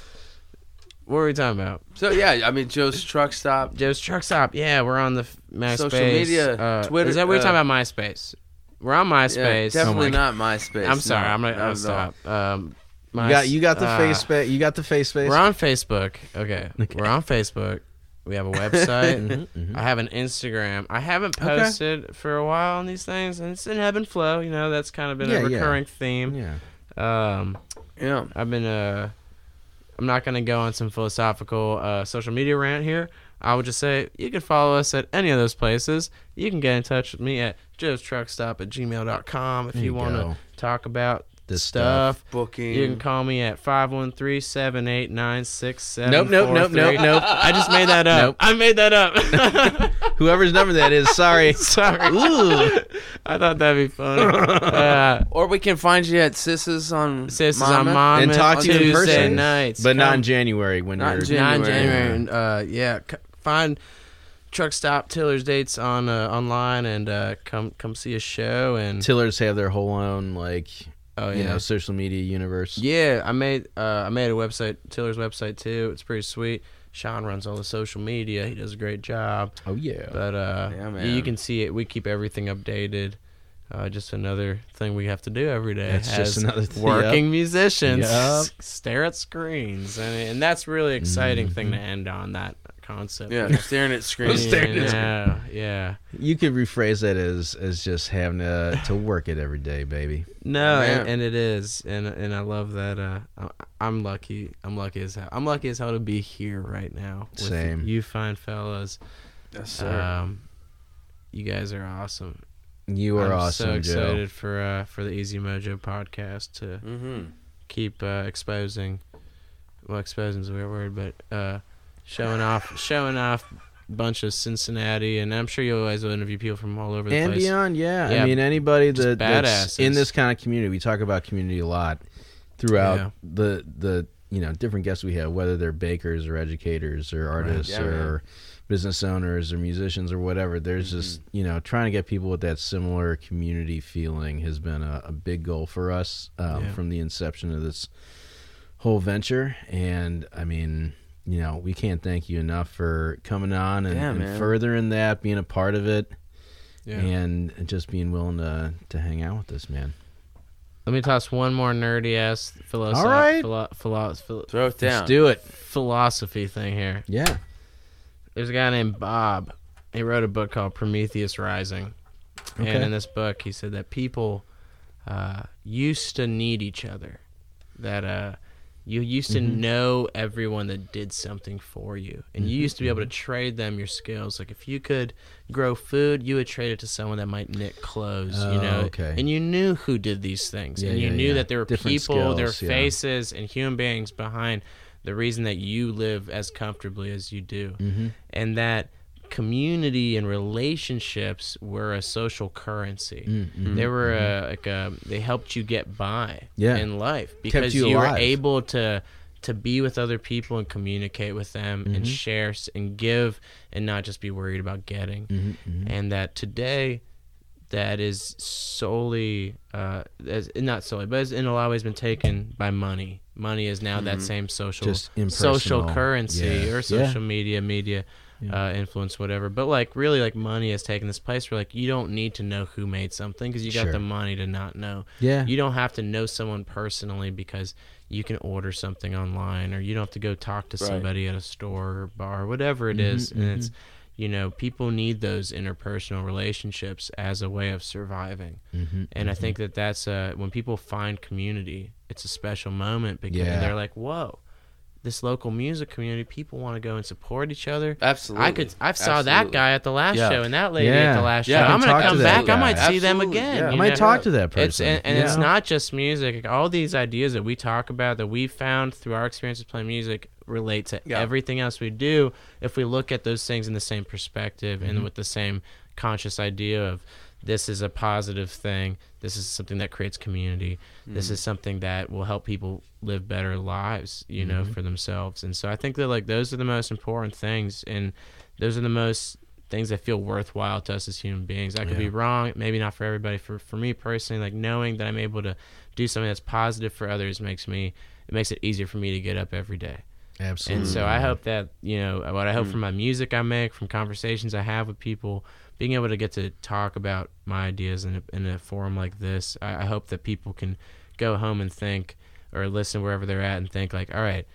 what were we talking about? So yeah, I mean Joe's Truck Stop. Joe's Truck Stop. Yeah, we're on the f- MySpace. Social media, uh, Twitter, Is that what you're uh, talking about? MySpace. We're on Yeah, MySpace. definitely Oh my not MySpace. I'm sorry. no, I'm gonna, I'll stop. Um, You my, got you got the uh, face. You got the face space. We're on Facebook. Okay. Okay. We're on Facebook. We have a website. Mhm, mhm. I have an Instagram. I haven't Okay. posted for a while on these things, and it's in ebb and flow. You know, that's kind of been Yeah, a yeah. recurring theme. Yeah. Um, Yeah. I've been uh I'm not gonna go on some philosophical uh, social media rant here. I would just say you can follow us at any of those places. You can get in touch with me at joe's truck stop at gmail.com if There you, you want to talk about This stuff. Booking. You can call me at 513-789-6743. Nope, nope, nope, nope, nope. I just made that up. Nope. I made that up. Whoever's number that is, sorry. Sorry. Ooh. I thought that'd be funny. Uh, or we can find you at Sis's on Sis is on Monmouth. Monmouth And talk to you in Tuesday person. nights. But not in January when Not in you're. January. Not in January. and, Uh, yeah, c- find truck stop Tiller's dates on uh, online and uh, come come see a show and Tillers have their whole own like oh you yeah. know social media universe. Yeah, I made uh, I made a website, Tiller's website too. It's pretty sweet. Sean runs all the social media. He does a great job. Oh yeah. But uh, Yeah, you can see it. We keep everything updated. Uh, just another thing we have to do every day. That's just another thing, working musicians. Yup. s- Stare at screens, and, and that's really exciting thing to Mm-hmm. end on that concept. Yeah, staring at screens. Staring at yeah, yeah. You could rephrase that as as just having to to work it every day, baby. No, Man. and, and it is, and and I love that. Uh, I- I'm lucky. I'm lucky as hell. I'm lucky as hell to be here right now. With Same. You fine fellas. Yes, sir. Um, you guys are awesome. You are I'm awesome, so Joe. excited for uh, for the Easy Mojo podcast to Mm-hmm. keep uh, exposing. Well, exposing is a weird word, but uh, showing off, showing off a bunch of Cincinnati, and I'm sure you always will interview people from all over the place. and place. beyond, yeah. Yeah, I mean, anybody that, that's in this kind of community, we talk about community a lot throughout Yeah. the the you know different guests we have, whether they're bakers or educators or artists Yeah, or business owners or musicians or whatever. There's just you know trying to get people with that similar community feeling has been a, a big goal for us um, Yeah. from the inception of this whole venture. And I mean. You know, we can't thank you enough for coming on and, Yeah, and furthering that, being a part of it Yeah. and just being willing to to hang out with us, man. Let me toss one more nerdy ass philosophy, All right. philo- philo- philo- Throw it down. Let's do it. philosophy thing here. Yeah. There's a guy named Bob. He wrote a book called Prometheus Rising, Okay. and in this book, he said that people uh, used to need each other. That uh, you used to Mhm. know everyone that did something for you, and you Mhm, used to be able to trade them your skills. Like if you could grow food, you would trade it to someone that might knit clothes. you Oh, know, okay. and you knew who did these things, Yeah, and you yeah, knew yeah. that there were Different people, there were faces, and human beings behind the reason that you live as comfortably as you do Mm-hmm. and that community and relationships were a social currency. Mm-hmm. They were uh, like uh they helped you get by Yeah. in life because you you, were able to to be with other people and communicate with them and Mhm. share and give and not just be worried about getting. Mm-hmm. And that today that is solely uh as, not solely but has in a lot of ways been taken by money. Money is now that Mhm. same social social currency Yeah. or Yeah. social media media Yeah. uh, influence whatever but like really like money has taken this place where like you don't need to know who made something because you got Sure. the money to not know Yeah. you don't have to know someone personally because you can order something online or you don't have to go talk to Right. somebody at a store or bar whatever it Mhm, is and it's you know people need those interpersonal relationships as a way of surviving mm-hmm. and I think that that's uh, when people find community, it's a special moment because Yeah. they're like, "Whoa, this local music community, people want to go and support each other." Absolutely. I could, I saw that guy at the last Yeah. show and that lady Yeah. at the last Yeah, show. can I'm gonna talk to come that back. I might guy. see them again. yeah. I might know? talk to that person. It's and, and yeah. it's not just music. All these ideas that we talk about that we found through our experiences playing music relate to Yeah. everything else we do. If we look at those things in the same perspective and Mhm. with the same conscious idea of this is a positive thing. This is something that creates community. This Mm. is something that will help people live better lives, you know, Mhm. for themselves. And so I think that like those are the most important things and those are the most things that feel worthwhile to us as human beings. I could Yeah. be wrong, maybe not for everybody. For for me personally, like knowing that I'm able to do something that's positive for others makes me it makes it easier for me to get up every day. Absolutely. And so I hope that, you know, what I hope Mm. from my music I make, from conversations I have with people, being able to get to talk about my ideas in a, in a forum like this, I, I hope that people can go home and think or listen wherever they're at and think like, all right,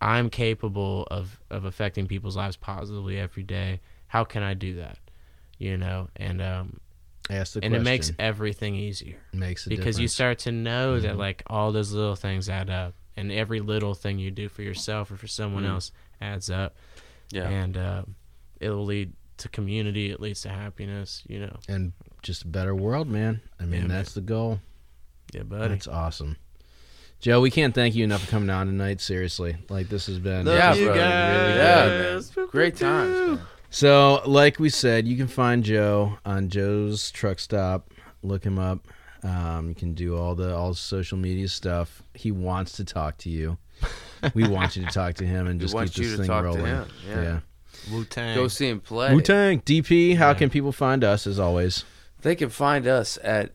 I'm capable of, of affecting people's lives positively every day. How can I do that? You know, and um, Ask the and it makes everything easier makes a because you start to know that Mhm. like all those little things add up and every little thing you do for yourself or for someone Mm. else adds up Yeah. and uh, it will lead to community it leads to happiness you know and just a better world, man. I mean, Yeah, man. that's the goal. yeah buddy That's awesome. Joe, we can't thank you enough for coming on tonight. Seriously, like this has been Yeah, this has bro. been Yeah, really good. man. Great times. man. So, like we said, you can find Joe on Joe's Truck Stop. Look him up. Um, you can do all the all the social media stuff. He wants to talk to you. We want you to talk to him and We just want keep you this to thing talk to rolling. him, yeah. Wu Tang Go see him play. Wu Tang DP. How Yeah. can people find us? As always, They can find us at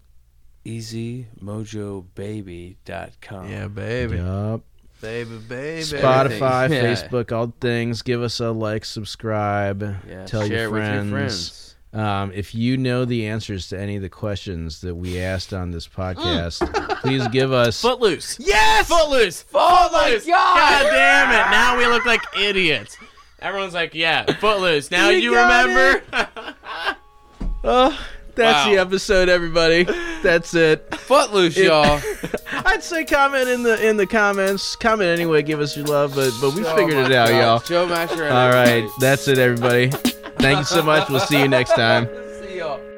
easymojobaby.com. yeah baby Yup. baby baby Spotify, Yeah. Facebook, all things. Give us a like, subscribe, Yeah, tell share your with friends. your friends. Um, if you know the answers to any of the questions that we asked on this podcast, Mm. please give us. footloose yes footloose Oh my footloose God! god damn it now we look like idiots everyone's like yeah footloose now We you remember Oh, that's Wow. the episode, everybody. That's it. Footloose, It- y'all. I'd say comment in the in the comments. Comment anyway. Give us your love, but but we figured it out, y'all. Joe Macheret. All right, that's it, everybody. Thank you so much. We'll see you next time.